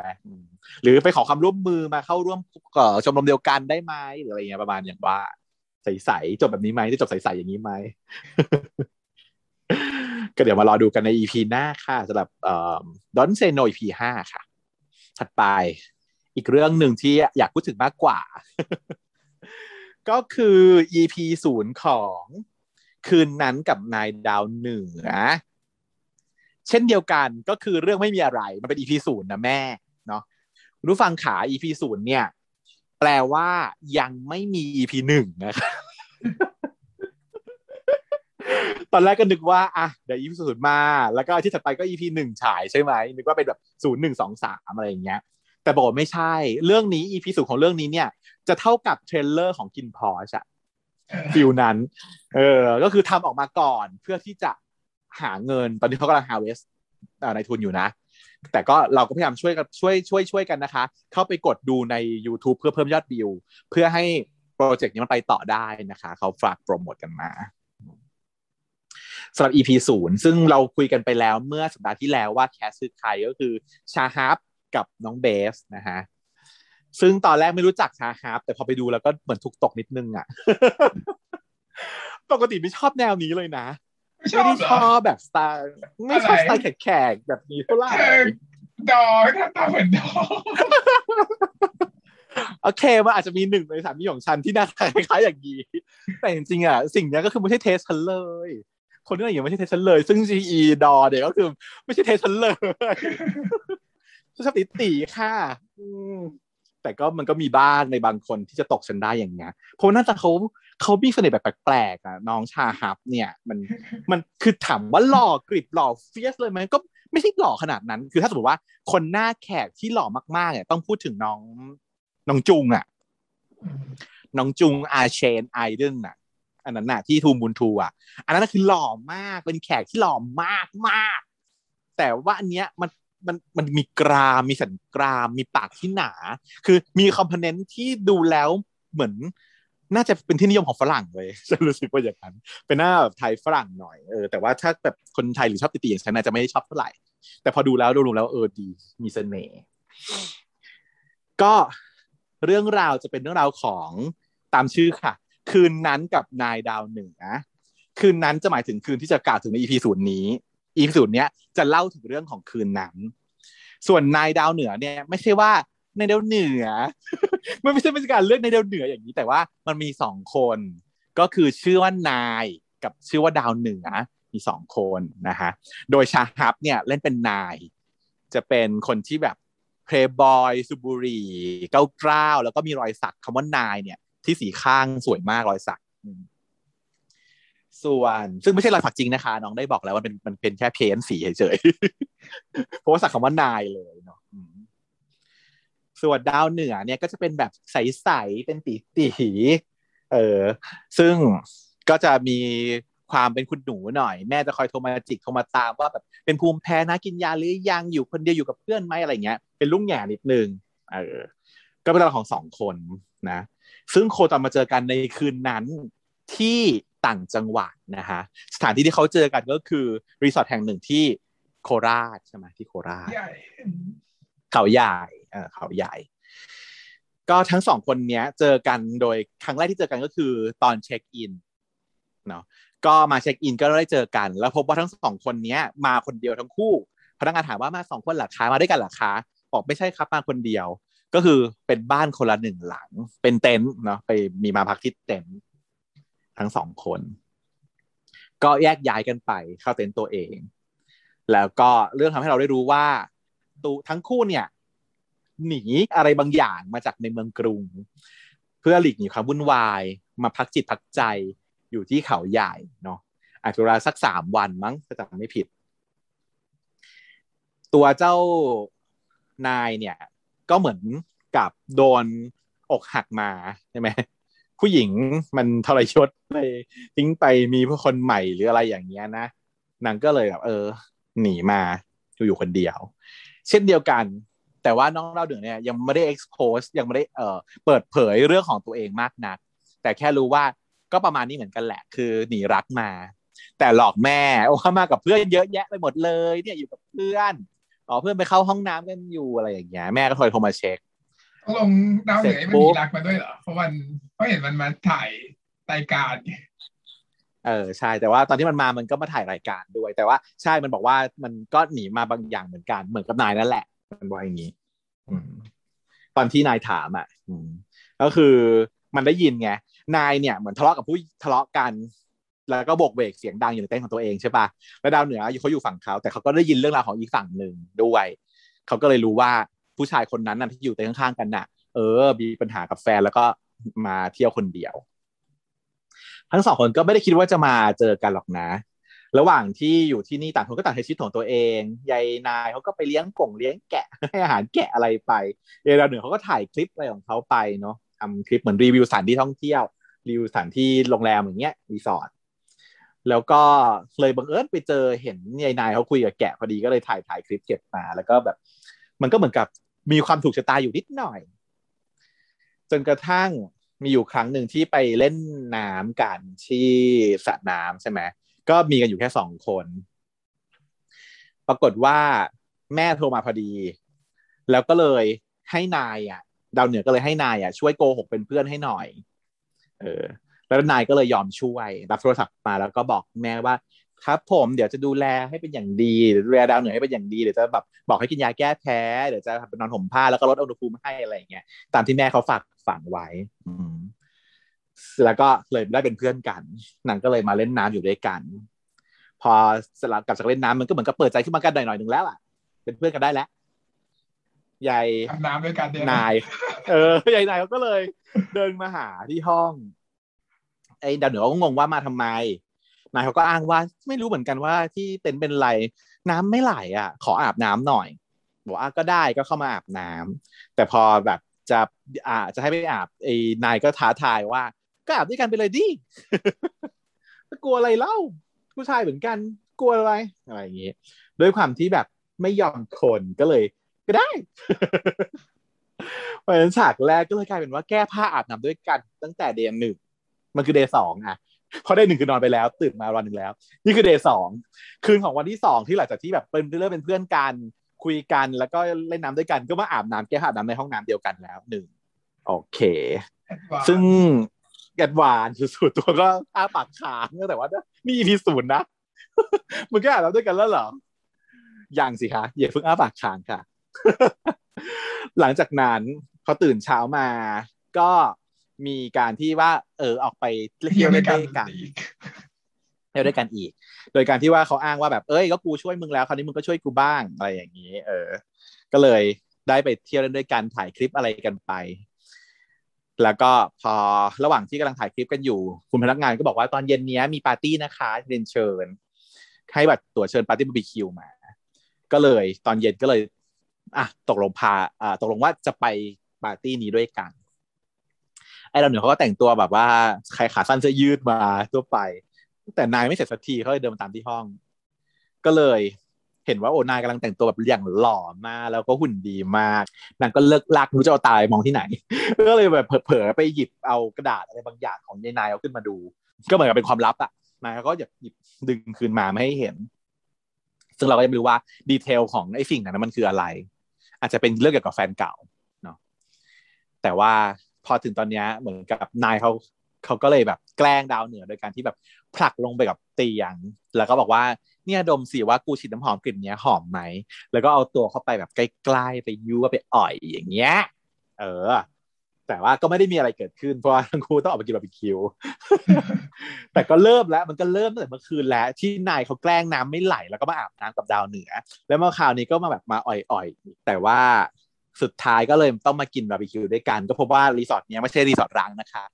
Speaker 2: หรือไปขอความร่วมมือมาเข้าร่วมเอ่อชมรมเดียวกันได้ไหมหรืออะไรเงี้ยประมาณอย่างว่า ใสๆจบแบบนี้ไหมจะจบใสๆอย่างนี้ไหมก็เดี๋ยวมารอดูกันใน EP หน้าค่ะสำหรับเอ่อ Don't Say No EP ห้าค่ะ ถัดไป อีกเรื่องหนึ่งที่อยากพูดถึงมากกว่า ก็คือ EP ศูนย์ของคืนนั้นกับนายดาวเหนือ เช่นเดียวกันก็คือเรื่องไม่มีอะไร มันเป็น EP ศูนย์นะแม่เนาะคุณผู้ฟังขา EP ศูนย์เนี่ย แปลว่ายังไม่มี EP หนึ่งนะคะตอนแรกก็นึกว่าอะเดี๋ยว EP ศูนย์มา แล้วก็อาที่ถัดไปก็ EP หนึ่งฉายใช่ไหมนึกว่าเป็นแบบศูนย์หนึ่งสองสามอะไรอย่างเงี้ย แต่บอกว่าไม่ใช่ เรื่องนี้ EP ศูนย์ของเรื่องนี้เนี่ย จะเท่ากับ trailer ของคินน์พอร์ชอะ feel นั้น เออ ก็คือทำออกมาก่อนเพื่อที่จะหาเงิน ตอนนี้เขากำลังหาเวสในทุนอยู่นะ แต่ก็เราก็พยายามช่วยกันช่วยช่วยช่วยกันนะคะ เข้าไปกดดูใน YouTube เพื่อเพิ่มยอดวิว เพื่อให้โปรเจกต์นี้มันไปต่อได้นะคะ เขาฝากโปรโมทกันมาสำหรับ EP ศูนย์ซึ่งเราคุยกันไปแล้วเมื่อสัปดาห์ที่แล้วว่าแคสคือใครก็คือชาฮับ กับน้องเบสนะฮะซึ่งตอนแรกไม่รู้จักชาฮับแต่พอไปดูแล้วก็เหมือนถูกตกนิดนึงอะ ปกติไม่ชอบแนวนี้เลยนะ
Speaker 1: ไม่ช
Speaker 2: ไม่
Speaker 1: อบ
Speaker 2: ได้
Speaker 1: เหร
Speaker 2: ช
Speaker 1: อ
Speaker 2: อบแบบสไตล์ไม่ชอบ
Speaker 1: อะไร
Speaker 2: สไตล์แขกๆแบบนี้เท่าไหร่
Speaker 1: เออดอหน้าตาเหมือนดอ
Speaker 2: โอเคมันอาจจะมีหนึ่งในสามีของฉันที่หน่าตาคล้ายๆอย่างนี้ แต่จริงๆอะสิ่งเนี้ยก็คือไม่ใช่เทสฉันเลย คนที่ไหนอย่างไม่ใช่เทสฉันเลย ซึ่ง GE ดอเดี๋ยวก็คือ ไม่ใช่เทสฉันเลย ฉันชอบตี๋ค่ะแต่ก็มันก็มีบ้างในบางคนที่จะตกฉันได้อย่างเงี้ยเพราะน่าจะเขาเขามีเสน่ห์แบบแปลกๆอะน้องชาฮับเนี่ย มันมันคือถามว่าหล่อกริบหล่อเฟียสเลยไหมก็ไม่ใช่หล่อขนาดนั้น คือถ้าสมมติว่าคนหน้าแขกที่หล่อมากๆเนี่ยต้องพูดถึงน้องน้องจุงอะน้องจุงอาเชนไอเดนน่ะ อันนั้นน่ะที่ทูมูลทูอะ อันนั้นคือหล่อมากเป็นแขกที่หล่อมากมากแต่ว่าอันเนี้ยมัน มันมันมีกรามมีสันกราม มีปากที่หนา คือมีคอมโพเนนต์ที่ดูแล้วเหมือน น่าจะเป็นที่นิยมของฝรั่งเลยฉันรู้สึกว่าอย่างนั้น เป็นหน้าแบบไทยฝรั่งหน่อยเออแต่ว่าถ้าแบบคนไทยหรือชอบติๆอย่างฉันน่าจะไม่ได้ชอบเท่าไหร่ แต่พอดูแล้วดูแล้วเออดี มีเสน่ห์ก็เรื่องราวจะเป็นเรื่องราวของตามชื่อค่ะ คืนนั้นกับนายดาวเหนือคืนนั้นจะหมายถึงคืนที่จะกล่าวถึงใน EP ศูนย์นี้ EP ศูนย์เนี้ยจะเล่าถึงเรื่องของคืนนั้น ส่วนนายดาวเหนือเนี่ยไม่ใช่ว่าในดาวเหนือ มันไม่ใช่เป็นการเลือกนดาวเหนืออย่างนี้ แต่ว่ามันมีสองคน ก็คือชื่อว่านายกับชื่อว่าดาวเหนือมีสองคนนะฮะโดยชาฮับเนี่ยเล่นเป็นนาย จะเป็นคนที่แบบเพลย์บอยสุบุรีเก้ากล้าวแล้วก็มีรอยสักคำว่านายเนี่ยที่สีข้างสวยมากรอยสัก ส่วนซึ่งไม่ใช่รอยสักจริงนะคะ น้องได้บอกแล้วว่ามันเป็นมันเป็นแค่เพ้นสีเฉยๆเพราะว่าสักคำว่านายเลยเนาะส่วนดาวเหนือเนี่ยก็จะเป็นแบบใสๆเป็นตีตีๆเออ ซึ่งก็จะมีความเป็นคุณหนูหน่อย แม่จะคอยโทรมาจิกโทรมาตามว่าแบบเป็นภูมิแพ้นะกินยาหรือยังอยู่คนเดียวอยู่กับเพื่อนไหมอะไรเงี้ย เป็นลุงแง่นิดนึงเออก็เป็นเรื่องของสองคนนะ ซึ่งโคตอนมาเจอกันในคืนนั้นที่ ต่างจังหวัดนะฮะสถานที่ที่เขาเจอกันก็คือรีสอร์ทแห่งหนึ่งที่โคราชใช่ไหมที่โคราช
Speaker 1: ใหญ่
Speaker 2: เขาใหญ่เออเขาใหญ่ ก็ทั้งสองคนเนี้ยเจอกันโดยครั้งแรกที่เจอกันก็คือตอนเช็คอินเนาะก็มาเช็คอินก็ได้เจอกัน แล้วพบว่าทั้งสองคนเนี้ย มาคนเดียวทั้งคู่ พนักงานถามว่ามาสองคนหลักคะมาด้วยกันหลักคะบอกไม่ใช่ครับมาคนเดียว ก็คือเป็นบ้านคนละหนึ่งหลัง เป็นเต็นท์เนาะไปมีมาพักที่เต็นท์ ทั้งสองคน ก็แยกย้ายกันไปเข้าเต็นท์ตัวเอง แล้วก็เรื่องทำให้เราได้รู้ว่าตูทั้งคู่เนี่ย หนีอะไรบางอย่างมาจากในเมืองกรุง เพื่อหลีกหนีความวุ่นวาย มาพักจิตพักใจอยู่ที่เขาใหญ่เนาะอาจจะเวลาสักสามวันมั้งถ้าจำไม่ผิด ตัวเจ้านายเนี่ย ก็เหมือนกับโดนอกหักมาใช่ไหม ผู้หญิงมันทรยศไปทิ้งไปมีผู้คนใหม่หรืออะไรอย่างเงี้ยนะนางก็เลยแบบเออ หนีมาอยู่คนเดียว เช่นเดียวกัน แต่ว่าน้องเล่าเดือเนี่ยยังไม่ได้ expose ยังไม่ได้เออเปิดเผยเรื่องของตัวเองมากนัก แต่แค่รู้ว่าก็ประมาณนี้เหมือนกันแหละ คือหนีรักมา แต่หลอกแม่โอ้ามากับเพื่อนเยอะแยะไปหมดเลย เนี่ยอยู่กับเพื่อนอ๋อเพื่อนไปเข้าห้องน้ำกันอยู่อะไรอย่างเงี้ยแม่ก็โทรโทรมาเช็ค
Speaker 1: ลงดาวเหนือมันมีรักมาด้วยเหรอ เพราะมันเพราะเห็นมันมาถ่ายรายการ
Speaker 2: เออใช่แต่ว่าตอนที่มันมามันก็มาถ่ายรายการด้วย แต่ว่าใช่มันบอกว่ามันก็หนีมาบางอย่างเหมือนกันเหมือนกับนายนั่นแหละ มันบอกอย่างนี้อืมตอนที่นายถามอะอืมก็คือมันได้ยินไงนายเนี่ยเหมือนทะเลาะกับผู้ทะเลาะกันแล้วก็โบกเบกเสียงดังอยู่ในเต็นท์ของตัวเองใช่ปะแล้วดาวเหนือเขาอยู่ฝั่งเขาแต่เขาก็ได้ยินเรื่องราวของอีกฝั่งหนึ่งด้วย เขาก็เลยรู้ว่า ผู้ชายคนนั้นน่ะที่อยู่เต็นท์ข้างๆกันน่ะ เออ มีปัญหากับแฟนแล้วก็มาเที่ยวคนเดียว ทั้งสองคนก็ไม่ได้คิดว่าจะมาเจอกันหรอกนะ ระหว่างที่อยู่ที่นี่ต่างคนก็ต่างใช้ชีวิตของตัวเองยายนายเขาก็ไปเลี้ยงกงเลี้ยงแกะให้อาหารแกะอะไรไปยายดาวเหนือเขาก็ถ่ายคลิปอะไรของเขาไปเนาะทำคลิปเหมือนรีวิวสถานที่ท่องเที่ยวรีวิวสถานที่โรงแรมอย่างเงี้ยรีสอร์ทแล้วก็เลยบังเอิญไปเจอเห็นยายนายเขาคุยกับแกะพอดีก็เลยถ่ายถ่ายคลิปเก็บมา แล้วก็แบบ มันก็เหมือนกับ มีความถูกชะตาอยู่นิดหน่อย จนกระทั่งมีอยู่ครั้งหนึ่งที่ไปเล่นน้ำกันที่สระน้ำใช่ไหมก็มีกันอยู่แค่สองคน ปรากฏว่าแม่โทรมาพอดี แล้วก็เลยให้นายอะ ดาวเหนือก็เลยให้นายอะช่วยโกหกเป็นเพื่อนให้หน่อย เออ แล้วนายก็เลยยอมช่วย รับโทรศัพท์มาแล้วก็บอกแม่ว่า ครับ ผมเดี๋ยวจะดูแลให้เป็นอย่างดีดูแลดาวเหนือให้เป็นอย่างดีเดี๋ยวจะแบบบอกให้กินยาแก้แพ้เดี๋ยวจะไปนอนห่มผ้าแล้วก็ลดอุณหภูมิให้อะไรอย่างเงี้ยตามที่แม่เขาฝากฝังไว้ อืมแล้วก็เลยได้เป็นเพื่อนกันนางก็เลยมาเล่นน้ำอยู่ด้วยกัน พอสลับกับจากเล่นน้ำมันก็เหมือนกับเปิดใจขึ้นมากันหน่อยหน่อยหนึ่งแล้วอะเป็นเพื่อนกันได้แล้วยาย
Speaker 1: อาบน้ำด้วยกันเนี่ย
Speaker 2: นาย เออยายนายเขาก็เลย เดินมาหาที่ห้อง ไอ้ดาวเหนือก็งงว่ามาทำไม นายเขาก็อ้างว่าไม่รู้เหมือนกันว่าที่เต็นท์เป็นไรน้ำไม่ไหลอะ ขออาบน้ำหน่อยบอกว่าก็ได้ก็เข้ามาอาบน้ำแต่พอแบบจะอ่าจะให้ไปอาบไอ้นายก็ท้าทายว่า ก็อาบด้วยกันไปเลยดิกลัวอะไรเล่า ผู้ชายเหมือนกันกลัวอะไรอะไรอย่างงี้ด้วยความที่แบบไม่ยอมคนก็เลย ก็ได้เพราะฉะนั้นฉากแรกก็เลยกลายเป็นว่าแก้ผ้าอาบน้ำด้วยกันตั้งแต่ day หนึ่งมันคือ day สองอะ เพราะ day หนึ่งคือนอนไปแล้ว ตื่นมาวันหนึ่งแล้ว นี่คือ day สองคืนของวันที่สองที่หลังจากที่แบบเป็นเริ่มเป็นเพื่อนกันคุยกันแล้วก็เล่นน้ำด้วยกันก็มาอาบน้ำแก้ผ้าอาบน้ำในห้องน้ำเดียวกันแล้วหนึ่งโอเค ซึ่งแกดวานสุดๆตัวก็อ้าปากค้างแต่ว่านี่ EP ศูนย์นะมึงก็อ่านแล้วด้วยกันแล้วเหรอยังสิคะอย่าเพิ่งอ้าปากค้างค่ะ หลังจากนั้นพอตื่นเช้ามา ก็ มีการที่ว่า เออออกไปเที่ยวด้วยกันเที่ยวด้วยกันอีก โดยการที่ว่าเขาอ้างว่าแบบเอ้ยก็กูช่วยมึงแล้วคราวนี้มึงก็ช่วยกูบ้างอะไรอย่างนี้ เออ ก็เลยได้ไปเที่ยวด้วยกันถ่ายคลิปอะไรกันไป แล้วก็พอระหว่างที่กำลังถ่ายคลิปกันอยู่ คุณพนักงานก็บอกว่าตอนเย็นนี้มีปาร์ตี้นะคะเรียนเชิญให้บัตรตั๋วเชิญปาร์ตี้บาร์บีคิวมา ก็เลยตอนเย็นก็เลย อะตกลงพาอ่าตกลงว่าจะไปปาร์ตี้นี้ด้วยกัน ไอ้ดาวเหนือเขาก็แต่งตัวแบบว่าใส่ขาสั้นเสื้อยืดมาทั่วไป แต่นายไม่เสร็จสักทีเขาเลยเดินมาตามที่ห้อง ก็เลยเห็นว่าโอนายกำลังแต่งตัวแบบอย่างหล่อมากแล้วก็หุ่นดีมากนางก็เลิกลากรู้จะเอาตายมองที่ไหน ก็เลยแบบเผลอๆไปหยิบเอากระดาษอะไรบางอย่างของยายนายเอาขึ้นมาดู ก็เหมือนกับเป็นความลับอะนายเขาก็หยิบดึงคืนมาไม่ให้เห็น ซึ่งเราก็ยังไม่รู้ว่าดีเทลของไอ้สิ่งนั้นมันคืออะไร อาจจะเป็นเรื่องเกี่ยวกับแฟนเก่าเนาะแต่ว่า อถึงตอนนี้เหมือนกับนายเขาเขาก็เลยแบบแกล้งดาวเหนือโดยการที่แบบผลักลงไปกับเตียง แล้วก็บอกว่าเนี่ยดมสิว่ากูฉีดน้ำหอมกลิ่นเนี้ยหอมไหม แล้วก็เอาตัวเข้าไปแบบใกล้ๆไปยั่วไปอ่อยอย่างเงี้ย เออ แต่ว่าก็ไม่ได้มีอะไรเกิดขึ้นเพราะว่าทั้งคู่ต้องออกไปกินบาร์บีคิว แต่ก็เริ่มแล้วมันก็เริ่มตั้งแต่เมื่อคืนแล้ว ที่นายเขาแกล้งน้ำไม่ไหลแล้วก็มาอาบน้ำกับดาวเหนือ แล้วเมื่อคราวนี้ก็มาแบบมาอ่อยๆแต่ว่า สุดท้ายก็เลยต้องมากินบาร์บีคิวด้วยกัน ก็พบว่ารีสอร์ทนี้ไม่ใช่รีสอร์ทร้างนะคะ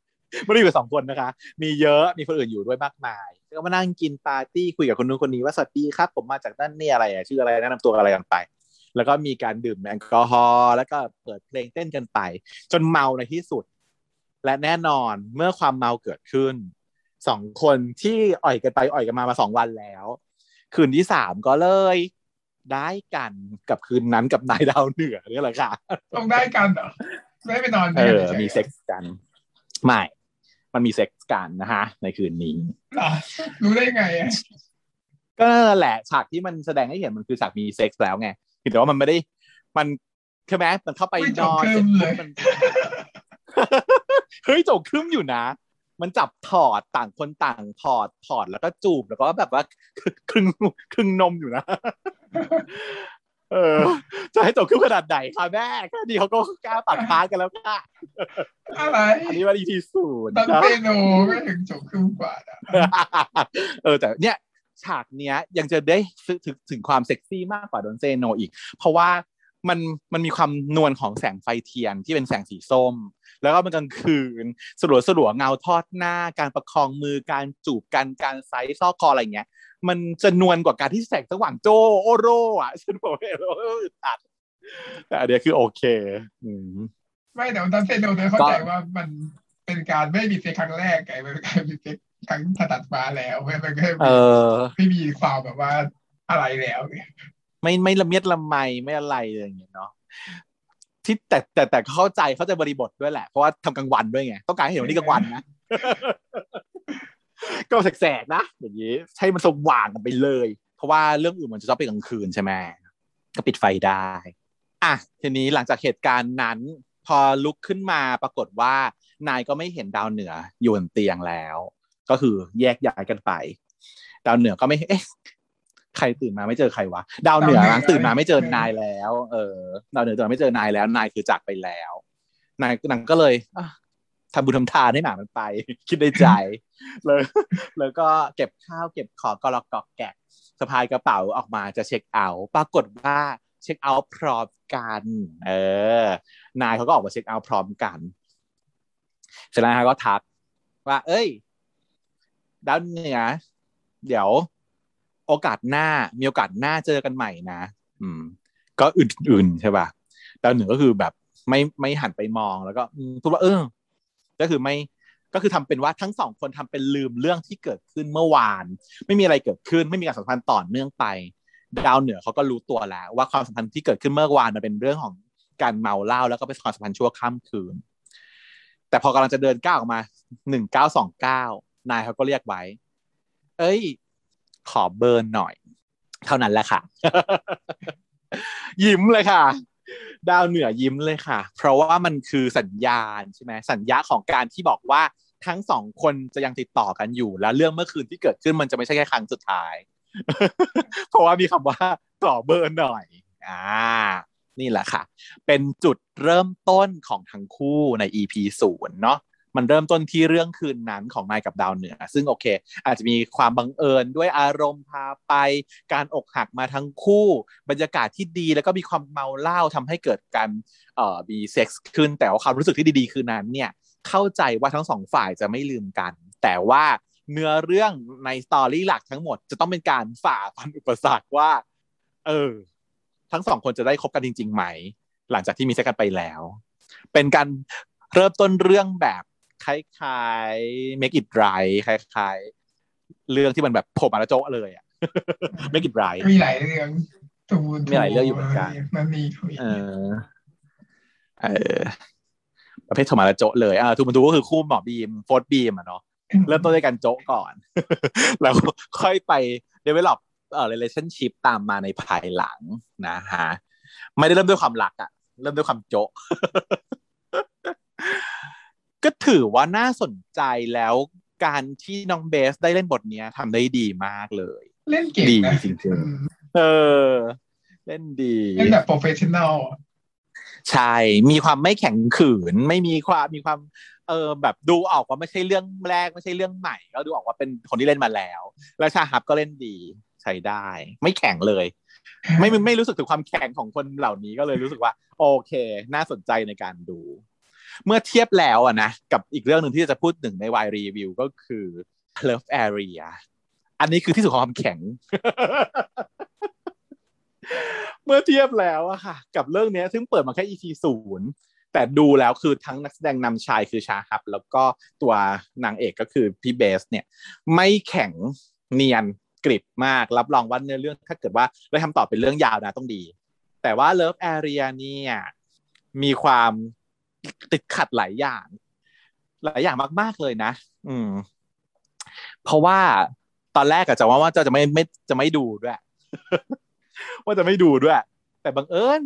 Speaker 2: ไม่ได้อยู่สองคนนะคะ มีเยอะมีคนอื่นอยู่ด้วยมากมาย ก็มานั่งกินปาร์ตี้คุยกับคนนู้นคนนี้ว่าสวัสดีครับ ผมมาจากนั่นนี่อะไรอะชื่ออะไรแนะนำตัวอะไรกันไป แล้วก็มีการดื่มแอลกอฮอล์แล้วก็เปิดเพลงเต้นกันไป จนเมาในที่สุด และแน่นอนเมื่อความเมาเกิดขึ้นสองคนที่อ่อยกันไปอ่อยกันมามาสองวันแล้ว คืนที่สามก็เลย ได้กันกับคืนนั้นกับนายดาวเหนือนี่แหละค่ะ
Speaker 1: ต้องได้กันเหรอไม่ไปนอน
Speaker 2: เอ
Speaker 1: ด้วย
Speaker 2: อ
Speaker 1: กันฉยๆ
Speaker 2: มีเซ็กซ์กันไม่มันมีเซ็กซ์กันนะฮะ ในคืนนี้
Speaker 1: เหรอรู้ได้ไงอะ
Speaker 2: ก็นั่นแหละฉากที่มันแสดงให้เห็นมันคือฉากมีเซ็กซ์แล้วไงแต่ว่ามันไม่ได้ มันใช่ไหมมันเข้าไป
Speaker 1: ไม่จ
Speaker 2: น
Speaker 1: บ
Speaker 2: อน
Speaker 1: ค
Speaker 2: เส
Speaker 1: รึ่
Speaker 2: ร็จ
Speaker 1: มเล
Speaker 2: ปุ๊บ
Speaker 1: ย
Speaker 2: มันเฮ้ยจบครึ่มอยู่นะ มันจับถอดต่างคนต่างถอดถอดแล้วก็จูบแล้วก็แบบว่าครึ่งครึ่งนมอยู่นะ เออ จะให้จบครึ่มขนาดไหนคะแม่แค่นี้เขาก็กล้าตัดพาร์ทกันแล้วค่ะ
Speaker 1: อะไร
Speaker 2: อันนี้ว่า EP ศูนย์
Speaker 1: ตัน
Speaker 2: นะ
Speaker 1: เตโนไม่ถึงจบครึ่งกว่าอะ
Speaker 2: เออแต่เนี่ยฉากเนี้ยยังจะได้ถึงถึงถึงความเซ็กซี่มากกว่าโดนเซโนอีก เพราะว่า มันมันมีความนวลของแสงไฟเทียนที่เป็นแสงสีส้ม แล้วก็มันกลางคืนสลัวสลัวๆเงาทอดหน้า การประคองมือการจูบกันการไซส์ซอกคออะไรเงี้ย มันจะนวลกว่าการที่แสงสว่างโจโอโรอะฉันบอกเลยว่าอึดอัดแต่อันเนี้ยคือโอเคอืม
Speaker 1: ไม่แต่ว่าตันเตโนเธอเข้า
Speaker 2: ก็
Speaker 1: ใจว่ามันเป็นการไม่มีเซ็กครั้งแรกไงมันเป็นการมีเซ็กครั้งถัดมาแล้วเว้ยมันก็
Speaker 2: เออ
Speaker 1: ไม่มีความแบบว่าอะไรแล้ว ไม่
Speaker 2: ไม่ละเมียดละไมไม่อะไรอย่างเงี้ยเนาะที่แต่แต่แต่เข้าใจเข้าใจบริบทด้วยแหละ เพราะว่าทำกลางวันด้วยไงต้องการให้เห็นวันนี้กลางวันนะก็แสกๆนะอย่างนี้ให้มันสว่างกันไปเลย เพราะว่าเรื่องอื่นมันจะชอบเป็นกลางคืนใช่ไหมก็ปิดไฟได้ อะทีนี้หลังจากเหตุการณ์นั้น พอลุกขึ้นมาปรากฏว่านายก็ไม่เห็นดาวเหนืออยู่บนเตียงแล้ว ก็คือแยกย้ายกันไป ดาวเหนือก็ไม่เอ๊ะ ใครตื่นมาไม่เจอใครวะ ดาวเหนือมั้งตื่นมาไม่เจอนายแล้ว เออ ดาวเหนือตื่นมาไม่เจอนายแล้ว นายคือจากไปแล้ว นายนางก็เลยอะทำบุญทำทานให้หมามันไป คิดในใจเลยแล้วก็เก็บข้าวเก็บของกรอกกอกแกะสะพายกระเป๋าออกมาจะเช็คเอาท์ปรากฏว่าเช็คเอาท์พร้อมกัน เออ นายเขาก็ออกมาเช็คเอาท์พร้อมกัน เสร็จแล้วนายก็ทักว่า เอ้ยดาวเหนือเดี๋ยว โอกาสหน้ามีโอกาสหน้าเจอกันใหม่นะ อืม ก็อื่นๆใช่ป่ะดาวเหนือก็คือแบบไม่ไม่หันไปมองแล้วก็อืมพูดว่าเออ ก็คือไม่ก็คือทำเป็นว่าทั้งสองคนทำเป็นลืมเรื่องที่เกิดขึ้นเมื่อวาน ไม่มีอะไรเกิดขึ้น ไม่มีการสัมพันธ์ต่อเนื่องไป ดาวเหนือเขาก็รู้ตัวแล้ว ว่าความสัมพันธ์ที่เกิดขึ้นเมื่อวานมันเป็นเรื่องของการเมาเหล้าแล้วก็เป็นความสัมพันธ์ชั่วข้ามคืน แต่พอกำลังจะเดินก้าวออกมาหนึ่งเก้าสองเก้านายเขาก็เรียกไว้ เอ้ย ขอเบิร์นหน่อย เท่านั้นแหละค่ะ ยิ้มเลยค่ะ ดาวเหนือยิ้มเลยค่ะ เพราะว่ามันคือสัญญาณใช่ไหมสัญญาของการที่บอกว่าทั้งสองคนจะยังติดต่อกันอยู่ แล้วเรื่องเมื่อคืนที่เกิดขึ้นมันจะไม่ใช่แค่ครั้งสุดท้าย เพราะว่ามีคำว่าต่อเบอร์หน่อย อ่า นี่แหละค่ะ เป็นจุดเริ่มต้นของทั้งคู่ใน EP ศูนย์เนาะ มันเริ่มต้นที่เรื่องคืนนั้นของนายกับดาวเหนือ ซึ่งโอเค อาจจะมีความบังเอิญด้วยอารมณ์พาไป การอกหักมาทั้งคู่ บรรยากาศที่ดีแล้วก็มีความเมาเหล้าทำให้เกิดการเอ่อมีเซ็กส์ขึ้นแต่ว่าความรู้สึกที่ดีๆคืนนั้นเนี่ยเข้าใจว่าทั้งสองฝ่ายจะไม่ลืมกัน แต่ว่าเนื้อเรื่องใน story หลักทั้งหมดจะต้องเป็นการฝ่าฟันอุปสรรคว่า เออ ทั้งสองคนจะได้คบกันจริง ๆ ไหม หลังจากที่มีเซ็กซ์กันไปแล้ว เป็นการเริ่มต้นเรื่องแบบ คล้ายๆ make it right คล้ายๆ เรื่องที่มันแบบโผล่มาแล้วโจ๊ะเลยอะ make it right
Speaker 1: มีหลายเรื่องตูน
Speaker 2: มีหลายเรื่องอยู่เหมือนกัน
Speaker 1: มันมีคุย
Speaker 2: เออเออประเภทโผล่มาแล้วโจ๊ะเลยอ่า Two Moons Two ก็คือคู่หมอบีมฟอร์ทบีมอะเนาะเริ่มต้นด้วยการโจ๊ะก่อน แล้วค่อยไป develop เอ่อ relationship ตามมาในภายหลังนะฮะ ไม่ได้เริ่มด้วยความรักอะเริ่มด้วยความโจ๊ะ ก็ถือว่าน่าสนใจแล้วการที่น้องเบสได้เล่นบทเนี้ยทำได้ดีมากเลย
Speaker 1: เล่นเก่ง
Speaker 2: ดี
Speaker 1: นะ
Speaker 2: จริงๆเออ เล่นดี
Speaker 1: เล่นแบบ professional
Speaker 2: ใช่ มีความไม่แข็งขืน ไม่มีความมีความเออแบบดูออกว่าไม่ใช่เรื่องแรกไม่ใช่เรื่องใหม่ ก็ดูออกว่าเป็นคนที่เล่นมาแล้ว แล้วชาฮับก็เล่นดีใช้ได้ ไม่แข็งเลย ไม่ไม่รู้สึกถึงความแข็งของคนเหล่านี้ก็เลยรู้สึกว่า โอเค น่าสนใจในการดู เมื่อเทียบแล้วอะนะกับอีกเรื่องหนึ่งที่จะพูดถึงในวายรีวิวก็คือ Love Area อันนี้คือที่สุดของความแข็ง เมื่อเทียบแล้วอะค่ะ กับเรื่องนี้ซึ่งเปิดมาแค่ EP ศูนย์แต่ดูแล้วคือทั้งนักแสดงนำชายคือชาฮับ แล้วก็ตัวนางเอกก็คือพี่เบสเนี่ย ไม่แข็งเนียนกริบมาก รับรองว่าเนื้อเรื่องถ้าเกิดว่าได้ทำต่อเป็นเรื่องยาวนะต้องดี แต่ว่า Love Area เนี่ยมีความ ติดขัดหลายอย่าง หลายอย่างมาก ๆเลยนะ อืม เพราะว่าตอนแรกอะจะว่าว่าจะไม่ไม่จะไม่ดูด้วย ว่าจะไม่ดูด้วย แต่บังเอิญ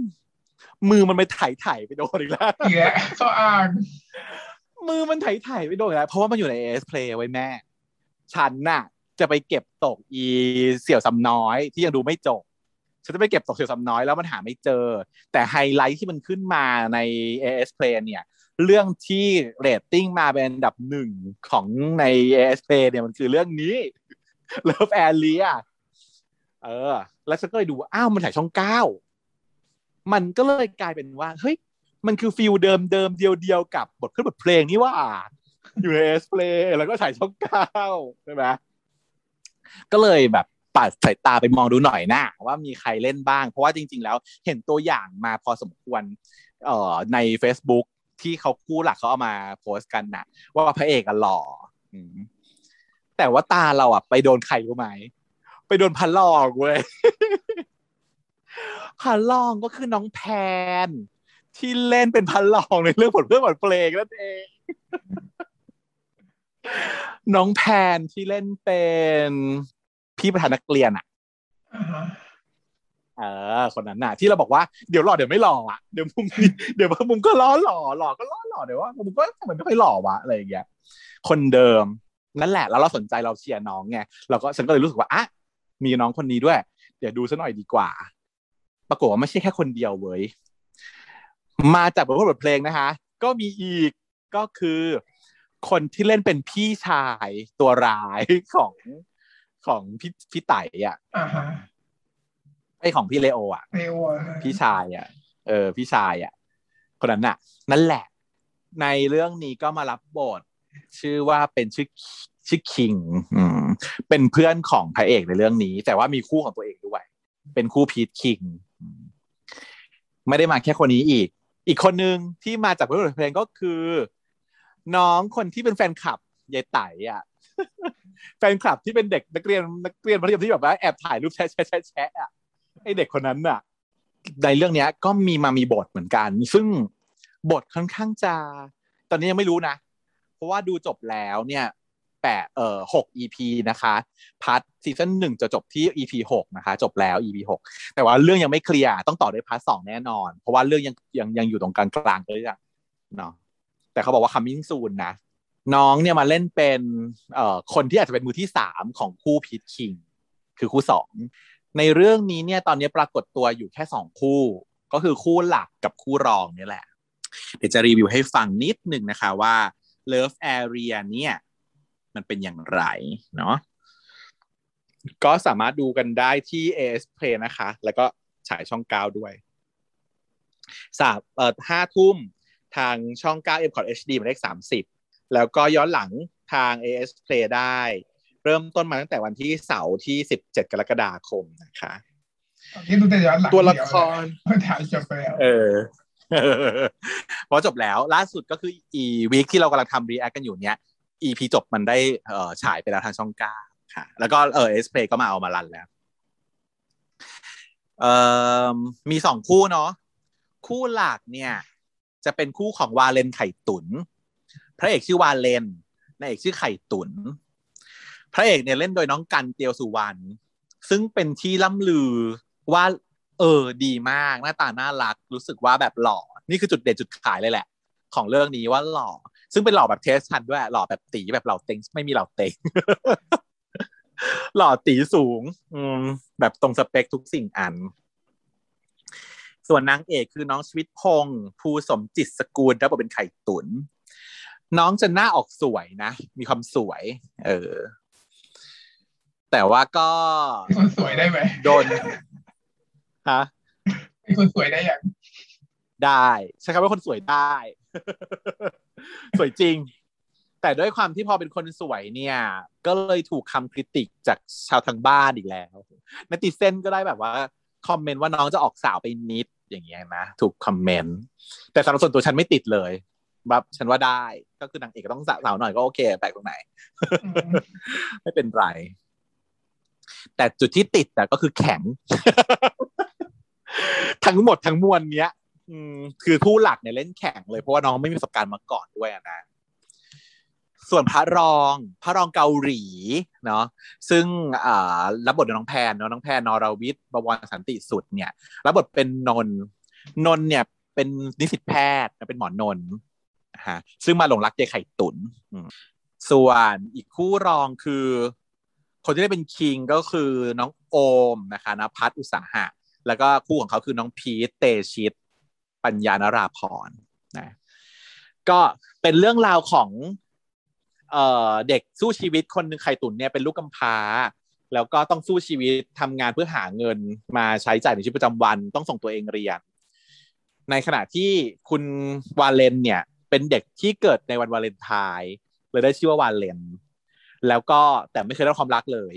Speaker 2: มือมันไปไถ่ไถ่ไปโดนอีกแล้ว
Speaker 1: อีกแล้วเขาอ้าง
Speaker 2: มือมันไถ่ไถ่ไปโดนอีกแล้วเพราะว่ามันอยู่ใน AIS Play ไว้แม่ ฉันน่ะ จะไปเก็บตกอีเสี่ยวซำน้อยที่ยังดูไม่จบ ฉันจะไปเก็บตกเสี่ยวซำน้อยแล้วมันหาไม่เจอ แต่ไฮไลท์ที่มันขึ้นมาใน AS Play เนี่ยเรื่องที่เรตติ้งมาเป็นอันดับหนึ่งของใน AS Play เนี่ยมันคือเรื่องนี้ Love Area เออ แล้วฉันก็เลยดูอ้าวมันถ่ายช่องเก้ามันก็เลยกลายเป็นว่าเฮ้ยมันคือ feel เดิมเดิมเดียวเดียวกับบทขึ้นบทเพลงนี่ว่า อยู่ใน AIS Play แล้วก็ถ่ายช่องเก้าใช่ไหมก็เลยแบบ ปัดสายตาไปมองดูหน่อยนะว่ามีใครเล่นบ้าง เพราะว่าจริง ๆ แล้วเห็นตัวอย่างมาพอสมควรเอ่อใน Facebook ที่เขาคู่หลักเขาเอามาโพสต์กันนะว่าพระเอกอะหล่อแต่ว่าตาเราอะไปโดนใครรู้ไหมไปโดนพันลองเว้ยพันลองก็คือน้องแพน ที่เล่นเป็นพันลองในเรื่องผลเพื่อนผลเพลงนั่นเองน้องแพนที่เล่นเป็น พี่ประธานนักเรียนอะ
Speaker 1: อ่าฮะ
Speaker 2: เออคนนั้นน่ะ ที่เราบอกว่าเดี๋ยวหล่อเดี๋ยวไม่หล่ออะเดี๋ยวมุมนี้เดี๋ยวมุมก็ล้อหล่อหล่อก็ล้อหล่อเดี๋ยวว่ามุมก็ทำไมไม่ค่อยหล่อวะอะไรอย่างเงี้ยคนเดิมนั่นแหละ แล้วเราสนใจเราเชียร์น้องไงเราก็ฉันก็เลยรู้สึกว่าอะมีน้องคนนี้ด้วย เดี๋ยวดูซะหน่อยดีกว่า ปรากฏว่าไม่ใช่แค่คนเดียวเว้ยมาจากบทบทเพลงนะคะ ก็มีอีกก็คือ คนที่เล่นเป็นพี่ชายตัวร้ายของ ของพี่พี่ไต่อะ
Speaker 1: อ่าฮะ
Speaker 2: ไอของพี่เลโออะ
Speaker 1: เรวอะ
Speaker 2: พี่ชายอะ เออ พี่ชายอะ คนนั้นน่ะ นั่นแหละ ในเรื่องนี้ก็มารับบท ชื่อว่าเป็นชื่อชื่อคิง อืม เป็นเพื่อนของพระเอกในเรื่องนี้ แต่ว่ามีคู่ของตัวเองด้วย เป็นคู่พีทคิงอืมไม่ได้มาแค่คนนี้อีก อีกคนนึงที่มาจากบทเพลงก็คือ น้องคนที่เป็นแฟนคลับยายไต่อะ แฟนคลับที่เป็นเด็กนักเรียนนักเรียนมัธยมที่แบบว่าแอบถ่ายรูปแชะแชะแชะแชะอะไอเด็กคนนั้นน่ะในเรื่องเนี้ยก็มีมามีบทเหมือนกัน ซึ่งบทค่อนข้างจะ ตอนนี้ยังไม่รู้นะ เพราะว่าดูจบแล้วเนี่ยแปดเอ่อหก EP นะคะ part season หนึ่งจะจบที่ EP หกนะคะ จบแล้ว EP หกแต่ว่าเรื่องยังไม่เคลียร์ต้องต่อด้วย part สองแน่นอน เพราะว่าเรื่องยังยังยังอยู่ตรงกลางกลางเลยอะเนาะแต่เขาบอกว่า coming soon นะ น้องเนี่ยมาเล่นเป็นเอ่อคนที่อาจจะเป็นมือที่สามของคู่พีทคิง คือคู่สองในเรื่องนี้เนี่ยตอนนี้ปรากฏตัวอยู่แค่สองคู่ ก็คือคู่หลักกับคู่รองนี่แหละ เดี๋ยวจะรีวิวให้ฟังนิดหนึ่งนะคะว่า Love Area เนี่ยมันเป็นอย่างไรเนาะก็สามารถดูกันได้ที่ AS Play นะคะ แล้วก็ฉายช่องเก้าด้วยสามเอ่อห้าทุ่มทางช่องเก้า M c o t HD หมายเลขสามสิบ แล้วก็ย้อนหลังทาง AIS Play ได้ เริ่มต้นมาตั้งแต่วันที่เสาร์ที่ 17 กรกฎาคมนะคะ
Speaker 1: ตอนนี้ดูแต่ย้อนหลัง
Speaker 2: ตัวละคร
Speaker 1: เดียวเลยถ่ายจบไปแล้ว
Speaker 2: เออเพราะจบแล้วล่าสุดก็คืออีวีคที่เรากำลังทำ react กันอยู่เนี้ย EP จบมันได้เอ่อฉายไปแล้วทางช่องเก้าค่ะ แล้วก็เออ AIS Play ก็มาเอามา run แล้วเอ่อมีสองคู่เนาะคู่หลักเนี่ย จะเป็นคู่ของวาเลนไข่ตุน พระเอกชื่อวาเลนนายเอกชื่อไข่ตุนพระเอกเนี่ยเล่นโดยน้องกันเตียวสุวรรณซึ่งเป็นที่ล่ำลือว่า เออดีมากหน้าตาน่ารักรู้สึกว่าแบบหล่อ นี่คือจุดเด่นจุดขายเลยแหละ ของเรื่องนี้ว่าหล่อ ซึ่งเป็นหล่อแบบเทสทันด้วยหล่อแบบตีแบบเหล่าเต็งไม่มีเหล่าเต็งหล่อตีสูง อืมแบบตรงสเปคทุกสิ่งอัน ส่วนนางเอกคือน้องชีวิตพงศ์ภูสมจิตสกุลรับบทเป็นไข่ตุนน้ องจะหน้าออกสวยนะ มีความสวย เออ แต่ว่าก็
Speaker 1: เป็นคนสวยได้ไหม
Speaker 2: โดนฮะ
Speaker 1: เป็นคนสวยได้ยัง
Speaker 2: ได้ใช้คำว่าคนสวยได้ สวยจริง แต่ด้วยความที่พอเป็นคนสวยเนี่ย ก็เลยถูกคำคริติกจากชาวทางบ้านอีกแล้วนติเซนก็ได้แบบว่า คอมเมนต์ว่าน้องจะออกสาวไปนิดอย่างเงี้ยนะ ถูกคอมเมนต์ แต่สำหรับส่วนตัวฉันไม่ติดเลย แบบฉันว่าได้ ก็คือนางเอกก็ต้องสาวหน่อยก็โอเคแปลกตรงไหน
Speaker 1: อืม
Speaker 2: ไม่เป็นไร แต่จุดที่ติดแต่ก็คือแข็ง ทั้งหมดทั้งมวลเนี้ย อืม คือผู้หลักเนี่ยเล่นแข็งเลยเพราะว่าน้องไม่มีประสบการณ์มาก่อนด้วยอะนะส่วนพระรองพระรองเกาหลีเนาะซึ่งอ่ารับบทโดยน้องแพนเนาะน้องแพนนรวิทย์บวรสันติสุดเนี่ยรับบทเป็นนนท์นนท์เนี่ยเป็นนิสิตแพทย์เป็นหมอนนท์นะ ฮะซึ่งมาหลงรักเจไข่ตุนส่วนอีกคู่รองคือ คนที่ได้เป็นคิงก็คือน้องโอมนะคะนภัสอุตสาหะ แล้วก็คู่ของเขาคือน้องพีทเตชิต ปัญญานราพรนะก็เป็นเรื่องราวของเออเด็กสู้ชีวิตคนหนึ่งไข่ตุนเนี่ยเป็นลูกกำพร้าแล้วก็ต้องสู้ชีวิตทำงานเพื่อหาเงินมาใช้จ่ายในชีวิตประจำวันต้องส่งตัวเองเรียน ในขณะที่คุณวาเลนเนี่ย เป็นเด็กที่เกิดในวันวาเลนไทน์เลยได้ชื่อว่าวาเลน แล้วก็แต่ไม่เคยได้รับความรักเลย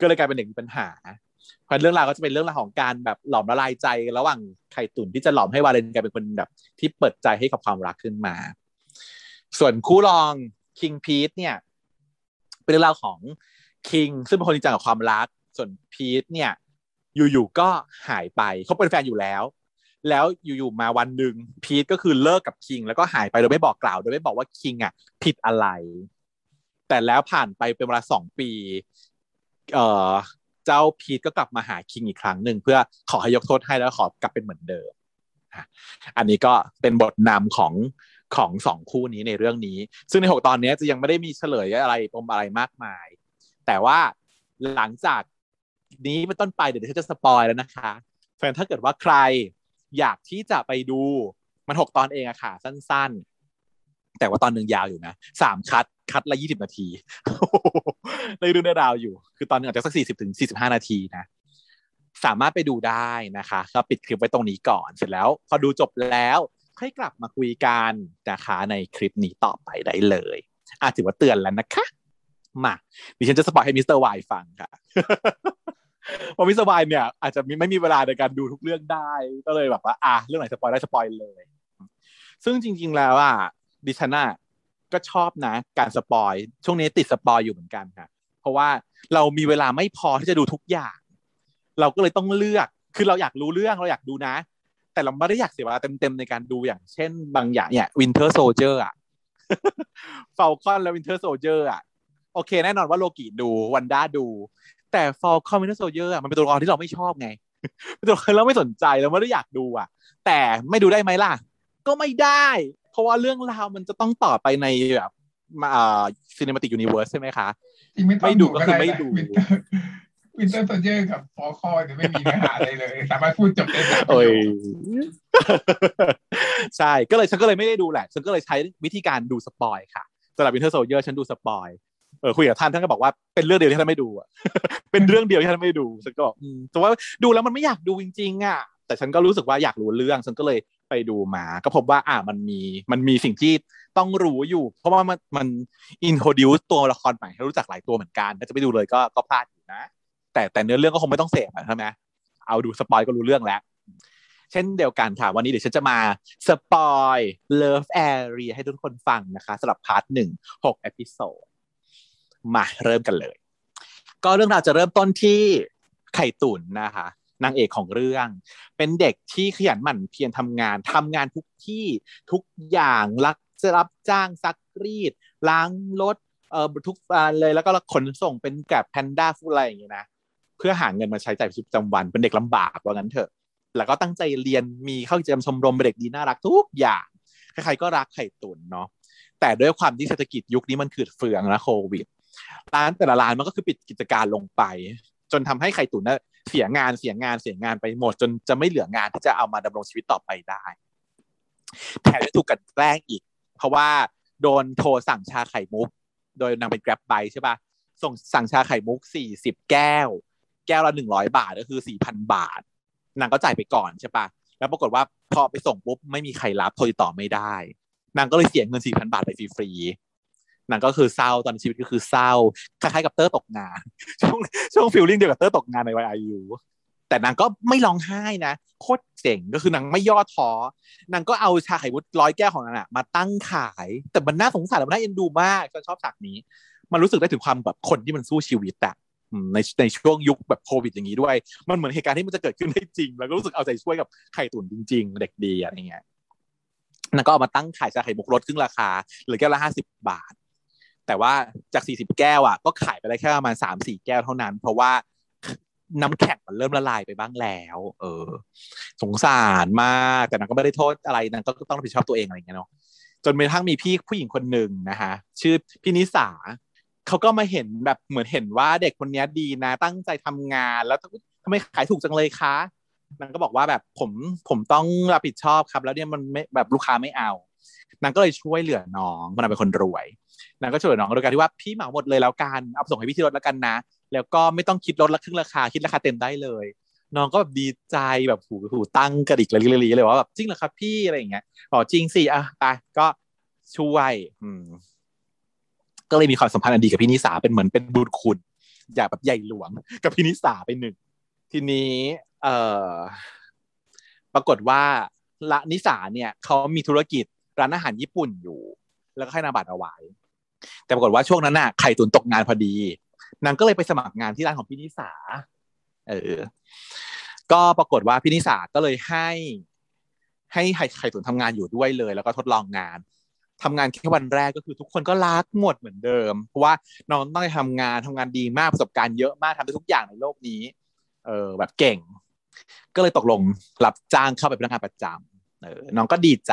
Speaker 2: ก็เลยกลายเป็นเด็กมีปัญหาเพราะเรื่องราวก็จะเป็นเรื่องราวของการแบบหลอมละลายใจ ระหว่างไข่ตุนที่จะหลอมให้วาเลนกลายเป็นคนแบบ ที่เปิดใจให้กับความรักขึ้นมา ส่วนคู่รองคิงพีทเนี่ย เป็นเรื่องราวของคิงซึ่งเป็นคนจริงจังกับความรัก ส่วนพีทเนี่ย อยู่ๆก็หายไปเขาเป็นแฟนอยู่แล้ว แล้วอยู่ๆมาวันหนึ่งพีทก็คือเลิกกับคิง แล้วก็หายไปโดยไม่บอกกล่าว โดยไม่บอกว่าคิงอะ ผิดอะไร แต่แล้วผ่านไปเป็นเวลาสองปี เอ่อเจ้าพีทก็กลับมาหาคิงอีกครั้งหนึ่งเพื่อขอให้ยกโทษให้แล้วขอกลับเป็นเหมือนเดิมอันนี้ก็เป็นบทนำของของสองคู่นี้ในเรื่องนี้ ซึ่งในหกตอนนี้จะยังไม่ได้มีเฉลยอะไรปมอะไรมากมาย แต่ว่าหลังจากนี้เป็นต้นไปเดี๋ยวฉันจะสปอยแล้วนะคะแฟนถ้าเกิดว่าใคร อยากที่จะไปดูมันหกตอนเองอะค่ะ สั้นๆ แต่ว่าตอนหนึ่งยาวอยู่นะสาม cut cut ละยี่สิบนาทีเลยดูได้ราวอยู่ คือตอนหนึงอาจจะสักสี่สิบถึงสี่สิบห้านาทีนะสามารถไปดูได้นะคะก็ปิดคลิปไว้ตรงนี้ก่อนเสร็จแล้ว พอดูจบแล้วค่อยกลับมาคุยกันนะคะในคลิปนี้ต่อไปได้เลยอาถือว่าเตือนแล้วนะคะ มาดิฉันจะ spoil ให้มิสเตอร์วายฟังค่ะ เพราะมิสเตอร์วายเนี่ย อาจจะไม่มีเวลาในการดูทุกเรื่องได้ ก็เลยแบบว่าอะเรื่องไหน spoil ได้ spoil เลย ซึ่งจริง ๆ แล้วอะดิฉันน่ะก็ชอบนะ การ spoil ช่วงนี้ติด spoil อยู่เหมือนกันค่ะ เพราะว่าเรามีเวลาไม่พอที่จะดูทุกอย่าง เราก็เลยต้องเลือกคือเราอยากรู้เรื่องเราอยากดูนะ แต่เราไม่ได้อยากเสียเวลาเต็มๆในการดูอย่าง เช่น บางอย่างเนี่ย Winter Soldier อะ Falcon และ Winter Soldier อะโอเค แน่นอนว่าโลกิดูวันด้าดู แต่ Falcon Winter Soldier อะมันเป็นตัวละครที่เราไม่ชอบไงเป็นตัวละครที่เราไม่สนใจเราไม่ได้อยากดูอะ แต่ไม่ดูได้ไหมล่ะ ก็ไม่ได้ เพราะว่าเรื่องราวมันจะต้องต่อไปในแบบมาอ่า cinematic universe ใช่ไหมคะ
Speaker 1: จริงไม่ต้อง
Speaker 2: ไม่ดูก็คือไม่ดู
Speaker 1: Winter Sol dier กับ Falcon เนี่ยไม่มีเนื้อหาอะไรเลย สามารถพูดจบได้สามประ
Speaker 2: โอ้
Speaker 1: ย
Speaker 2: ใช่ก็เลยฉันก็เลยไม่ได้ดูแหละ ฉันก็เลยใช้วิธีการดู spoil ค่ะสำหรับ Winter Soldier ฉันดู spoil เออคุยกับท่านท่านก็บอกว่าเป็นเรื่องเดียวที่ท่านไม่ดูอะเป็นเรื่องเดียวที่ท่านไม่ดูฉันก็บอกอืมแต่ว่าดูแล้วมันไม่อยากดูจริงๆอะแต่ฉันก็รู้สึกว่าอยากรู้เรื่องฉันก็เลยไปดูมา ก็พบว่าอ่ามันมีมันมีสิ่งที่ต้องรู้อยู่ เพราะว่ามันมันอินโ o ดิวตัวละครใหม่ให้รู้จักหลายตัวเหมือนกัน ถ้าจะไปดูเลยก็ก็พลาดอยู่นะ แต่แต่เนื้อเรื่องก็คงไม่ต้องเสพอะใช่ไหมเอาดู spoil ก็รู้เรื่องแล้ว เช่นเดียวกันค่ะ วันนี้เดี๋ยวฉันจะมาสปอย Love Area ให้ทุกคนฟังนะคะสำหรับ part หนึ่งหก episode มาเริ่มกันเลย ก็เรื่องราวจะเริ่มต้นที่ไข่ตุ๋นนะคะนางเอกของเรื่อง เป็นเด็กที่ขยันหมั่นเพียรทำงานทำงานทุกที่ทุกอย่างรักจะรับจ้างซักรีด ล้างรถเอ่อทุกอันเลยแล้วก็ขนส่งเป็นแกร็บแพนด้าฟู้ดอะไรอย่างเงี้ยนะเพื่อหาเงินมาใช้จ่ายชีวิตประจำวันเป็นเด็กลำบากว่างั้นเถอะ แล้วก็ตั้งใจเรียนมีเข้ากิจกรรมชมรมเด็กดีน่ารักทุกอย่างใครๆก็รักไข่ตุ๋นเนาะแต่ด้วยความที่เศรษฐกิจยุคนี้มันขืดเฟืองนะโควิด ร้านแต่ละร้านมันก็คือปิดกิจการลงไป จนทำให้ไข่ตุ๋นน่ะเสียงานเสียงานเสียงานไปหมด จนจะไม่เหลืองานที่จะเอามาดำรงชีวิตต่อไปได้แถมยังถูกกันแกล้งอีก เพราะว่าโดนโทรสั่งชาไข่มุก โดยนางเป็น grab by ใช่ปะส่งสั่งชาไข่มุกสี่สิบแก้ว แก้วละหนึ่งร้อยบาทก็คือสี่พันบาทนางก็จ่ายไปก่อนใช่ปะแล้วปรากฏว่าพอไปส่งปุ๊บไม่มีใครรับโทรติดต่อไม่ได้นางก็เลยเสียเงินสี่พันบาทไปฟรีๆ นางก็คือเศร้าตอนชีวิตก็คือเศร้าคล้ายๆกับเตอร์ตกงานช่วงช่วง feeling เดียวกับเตอร์ตกงานในวัยอายุแต่นางก็ไม่ร้องไห้นะ โคตรเจ๋งก็คือนางไม่ย่อท้อนางก็เอาชาไข่มุกร้อยแก้วของนางอะมาตั้งขาย แต่มันน่าสงสารและมันน่าเอ็นดูมากฉันชอบฉากนี้ มันรู้สึกได้ถึงความแบบคนที่มันสู้ชีวิตอะในในช่วงยุคแบบโควิดอย่างนี้ด้วย มันเหมือนเหตุการณ์ที่มันจะเกิดขึ้นได้จริง แล้วก็รู้สึกเอาใจช่วยกับไข่ตุ๋นจริง ๆ เด็กดีอะไรเงี้ยนางก็เอามาตั้งขายชาไข่มุกลดครึ่งราคาเหลือแก้วละห้าสิบบาท แต่ว่าจากสี่สิบแก้วอะก็ขายไปได้แค่ประมาณสามสี่แก้วเท่านั้น เพราะว่าน้ำแข็งมันเริ่มละลายไปบ้างแล้ว เออ สงสารมาก แต่นางก็ไม่ได้โทษอะไรนางก็ต้องรับผิดชอบตัวเองอะไรอย่างเงี้ยเนาะจนกระทั่งมีพี่ผู้หญิงคนหนึ่งนะคะชื่อพี่นิสาเขาก็มาเห็นแบบเหมือนเห็นว่าเด็กคนนี้ดีนะ ตั้งใจทำงานแล้วทำไมขายถูกจังเลยคะนางก็บอกว่าแบบผมผมต้องรับผิดชอบครับ แล้วเนี่ยมันไม่แบบลูกค้าไม่เอา นางก็เลยช่วยเหลือน้องเพราะนางเป็นคนรวยนางก็ช่วยเหลือน้องโดยการที่ว่าพี่เหมาหมดเลยแล้วกันเอาส่งให้พี่ที่รถแล้วกันนะ แล้วก็ไม่ต้องคิดลดละครึ่งราคาคิดราคาเต็มได้เลย น้องก็แบบดีใจแบบหูหูตั้งกระดิกระลิลเลยว่าแบบจริงเหรอครับพี่อะไรอย่างเงี้ยบอกจริงสิอะไปก็ช่วย อืม ก็เลยมีความสัมพันธ์อันดีกับพี่นิสาเป็นเหมือนเป็นบุญคุณอยากแบบใหญ่หลวงกับพี่นิสาไปหนึ่งทีนี้ เอ่อ ปรากฏว่าละนิสาเนี่ยเขามีธุรกิจ ร้านอาหารญี่ปุ่นอยู่ แล้วก็ให้นาบัตรเอาไว้ แต่ปรากฏว่าช่วงนั้นน่ะไข่ตุนตกงานพอดี นางก็เลยไปสมัครงานที่ร้านของพี่นิสา เออ ก็ปรากฏว่าพี่นิสาก็เลยให้ ให้ไข่ไข่ตุนทำงานอยู่ด้วยเลย แล้วก็ทดลองงานทำงานแค่วันแรกก็คือทุกคนก็รักหมดเหมือนเดิม เพราะว่าน้องต้องไปทำงานทำงานดีมากประสบการณ์เยอะมากทำได้ทุกอย่างในโลกนี้ เออ แบบเก่ง ก็เลยตกลงรับจ้างเข้าไปเป็นพนักงานประจำเออน้องก็ดีใจ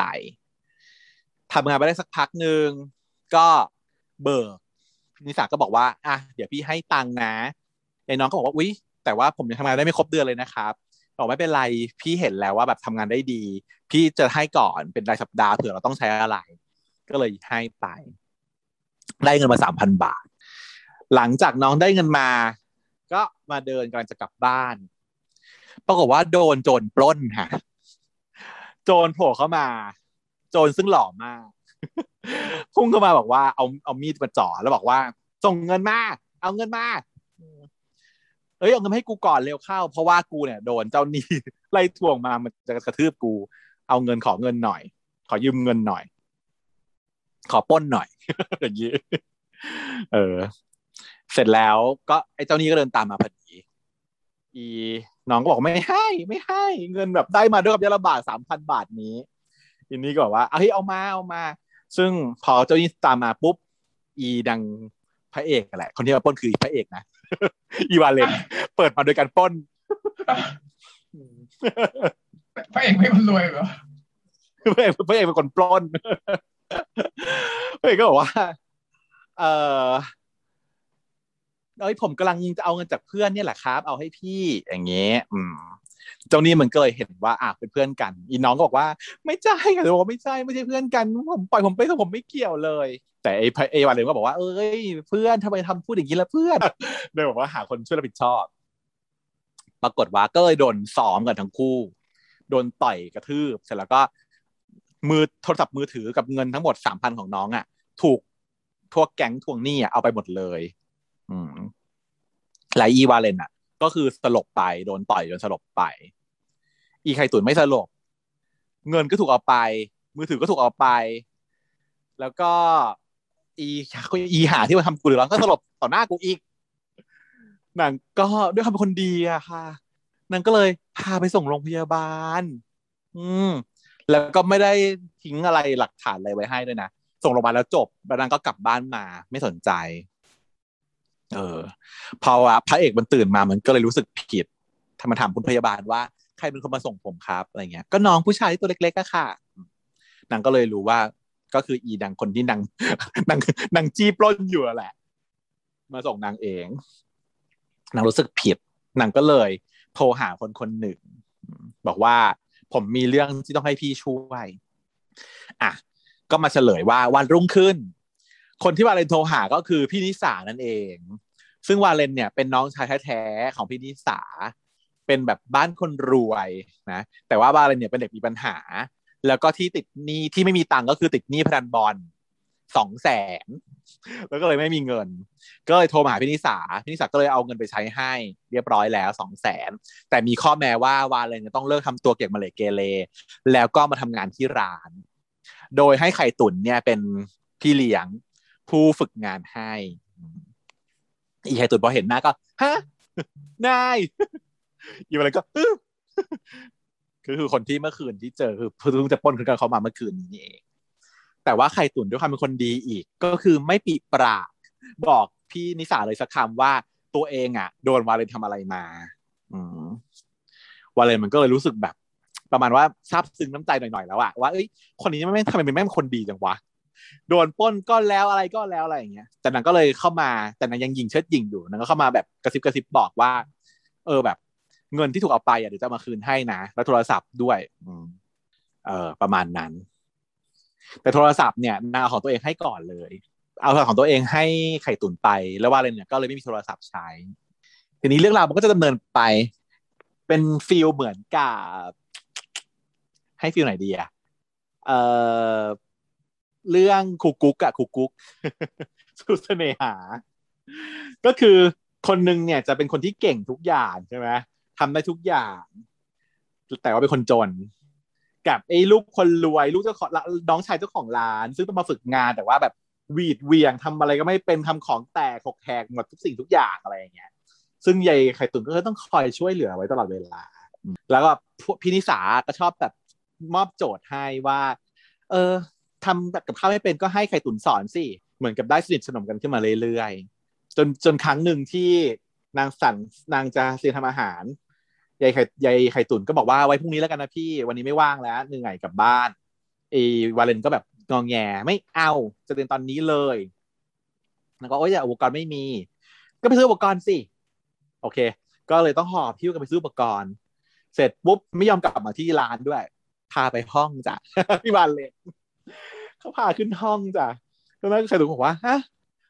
Speaker 2: ทำงานไปได้สักพักหนึ่งก็เบิกนิสาก็บอกว่าอะเดี๋ยวพี่ให้ตังค์นะไอ้น้องก็บอกว่าอุ๊ยแต่ว่าผมยังทำงานได้ไม่ครบเดือนเลยนะครับบอกไม่เป็นไรพี่เห็นแล้วว่าแบบทำงานได้ดี พี่จะให้ก่อนเป็นรายสัปดาห์เผื่อเราต้องใช้อะไร ก็เลยให้ไป ได้เงินมาสามพันบาท หลังจากน้องได้เงินมา ก็มาเดินกำลังจะกลับบ้าน ปรากฏว่าโดนโจรปล้นค่ะ โจรโผล่เข้ามา โจรซึ่งหล่อมาก พุ่งเข้ามาบอกว่าเอาเอามีดมาจ่อแล้วบอกว่า ส่งเงินมา เอาเงินมา เอ้ยเอาเงินให้กูก่อนเร็วเข้า เพราะว่ากูเนี่ยโดนเจ้าหนี้ไล่ทวงมามันจะกระทืบกู เอาเงินขอเงินหน่อย ขอยืมเงินหน่อย ขอป้นหน่อยอย่างนี้เออ เสร็จแล้วก็ไอ้เจ้านี้ก็เดินตามมาพอดี อีน้องก็บอกไม่ให้ ไม่ให้ เงินแบบได้มาด้วยกับยาละบาทสามพันบาทนี้ ทีนี้ก็บอกว่าเอาให้เอามาเอามา ซึ่งพอเจ้าหนี้ตามมาปุ๊บอีดังพระเอกแหละ คนที่มาป้นคือพระเอกนะอีวาเลนเปิดมาโดยการป้น
Speaker 1: พระเอกไม่คนรวยเหรอ
Speaker 2: พระเอกพระเอกเป็นคนปล้นพระเอกก็บอกว่า เออเอ้ยผมกำลังจะเอาเงินจากเพื่อนเนี่ยแหละครับ เอาให้พี่อย่างเงี้ยอืม เจ้านี่มันก็เลยเห็นว่าอะเป็นเพื่อนกัน อีน้องก็บอกว่า ไม่ใช่ค่ะบอกไม่ใช่ไม่ใช่เพื่อนกันผมปล่อยผมไปผมไม่เกี่ยวเลย แต่ไอ้ไอ้วาเลนก็บอกว่าเอ้ยเพื่อนทำไมทำพูดอย่างนี้ละเพื่อนเลยบอกว่าหาคนช่วยรับผิดชอบ ปรากฏว่าก็เลยโดนซ้อมกันทั้งคู่ โดนต่อยกระทืบเสร็จแล้วก็มือโทรศัพท์มือถือกับเงินทั้งหมดสามพันของน้องอะ ถูกพวกแก๊งทวงหนี้อะเอาไปหมดเลย อืมหลายอีวาเลนอะ ก็คือสลบไปโดนต่อยจนสลบไป อีไข่ตุ๋นไม่สลบ เงินก็ถูกเอาไป มือถือก็ถูกเอาไป แล้วก็ อีอีหาที่มาทำกูหรือร้อนก็สลบต่อหน้ากูอีกนางก็ด้วยความเป็นคนดีอะค่ะนางก็เลยพาไปส่งโรงพยาบาล อืม แล้วก็ไม่ได้ทิ้งอะไรหลักฐานอะไรไว้ให้ด้วยนะ ส่งโรงพยาบาลแล้วจบ แล้วนางก็กลับบ้านมาไม่สนใจ เออ พอพระเอกมันตื่นมามันก็เลยรู้สึกผิดทำมาถามคุณพยาบาลว่าใครเป็นคนมาส่งผมครับอะไรเงี้ย ก็น้องผู้ชายที่ตัวเล็กๆก็ค่ะนางก็เลยรู้ว่าก็คืออีนางคนที่นางนางนางจี้ปล้นอยู่แหละ มาส่งนางเองนางรู้สึกผิดนางก็เลย โทรหาคนคนหนึ่ง บอกว่าผมมีเรื่องที่ต้องให้พี่ช่วย อะ ก็มาเฉลยว่าวันรุ่งขึ้น คนที่วาเลนโทรหาก็คือพี่นิสานั่นเอง ซึ่งวาเลนเนี่ยเป็นน้องชายแท้ๆของพี่นิสา เป็นแบบบ้านคนรวยนะ แต่ว่าวาเลนเนี่ยเป็นเด็กมีปัญหา แล้วก็ที่ติดหนี้ที่ไม่มีตังก็คือติดหนี้พนันบอลสองแสนแล้วก็เลยไม่มีเงิน ก็เลยโทรมาหาพี่นิสาพี่นิสาก็เลยเอาเงินไปใช้ให้เรียบร้อยแล้วสองแสนแต่มีข้อแม้ว่าวาเลนจะต้องเลิกทำตัวเกะมะเหรกเกเรแล้วก็มาทำงานที่ร้าน โดยให้ไข่ตุ๋นเนี่ยเป็นพี่เลี้ยง ผู้ฝึกงานให้อีไข่ตุ๋นพอเห็นหน้าก็ฮะนายอีอะไรก็ก็คือคนที่เมื่อคืนที่เจอคือเพิ่งจะป้นขึ้นกันเขามาเมื่อคืนนี้เองแต่ว่าไข่ตุ๋นด้วยความเป็นคนดีอีก ก็คือไม่ปีปราบบอกพี่นิสาเลยสักคำว่าตัวเองอะ โดนวาเลนทำอะไรมา อืมวาเลนมันก็เลยรู้สึกแบบ ประมาณว่าซาบซึ้งน้ำใจหน่อยๆแล้วอะว่าเอ้ยคนนี้ไม่ทำไมเป็นแม่คนดีจังวะ โดนป้นก็แล้วอะไรก็แล้วอะไรอย่างเงี้ย แต่นางก็เลยเข้ามาแต่นางยังยิงเชิดยิงอยู่นางก็เข้ามาแบบกระซิบกระซิบบอกว่า เออแบบ เงินที่ถูกเอาไปอะเดี๋ยวจะมาคืนให้นะแล้วโทรศัพท์ด้วย อืมเออประมาณนั้น แต่โทรศัพท์เนี่ยนางของตัวเองให้ก่อนเลย เอาของตัวเองให้ไข่ตุ๋นไป แล้วว่าเลยเนี่ยก็เลยไม่มีโทรศัพท์ใช้ ทีนี้เรื่องราวมันก็จะดำเนินไป เป็นฟิลเหมือนกับ ให้ฟิลไหนดีอะเออ เรื่องคุกกุ๊กอะคุกกุ๊กสุเสน่หา ก็คือคนหนึ่งเนี่ยจะเป็นคนที่เก่งทุกอย่างใช่ไหมทำได้ทุกอย่าง แต่ว่าเป็นคนจน กับไอ้ลูกคนรวยลูกเจ้าของน้องชายเจ้าของร้าน ซึ่งต้องมาฝึกงานแต่ว่าแบบวีดเวียงทำอะไรก็ไม่เป็นทำของแตกหกแหกหมดทุกสิ่งทุกอย่างอะไรอย่างเงี้ย ซึ่งยายไข่ตุ๋นก็ต้องคอยช่วยเหลือไว้ตลอดเวลา แล้วก็พี่นิสาก็ชอบแบบมอบโจทย์ให้ว่า เออ ทำแบบกับข้าวไม่เป็นก็ให้ไข่ตุ๋นสอนสิ เหมือนกับได้สนิทสนมกันขึ้นมาเรื่อยๆ จนจนครั้งหนึ่งที่นางสันนางจะเรียนทำอาหารยายไข่ยายไข่ตุ๋นก็บอกว่าไว้พรุ่งนี้แล้วกันนะพี่ วันนี้ไม่ว่างแล้วเหนื่อยกลับบ้านเอวาเลนก็แบบงองแงไม่เอาจะเรียนตอนนี้เลยแล้วก็โอ้ยอุปกรณ์ไม่มี ก็ไปซื้ออุปกรณ์สิโอเค ก็เลยต้องหอบพิ้วกันไปซื้ออุปกรณ์ เสร็จปุ๊บไม่ยอมกลับมาที่ร้านด้วย พาไปห้องจ้ะพี่วาเลน เขาพาขึ้นห้องจ้ะแล้วนั้นไข่ตุ๋นบอกว่าฮะ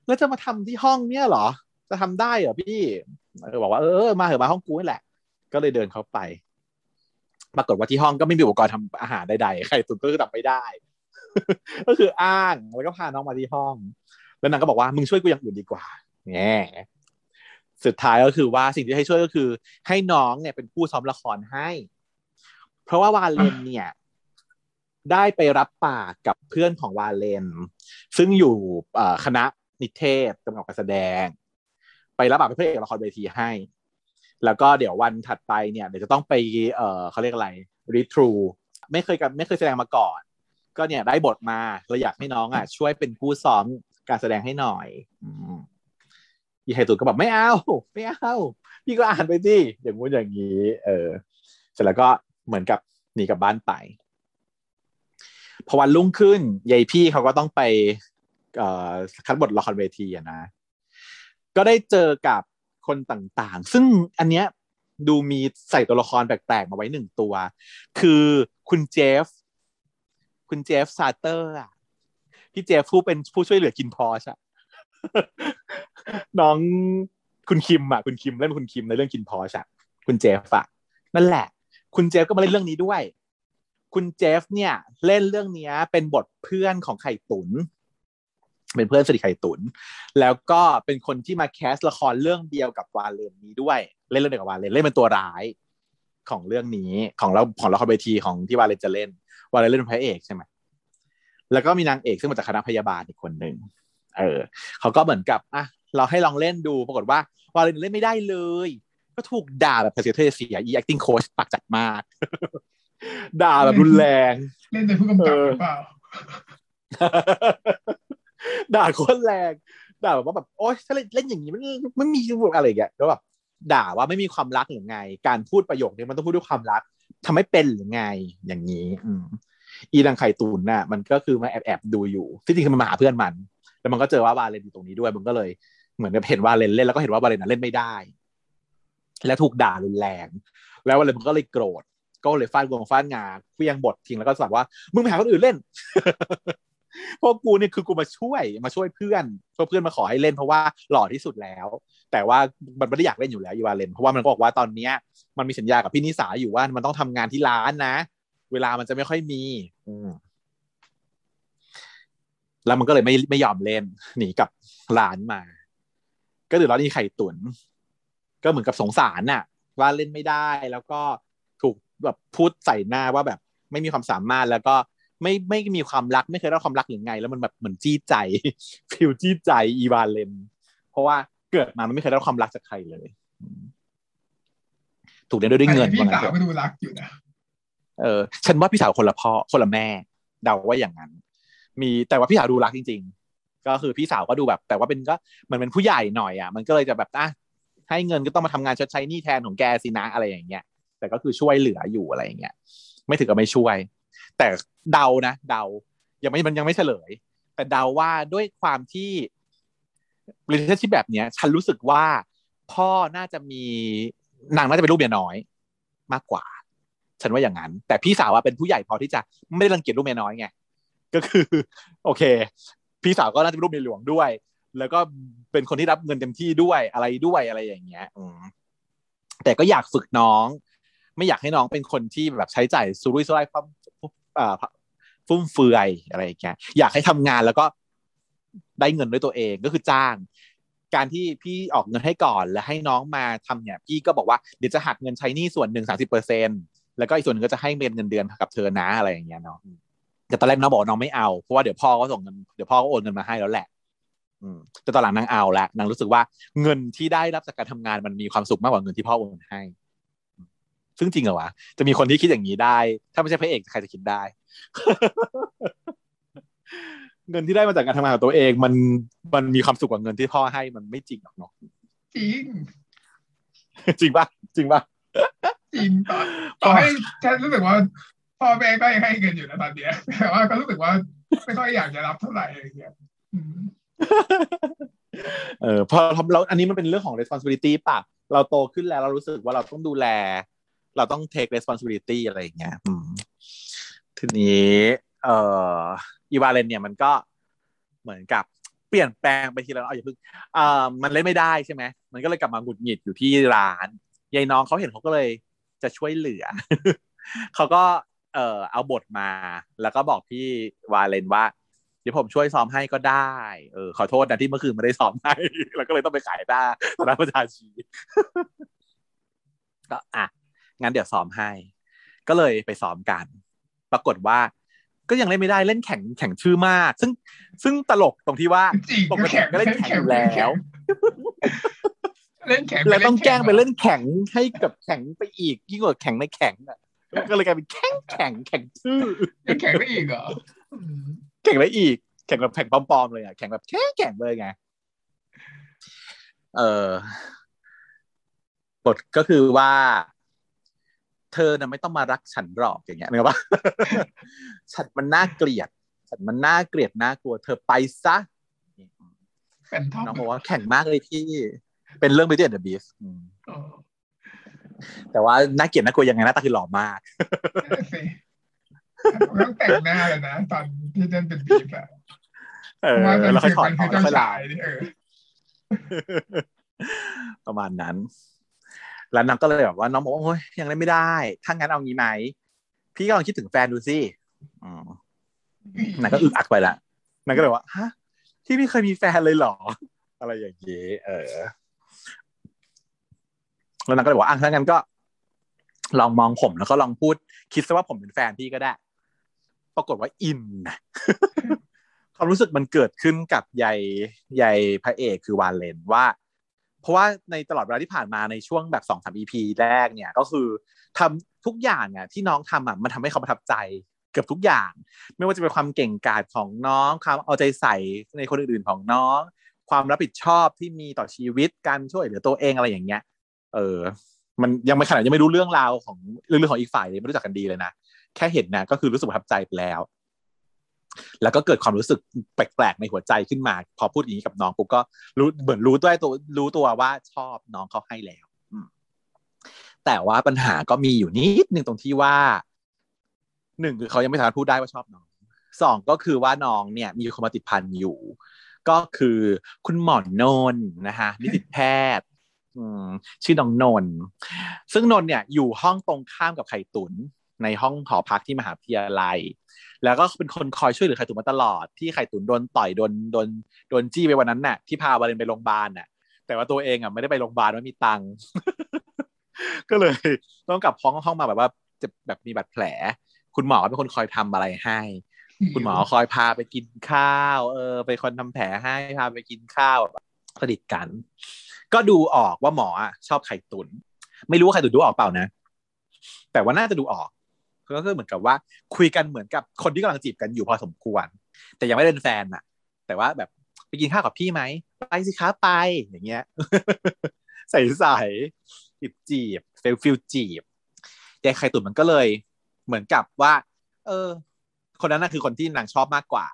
Speaker 2: แล้วจะมาทำที่ห้องเนี่ยเหรอ จะทำได้เหรอพี่เออบอกว่าเออมาเหอะมาห้องกูนี่แหละ ก็เลยเดินเข้าไป ปรากฏว่าที่ห้องก็ไม่มีอุปกรณ์ทำอาหารใดๆไข่ตุ๋นก็คือทำไม่ได้ ก็คืออ้างแล้วก็พาน้องมาที่ห้อง แล้วนางก็บอกว่ามึงช่วยกูอย่างอื่นดีกว่าแง่สุดท้ายก็คือว่าสิ่งที่ให้ช่วยก็คือ ให้น้องเนี่ยเป็นผู้ซ้อมละครให้ เพราะว่าวาเลนเนี่ย ได้ไปรับปากกับเพื่อนของวาเลน ซึ่งอยู่คณะนิเทศกำกับการแสดง ไปรับปากเป็นพระเอกละครเวทีให้ แล้วก็เดี๋ยววันถัดไปเนี่ยเดี๋ยวจะต้องไปเออเขาเรียกอะไรรีทรูไม่เคยกับไม่เคยแสดงมาก่อน ก็เนี่ยได้บทมาเราอยากให้น้องอะ ช่วยเป็นผู้ซ้อมการแสดงให้หน่อยอีไฮตุนก็บอกไม่เอาไม่เอาพี่ก็อ่านไปสิอย่างงู้นอย่างนี้ เออ เสร็จแล้วก็เหมือนกับหนีกลับบ้านไป พอวันรุ่งขึ้นยายพี่เขาก็ต้องไปคัดบทละครเวทีอะนะ ก็ได้เจอกับคนต่างๆ ซึ่งอันเนี้ยดูมีใส่ตัวละครแปลกๆมาไว้หนึ่งตัว คือคุณเจฟ คุณเจฟซาเตอร์อะพี่เจฟผู้เป็นผู้ช่วยเหลือ KinnPorsche อะน้องคุณคิมอะคุณคิมเล่นคุณคิมในเรื่อง KinnPorsche อะคุณเจฟอะนั่นแหละ คุณเจฟก็มาเล่นเรื่องนี้ด้วย คุณเจฟเนี่ยเล่นเรื่องนี้เป็นบทเพื่อนของไข่ตุ๋น เป็นเพื่อนสนิทไข่ตุน แล้วก็เป็นคนที่มาแคสละครเรื่องเดียวกับวาเลนนี้ด้วย เล่นเรื่องเดียวกับวาเลนเล่นเป็นตัวร้ายของเรื่องนี้ของเราของละครเวทีของที่วาเลนจะเล่น วาเลนเล่นเป็นพระเอกใช่ไหมแล้วก็มีนางเอกซึ่งมาจากคณะพยาบาลอีกคนหนึ่งเออเขาก็เหมือนกับอะเราให้ลองเล่นดูปรากฏว่าวาเลนเล่นไม่ได้เลย ก็ถูกด่าแบบเสียเทเสียอี acting coach ปากจัดมาก ด่าแบบรุนแรง
Speaker 1: เล่นในผู้กำกับหรือเปล่า
Speaker 2: ด่าคนแรง ด่าแบบว่าแบบโอ๊ยถ้าเล่นอย่างนี้มันไม่มีอะไรอย่างเงี้ยแล้วแบบด่าว่าไม่มีความรักหรือไง การพูดประโยคนี้มันต้องพูดด้วยความรักทำไม่เป็นหรือไงอย่างนี้ อืมอีดังไข่ตุนน่ะ มันก็คือมาแอบแอบดูอยู่ที่จริงคือมันมาหาเพื่อนมัน แล้วมันก็เจอว่าวาเลนอยู่ตรงนี้ด้วย มันก็เลยเหมือนกับเห็นวาเลนเล่นแล้วก็เห็นว่าวาเลนเล่นไม่ได้ แล้วถูกด่ารุนแรง แล้ววาเลนมันก็เลยโกรธ ก็เลยฟาดวงฟาดงาเฟียงบททิ้งแล้วก็สั่งว่ามึงไปหาคนอื่นเล่นพราะกูเนี่ยคือกูมาช่วยมาช่วยเพื่อนเพราะเพื่อนมาขอให้เล่นเพราะว่าหล่อที่สุดแล้ว แต่ว่ามันไม่ได้อยากเล่นอยู่แล้วอีวาเลนเพราะว่ามันบอกว่าตอนเนี้ยมันมีสัญญากับพี่นิสาอยู่ว่ามันต้องทำงานที่ร้านนะ เวลามันจะไม่ค่อยมี อืแล้วมันก็เลยไม่ไม่ยอมเล่นหนีกับร้านมา ก็เดือดร้อนนี่ไข่ตุน ก็เหมือนกับสงสารน่ะ ว่าเล่นไม่ได้แล้วก็ แบบพูดใส่หน้าว่าแบบไม่มีความสามารถแล้วก็ไม่ไม่มีความรักไม่เคยได้ความรักหรือไง แล้วมันแบบเหมือนจี้ใจฟิลจี้ใจอีวาเลน เพราะว่าเกิดมามันไม่เคยได้ความรักจากใครเลย ถูกเลี้ยงด้วยเงิน
Speaker 1: พี่สาวก็ดูรักอยู่นะ
Speaker 2: เออฉันว่าพี่สาวคนละพ่อคนละแม่ เดาว่าอย่างนั้น มีแต่ว่าพี่สาวดูรักจริง ๆ ก็คือพี่สาวก็ดูแบบ แต่ว่าเป็นก็เหมือนเป็นผู้ใหญ่หน่อยอะมันก็เลยจะแบบอะให้เงินก็ต้องมาทำงานชดใช้หนี้แทนของแกสินะอะไรอย่างเงี้ย แต่ก็คือช่วยเหลืออยู่อะไรอย่างเงี้ยไม่ถึงกับไม่ช่วย แต่เดานะ เดายังไม่มันยังไม่เฉลย แต่เดาว่าด้วยความที่ relationship แบบเนี้ย ฉันรู้สึกว่าพ่อน่าจะมีนางน่าจะเป็นลูกเมียน้อย มากกว่า ฉันว่าอย่างนั้น แต่พี่สาวว่าเป็นผู้ใหญ่พอที่จะไม่ได้รังเกียจลูกเมียน้อยไงก็คือ โอเค พี่สาวก็น่าจะเป็นลูกเมียหลวงด้วย แล้วก็เป็นคนที่รับเงินเต็มที่ด้วยอะไรด้วยอะไรอย่างเงี้ย อืมแต่ก็อยากฝึกน้อง ไม่อยากให้น้องเป็นคนที่แบบใช้จ่ายสุรุ่ยสุร่ายฟั่มฟุ่มเฟือยอะไรอย่างเงี้ยอยากให้ทำงานแล้วก็ได้เงินด้วยตัวเองก็คือจ้าง การที่พี่ออกเงินให้ก่อนแล้วให้น้องมาทำเนี่ย พี่ก็บอกว่าเดี๋ยวจะหักเงินใช้หนี้ส่วนหนึ่งสาสิบเปอร์เซ็นแล้วก็อีกส่วนนึงก็จะให้เงินเดือนกับเธอนะอะไรอย่างเงี้ยเนาะแต่ตอนแรกน้องบอกน้องไม่เอาเพราะว่าเดี๋ยวพ่อก็ส่งเงินเดี๋ยวพ่อก็โอนเงินมาให้แล้วแหละ อืมแต่ตอนหลังนางเอาละนางรู้สึกว่าเงินที่ได้รับจากการทำงานมันมีความสุขมากกว่าเงินที่พ่อโอนให้ ซึ่งจริงเหรอวะจะมีคนที่คิดอย่างนี้ได้ ถ้าไม่ใช่พระเอกใครจะคิดได้ เงินที่ได้มาจากการทำงานของตัวเอง มันมันมีความสุขกว่าเงินที่พ่อให้มันไม่จริงหรอกเนาะ
Speaker 1: จริง
Speaker 2: จริงปะจริงปะ
Speaker 1: จริงต่อต่อให้ฉันรู้สึกว่าพ่อแม่ก็ยังให้เงินอยู่นะตอนเนี้ยแต่ว่าก็รู้สึกว่าไม่ค่อยอยากจะรับเท่าไหร่อะไรเงี้ย
Speaker 2: เออพอเราอันนี้มันเป็นเรื่องของ responsibility ป่ะ เราโตขึ้นแล้วเรารู้สึกว่าเราต้องดูแล เราต้อง take responsibility อะไรอย่างเงี้ยทีนี้เอ่ออีวาเลนเนี่ยมันก็เหมือนกับเปลี่ยนแปลงไปทีละเอาอย่าเพิ่งอ่ามันเล่นไม่ได้ใช่ไหมมันก็เลยกลับมาหงุดหงิดอยู่ที่ร้านยายน้องเขาเห็นเขาก็เลยจะช่วยเหลือเขาก็เอ่อเอาบทมา แล้วก็บอกพี่วาเลนว่าเดี๋ยวผมช่วยซ้อมให้ก็ได้ เออขอโทษนะที่เมื่อคืนไม่ได้ซ้อมให้ แล้วก็เลยต้องไปขายหน้าตลาดประชาชีก็อะ งั้นเดี๋ยวซ้อมให้ ก็เลยไปซ้อมกัน ปรากฏว่า ก็ยังเล่นไม่ได้เล่นแข่งแข่งชื่อมาก ซึ่งซึ่งตลกตรงที่ว่า
Speaker 1: จริง
Speaker 2: ปกติก็เล่นแข่งอยู่แล้ว
Speaker 1: เล่นแข่ง
Speaker 2: แล้วต้องแกล้งไปเล่นแข่งให้กับแข่งไปอีกยิ่งกว่าแข่งในแข่งอะก็เลยกลายเป็นแข่งแข่งแข่งชื่อ
Speaker 1: ยังแข่งได้อีกเหรอ
Speaker 2: แข่งได้อีก แข่งแบบแข่งปลอมๆเลยอะแข่งแบบแข่งแข่งเลยไงเออบทก็คือว่า เธอน่ะไม่ต้องมารักฉันหรอกอย่างเงี้ยนึกว่าฉันมันน่าเกลียด ฉันมันน่าเกลียดน่ากลัว เธอไปซะ
Speaker 1: เป็นท็อป
Speaker 2: น้องบอกว่าแข่งมากเลยพี่เป็นเรื่อง Beauty and the Beast อืม
Speaker 1: อ๋อ
Speaker 2: แต่ว่าน่าเกลียดน่ากลัวยังไงหน้าตาคือหล่อมาก
Speaker 1: นั่นสิต้องแต่งหน้าเลยนะตอนที่เล่นเป็นบีฟอะ
Speaker 2: เอ
Speaker 1: เพ
Speaker 2: อ
Speaker 1: ราะว่ามัน
Speaker 2: แล้วค่อยถอด
Speaker 1: มัน
Speaker 2: อ
Speaker 1: คือ
Speaker 2: อกแล้วค่อย
Speaker 1: เจ้า
Speaker 2: ล้า
Speaker 1: ชางยนี่เออ
Speaker 2: ประมาณนั้น แล้วน้องก็เลยแบบว่าน้องบอกว่าโอ้ยยังเล่นไม่ได้ถ้างั้นเอางี้ไหมพี่ก็ลองคิดถึงแฟนดูสิอืมนางก็อึกอักไปละนางก็เลยว่าฮะที่ไม่เคยมีแฟนเลยเหรอ อะไรอย่างเงี้ยเออแล้วนางก็เลยบอกว่าอะถ้างั้นก็ ลองมองผมแล้วก็ลองพูด คิดซะว่าผมเป็นแฟนพี่ก็ได้ ปรากฏว่าอินนะความรู้สึกมันเกิดขึ้นกับยายยายพระเอกคือวาเลนว่า เพราะว่าในตลอดเวลาที่ผ่านมาในช่วงแบบสองสาม EP แรกเนี่ยก็คือทำทุกอย่างอะที่น้องทำอะมันทำให้เขาประทับใจเกือบทุกอย่าง ไม่ว่าจะเป็นความเก่งกาจของน้องความเอาใจใส่ในคนอื่นๆของน้อง ความรับผิดชอบที่มีต่อชีวิตการช่วยเหลือตัวเองอะไรอย่างเงี้ย เออ มันยังไม่ขนาดยังไม่รู้เรื่องราวของเรื่องของอีกฝ่ายเลยไม่รู้จักกันดีเลยนะแค่เห็นนะก็คือรู้สึกประทับใจไปแล้ว แล้วก็เกิดความรู้สึกแปลกๆในหัวใจขึ้นมา พอพูดอย่างนี้กับน้องปุ๊บก็รู้เหมือนรู้ด้วยตัวรู้ตัวว่าชอบน้องเขาให้แล้วแต่ว่าปัญหาก็มีอยู่นิดนึงตรงที่ว่าหนึ่งคือเขายังไม่สามารถพูดได้ว่าชอบน้องสองก็คือว่าน้องเนี่ยมีคนมาติดพันอยู่ ก็คือคุณหมอนนนนะฮะนิติแพทย์ชื่อน้องนน ซึ่งนนเนี่ยอยู่ห้องตรงข้ามกับไข่ตุน ในห้องหอพักที่มหาวิทยาลัย แล้วก็เป็นคนคอยช่วยเหลือไข่ตุนมาตลอด ที่ไข่ตุนโดนต่อยโดนโดนโดนจี้ไปวันนั้นน่ะที่พาวาเลนไปโรงพยาบาลน่ะ แต่ว่าตัวเองอะไม่ได้ไปโรงพยาบาลไม่มีตังค์ก็เลยต้องกลับห้องห้องมาแบบว่าจะแบบมีบาดแผล คุณหมอเป็นคนคอยทำอะไรให้ คุณหมอคอยพาไปกินข้าว เออ ไปคนทำแผลให้พาไปกินข้าวสนิทกัน ก็ดูออกว่าหมออะชอบไข่ตุน ไม่รู้ว่าไข่ตุ๋นดูออกเปล่านะ แต่ว่าน่าจะดูออก ก็คือเหมือนกับว่าคุยกันเหมือนกับคนที่กำลังจีบกันอยู่พอสมควร แต่ยังไม่เป็นแฟนอะแต่ว่าแบบไปกินข้าวกับพี่ไหมไปสิคะไปอย่างเงี้ย ใสใสจีบจีบ feel feel จีบแต่ไข่ตุ๋นมันก็เลย เหมือนกับว่า เออ คนนั้นน่ะคือคนที่นางชอบมากกว่า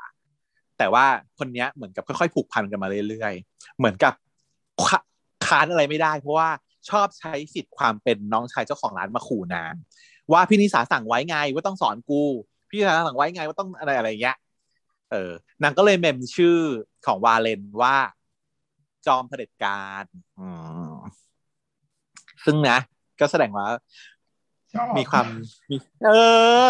Speaker 2: แต่ว่าคนเนี้ยเหมือนกับค่อยๆผูกพันกันมาเรื่อยๆเหมือนกับค้านอะไรไม่ได้ เพราะว่าชอบใช้สิทธิ์ความเป็นน้องชายเจ้าของร้านมาขู่นาง ว่าพี่นิสาสั่งไว้ไงว่าต้องสอนกู พี่นิสาสั่งไว้ไงว่าต้องอะไรอะไรเงี้ยเออนางก็เลยเมมชื่อของวาเลนว่า จอมเผด็จการอืมซึ่งนะ ก็แสดงว่า มีความมีเออ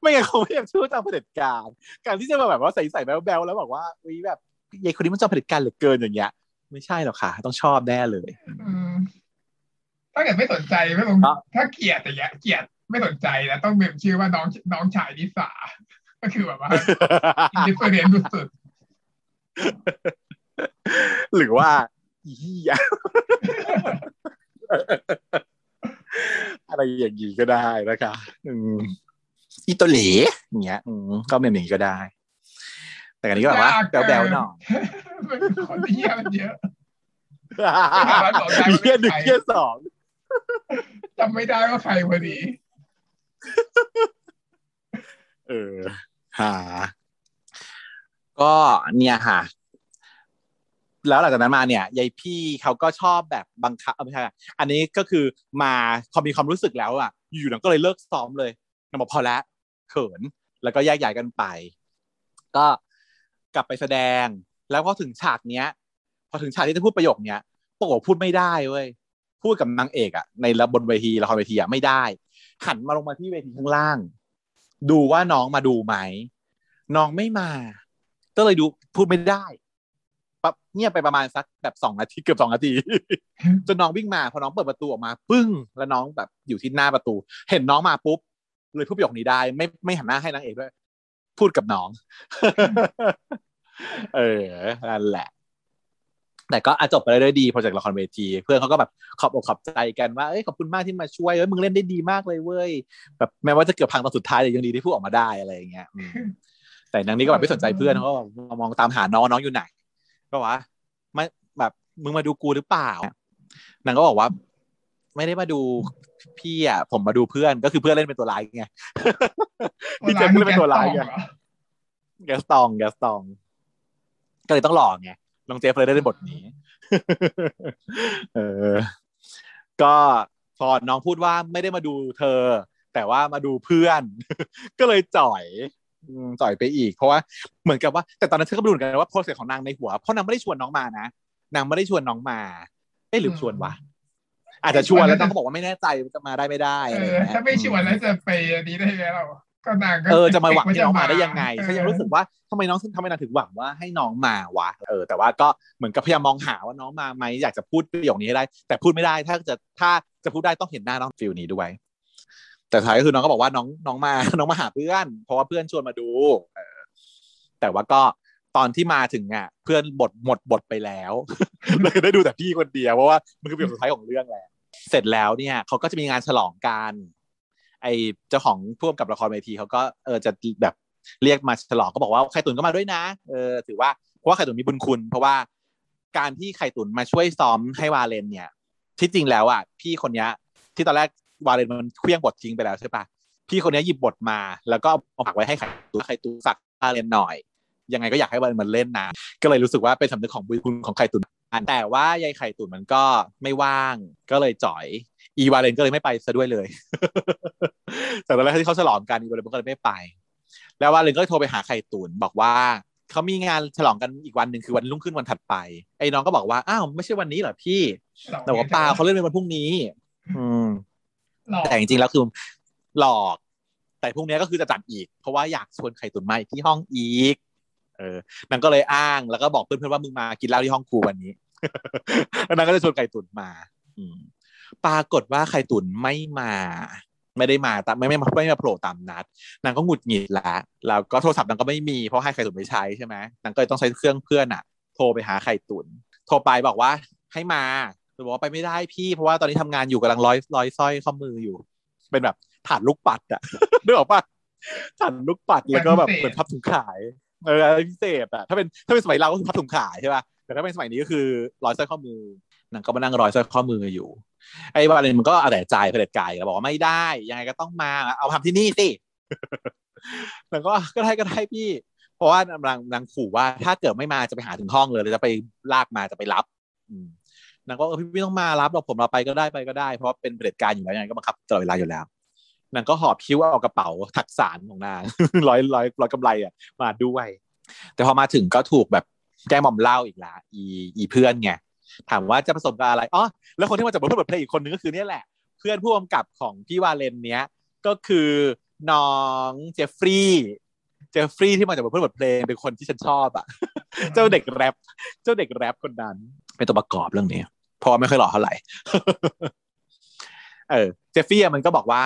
Speaker 2: ไม่งั้นเขาไม่อยากชื่อจอมเผด็จการ การที่จะมาแบบว่าใส่ใส่แบลๆแล้วบอกว่าวิแบบยายคนนี้มันจอมเผด็จการเหลือเกินอย่างเงี้ย ไม่ใช่หรอกค่ะ ต้องชอบแน่เลย
Speaker 1: ถ้าเกิดไม่สนใจไม่ลงถ้าเกลียดแต่ยเกลียดไม่สนใจแล้วต้องเมมชื่อว่าน้องน้องชายนิสาก็คือแบบว่าอินเฟอร์เรนสุด
Speaker 2: หรือว่าอียอะไรอย่างนี้ก็ได้นะคะอีตัวเหล่อย่างเงี้ยก็เมมอย่างนี้ก็ได้ แต่อันนี้ก็แบบว่าแบลๆหน่อย
Speaker 1: คนเที่ยมันเยอะ
Speaker 2: เที่ยหนึ่งเที่ยสอง
Speaker 1: จำไม่ได้ว่าใครพอดี
Speaker 2: เออหาก็เนี่ยค่ะ แล้วหลังจากนั้นมาเนี่ยยายพี่เขาก็ชอบแบบบังคับไม่ใช่อันนี้ก็คือมาพอมีความรู้สึกแล้วอะ อยู่ๆนางก็เลยเลิกซ้อมเลยนางบอกพอแล้วเขินแล้วก็แยกย้ายกันไป ก็กลับไปแสดง แล้วพอถึงฉากเนี้ย พอถึงฉากที่จะพูดประโยคเนี้ยปกพูดไม่ได้เว้ย พูดกับนางเอกอะในระบนเวทีละครเวทีอะไม่ได้ หันมาลงมาที่เวทีข้างล่าง ดูว่าน้องมาดูไหมน้องไม่มา ก็เลยดูพูดไม่ได้ปั๊บเงียบไปประมาณสักแบบสองนาทีเกือบสองนาทีจนน้องวิ่งมาพอน้องเปิดประตูออกมา ปึ้ง แล้วน้องแบบอยู่ที่หน้าประตู เห็นน้องมาปุ๊บเลยพูดประโยคนี้ได้ ไม่ไม่หันหน้าให้นางเอกด้วย พูดกับน้อง เออนั่นแหละ แต่ก็อาจบไปได้ดีโปรเจกต์ละครเวที เพื่อนเขาก็แบบขอบอกขอบใจกันว่าเอ้ยขอบคุณมากที่มาช่วยเอ้ยมึงเล่นได้ดีมากเลยเว้ยแบบแม้ว่าจะเกือบพังตอนสุดท้ายแต่ยังดีที่พูดออกมาได้อะไรอย่างเงี้ยแต่นางนี้ก็แบบไม่สนใจเพื่อนเขาก็มองตามหาน้องน้องอยู่ไหนก็ว่าไม่แบบมึงมาดูกูหรือเปล่านางก็บอกว่า ไม่ได้มาดูพี่อะผมมาดูเพื่อนก็คือเพื่อนเล่นเป็นตัวร้ายไงพี่เจมส์เล่นเป็นตัวร้ายไงแกสตองแกสตองก็เลยต้องหลอกไง น้องเจฟเลยได้ในบทนี้เออก็พอน้องพูดว่าไม่ได้มาดูเธอ แต่ว่ามาดูเพื่อน ก็เลยจ่อยจ่อยไปอีก เพราะว่าเหมือนกับว่าแต่ตอนนั้นเธอก็ดูกันว่าโปรเซสของนางในหัวเพราะนางไม่ได้ชวนน้องมานะนางไม่ได้ชวนน้องมาไม่หรือชวนวะอาจจะชวนแล้วน้องก็บอกว่าไม่แน่ใจจะมาได้ไม่ได้อะไรเงี้
Speaker 1: ยถ้าไม่ชวนแล้วจะไปอันนี้ได้ไงเรา ก็นาง
Speaker 2: เออจะมาหวังที่น้องมาได้ยังไงเขายังรู้สึกว่าทำไมน้องทำไมนางถึงหวังว่าให้น้องมาวะเออแต่ว่าก็เหมือนกับพยายามมองหาว่าน้องมาไหมอยากจะพูดประโยคนี้ให้ได้ แต่พูดไม่ได้ถ้าจะถ้าจะพูดได้ต้องเห็นหน้าน้องฟิลนี้ด้วย แต่ท้ายก็คือน้องก็บอกว่าน้องน้องมาน้องมาหาเพื่อน เพราะว่าเพื่อนชวนมาดูเออแต่ว่าก็ตอนที่มาถึงอะเพื่อนบทหมดบทไปแล้วเลยได้ดูแต่พี่คนเดียวเพราะว่ามันคือประโยคสุดท้ายของเรื่องแล้วเสร็จแล้วเนี่ยเขาก็จะมีงานฉลองกัน ไอเจ้าของพ่วงกับละครเวทีเขาก็เออจะแบบเรียกมาฉลองก็บอกว่าไข่ตุ๋นก็มาด้วยนะเออถือว่าเพราะว่าไข่ตุ๋นมีบุญคุณ เพราะว่าการที่ไข่ตุ๋นมาช่วยซ้อมให้วาเลนเนี่ย ที่จริงแล้วอะพี่คนนี้ที่ตอนแรกวาเลนมันเคลี้ยงบททิ้งไปแล้วใช่ปะพี่คนนี้หยิบบทมา แล้วก็เอาฝากไว้ให้ใครตูใครตูฝากวาเลนหน่อย ยังไงก็อยากให้วาเลนมันเล่นนะก็เลยรู้สึกว่าเป็นสำนึกของบุญคุณของไข่ตุนแต่ว่ายายไข่ตุนมันก็ไม่ว่างก็เลยจ่อย อีวาเลนก็เลยไม่ไปซะด้วยเลยแต่ตอนแรกที่เขาฉลองกันอีวาเลนก็เลยไม่ไป แล้ววาเลนก็โทรไปหาไข่ตุนบอกว่าเขามีงานฉลองกันอีกวันหนึ่งคือวันรุ่งขึ้นวันถัดไป ไอ้น้องก็บอกว่าอ้าวไม่ใช่วันนี้เหรอพี่แต่ว่าปาเขาเล่นเป็นวันพรุ่งนี้ อืมแต่จริงๆแล้วคือหลอก แต่พรุ่งนี้ก็คือจะจัดอีก เพราะว่าอยากชวนไข่ตุนมาที่ห้องอีก เออนางก็เลยอ้างแล้วก็บอกเพื่อนๆว่ามึงมากินเหล้าที่ห้องครูวันนี้แล้วนางก็จะชวนไข่ตุนมา อืม ปรากฏว่าไข่ตุนไม่มา ไม่ได้มาตามไม่ไม่ไม่มาโผล่ตามนัด นางก็หงุดหงิดแล้วแล้วก็โทรศัพท์นางก็ไม่มีเพราะให้ไข่ตุนไปใช้ใช่ไหมนางก็เลยต้องใช้เครื่องเพื่อนอะโทรไปหาไข่ตุนโทรไปบอกว่าให้มาบอกว่าไปไม่ได้พี่ เพราะว่าตอนนี้ทำงานอยู่กำลังร้อยร้อยสร้อยข้อมืออยู่ เป็นแบบฐานลูกปัดอะนึกออกปะฐานลูกปัดแล้วก็แบบเหมือนพับถุงขายเอออะไรพิเศษอะถ้าเป็นถ้าเป็นสมัยเราก็คือพับถุงขายใช่ป่ะแต่ถ้าเป็นสมัยนี้ก็คือร้อยสร้อยข้อมือนางก็มานั่งร้อยสร้อยข้อมืออยู่ ไอ้บาเลนมันก็เอาแต่ใจเผด็จกายแล้วบอกว่าไม่ได้ ยังไงก็ต้องมา เอาทำที่นี่สินางก็ก็ได้ก็ได้พี่ เพราะว่านางนางขู่ว่าถ้าเกิดไม่มาจะไปหาถึงห้องเลยจะไปลากมาจะไปรับนางก็เออพี่ไม่ต้องมารับเราผมเราไปก็ได้ไปก็ได้ เพราะเป็นเผด็จการอยู่แล้วยังไงก็บังคับตลอดเวลาอยู่แล้วนางก็หอบคิ้วเอากระเป๋าถักสารของนางร้อยร้อยร้อยกำไรอะ มาด้วย แต่พอมาถึงก็ถูกแบบแก้มอมเล่าอีกละอีอีเพื่อนไง ถามว่าจะผสมกับอะไรอ๋อแล้วคนที่มาจากบทเพลงอีกคนนึงก็คือเนี่ยแหละ เพื่อนผู้กำกับของพี่วาเลนเนี้ยก็คือน้องเจฟฟรีย์เจฟฟรีย์ที่มาจากบทเพลงเป็นคนที่ฉันชอบอะ เจ้าเด็กแรปเจ้าเด็กแรปคนนั้น เป็นตัวประกอบเรื่องนี้พอไม่ค่อยหล่อเท่าไหร่เออเจฟฟี่มันก็บอกว่า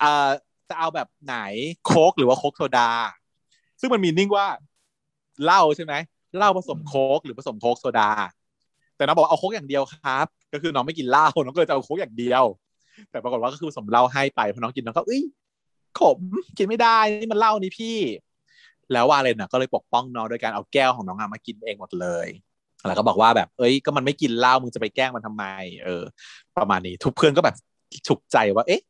Speaker 2: เอ่อจะเอาแบบไหนโค้กหรือว่าโค้กโซดา ซึ่งมันมีนิ่งว่าเหล้าใช่ไหมเหล้าผสมโค้กหรือผสมโค้กโซดา แต่น้องบอกเอาโค้กอย่างเดียวครับ ก็คือน้องไม่กินเหล้าน้องก็เลยจะเอาโค้กอย่างเดียว แต่ปรากฏว่าก็คือสมเหล้าให้ไปพอน้องกินน้องก็เอ้ยขมกินไม่ได้นี่มันเหล้านี่พี่ แล้ววาเลนอะก็เลยปกป้องน้องโดยการเอาแก้วของน้องมากินเองหมดเลยแล้วก็บอกว่าแบบ เอ้ย ก็มันไม่กินเหล้ามึงจะไปแกล้งมันทำไม เออ ประมาณนี้ ทุกเพื่อนก็แบบฉุกใจว่า เอ๊ะ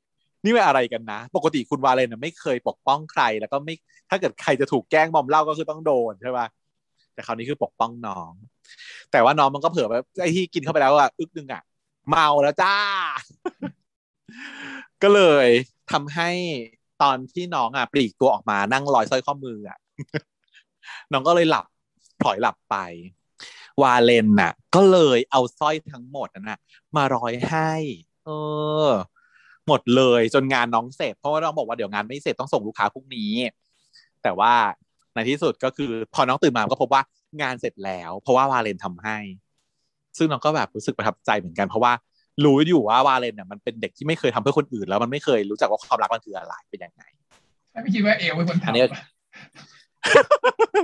Speaker 2: นี่เป็นอะไรกันนะ ปกติคุณวาเลนไม่เคยปกป้องใคร แล้วก็ไม่ ถ้าเกิดใครจะถูกแกล้งมอมเหล้าก็คือต้องโดนใช่ป่ะ แต่คราวนี้คือปกป้องน้อง แต่ว่าน้องมันก็เผื่อแบบไอ้ที่กินเข้าไปแล้วอะอึกนึงอะเมาแล้วจ้า ก็เลยทำให้ตอนที่น้องอะปลีกตัวออกมานั่งลอยสร้อยข้อมืออะน้องก็เลยหลับพลอยหลับไป วาเลนน่ะ ก็เลยเอาสร้อยทั้งหมดน่ะ มาร้อยให้ เออ หมดเลยจนงานน้องเสร็จเพราะว่าน้องบอกว่าเดี๋ยวงานไม่เสร็จต้องส่งลูกค้าพรุ่งนี้ แต่ว่า ในที่สุดก็คือพอน้องตื่นมาก็พบว่างานเสร็จแล้ว เพราะว่าวาเลนทำให้ ซึ่งน้องก็แบบรู้สึกประทับใจเหมือนกันเพราะว่ารู้อยู่ว่าวาเลนเนี่ยมันเป็นเด็กที่ไม่เคยทำเพื่อคนอื่น แล้วมันไม่เคยรู้จักว่าความรักมันคืออะไรเป็นยังไง
Speaker 1: ไม่คิดว่าเอวเป็นคนทำ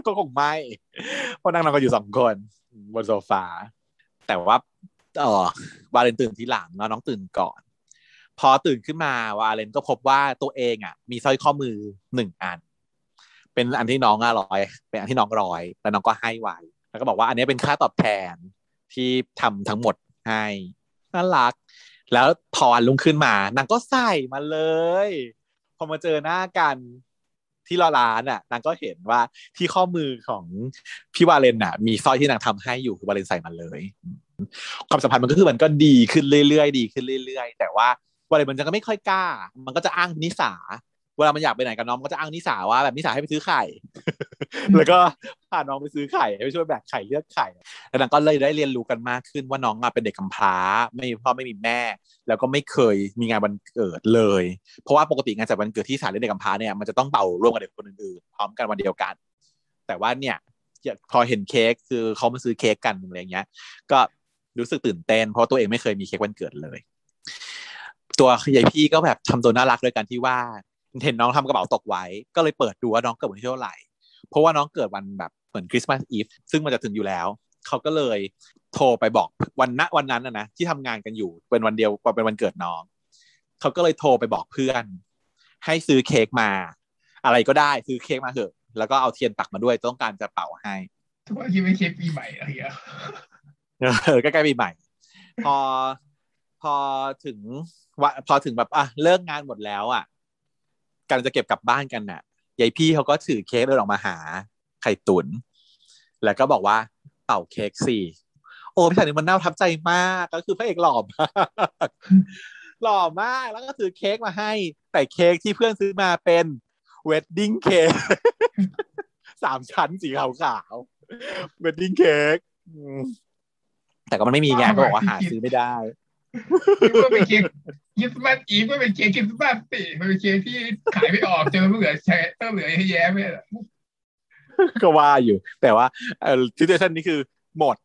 Speaker 2: ก็คงไม่เพราะนั่งนอนกันอยู่สองคนบนโซฟาแต่ว่าเออวาเลนตื่นทีหลังแล้วน้องตื่นก่อน พอตื่นขึ้นมาวาเลนก็พบว่าตัวเองอะ มีสร้อยข้อมือหนึ่งอัน เป็นอันที่น้องอะร้อยเป็นอันที่น้องร้อยแล้วน้องก็ให้ไว้แล้วก็บอกว่าอันนี้เป็นค่าตอบแทนที่ทำทั้งหมดให้น่ารัก แล้วพอวันรุ่งขึ้นมานางก็ใส่มาเลย พอมาเจอหน้ากันที่รอร้านอะนางก็เห็นว่าที่ข้อมือของพี่วาเลนอะ มีสร้อยที่นางทำให้อยู่คือวาเลนใส่มันเลย ความสัมพันธ์มันก็คือมันก็ดีขึ้นเรื่อยๆดีขึ้นเรื่อย ๆ แต่ว่าวาเลนมันจะก็ไม่ค่อยกล้า มันก็จะอ้างนิสา เวลามันอยากไปไหนกับน้องก็จะอ้างนิสาว่าแบบนิสาให้ไปซื้อไข่ แล้วก็พาน้องไปซื้อไข่ไปช่วยแบกไข่เลือกไข่ แล้วนางก็เลยได้เรียนรู้กันมากขึ้นว่าน้องเป็นเด็กกำพร้า ไม่มีพ่อไม่มีแม่ แล้วก็ไม่เคยมีงานวันเกิดเลย เพราะว่าปกติงานจัดวันเกิดที่สถานเลี้ยงเด็กกำพร้าเนี่ยมันจะต้องเป่าร่วมกับเด็กคนอื่นๆพร้อมกันวันเดียวกัน แต่ว่าเนี่ยพอเห็นเค้กคือเขามาซื้อเค้กกันอะไรเงี้ย ก็รู้สึกตื่นเต้น เพราะตัวเองไม่เคยมีเค้กวันเกิดเลย ตัวยายพี่ก็แบบทำตัวน่ารักโดยการที่ว่า เห็นน้องทำกระเป๋าตกไว้ ก็เลยเปิดดูว่าน้องเกิดวันที่เท่าไหร่ เพราะว่าน้องเกิดวันแบบเหมือนคริสต์มาสอีฟซึ่งมันจะถึงอยู่แล้ว เขาก็เลยโทรไปบอกวันณวันนั้นนะนะที่ทำงานกันอยู่เป็นวันเดียวเป็นวันเกิดน้อง เขาก็เลยโทรไปบอกเพื่อน ให้ซื้อเค้กมา อะไรก็ได้ซื้อเค้กมาเถอะ แล้วก็เอาเทียนปักมาด้วยต้องการจะเป่าให้
Speaker 1: ทุกคนคิดเป็นเค้กปีใหม่อะไรอย่างเงี้ย
Speaker 2: เออใกล้ๆปีใหม่ พอพอถึงวะพอถึงแบบอะเลิกงานหมดแล้วอะ กำลังจะเก็บกลับบ้านกันน่ะยายพี่เขาก็ถือเค้กเดินออกมาหาไข่ตุนแล้วก็บอกว่าเป่าเค้กสี่โอ้พี่ชายนี่มันน่าทับใจมากก็คือพระเอกหล่อมากหล่อมากแล้วก็ถือเค้กมาให้ แต่เค้กที่เพื่อนซื้อมาเป็น wedding cake สามชั้นสีขาวๆ wedding cake แต่ก็มันไม่มีไงก็บอกว่าหาซื้อไม่ได้
Speaker 1: คิดว่าเป็นเค้ก Christmas Eve ก็เป็นเค้กคริสต์มาสสิมันเป็นเค้กที่ขายไม่ออกเจอเหลือใช้ต้องเหลือแยะไม่เหรอ
Speaker 2: ก็ว่าอยู่ แต่ว่าเออซิเ u ชันนี้คือหมด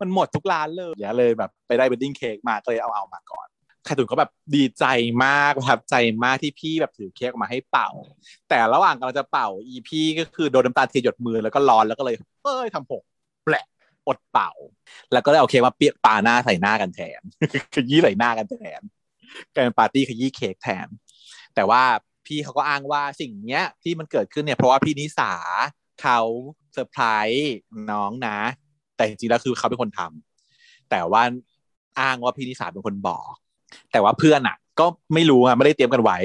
Speaker 2: มันหมดทุกร้านเลยอย่าเลยแบบ ไปได้ wedding cake มาก็เลยเอาเอามาก่อนไข่ตุ๋นก็แบบดีใจมากประทับใจมากที่พี่แบบถือเค้กออกมาให้เป่า แต่ระหว่างกำลังจะเป่าอีพี่ก็คือโดนน้ำตาเทียนหยดมือแล้วก็ร้อนแล้วก็เลยเอ้ยทำหกแปลก อดเป่า แล้วก็เลยเอาเค้กมาเปียกปาหน้าใส่หน้ากันแทนขยี้ใส่หน้ากันแทนกลายเป็นปาร์ตี้ขยี้เค้กแทน แต่ว่าพี่เขาก็อ้างว่าสิ่งเนี้ยที่มันเกิดขึ้นเนี่ยเพราะว่าพี่นิสาเขาเซอร์ไพรส์น้องนะ แต่จริงๆแล้วคือเขาเป็นคนทำแต่ว่าอ้างว่าพี่นิสาเป็นคนบอก แต่ว่าเพื่อนอะ ก็ไม่รู้อะไม่ได้เตรียมกันไว้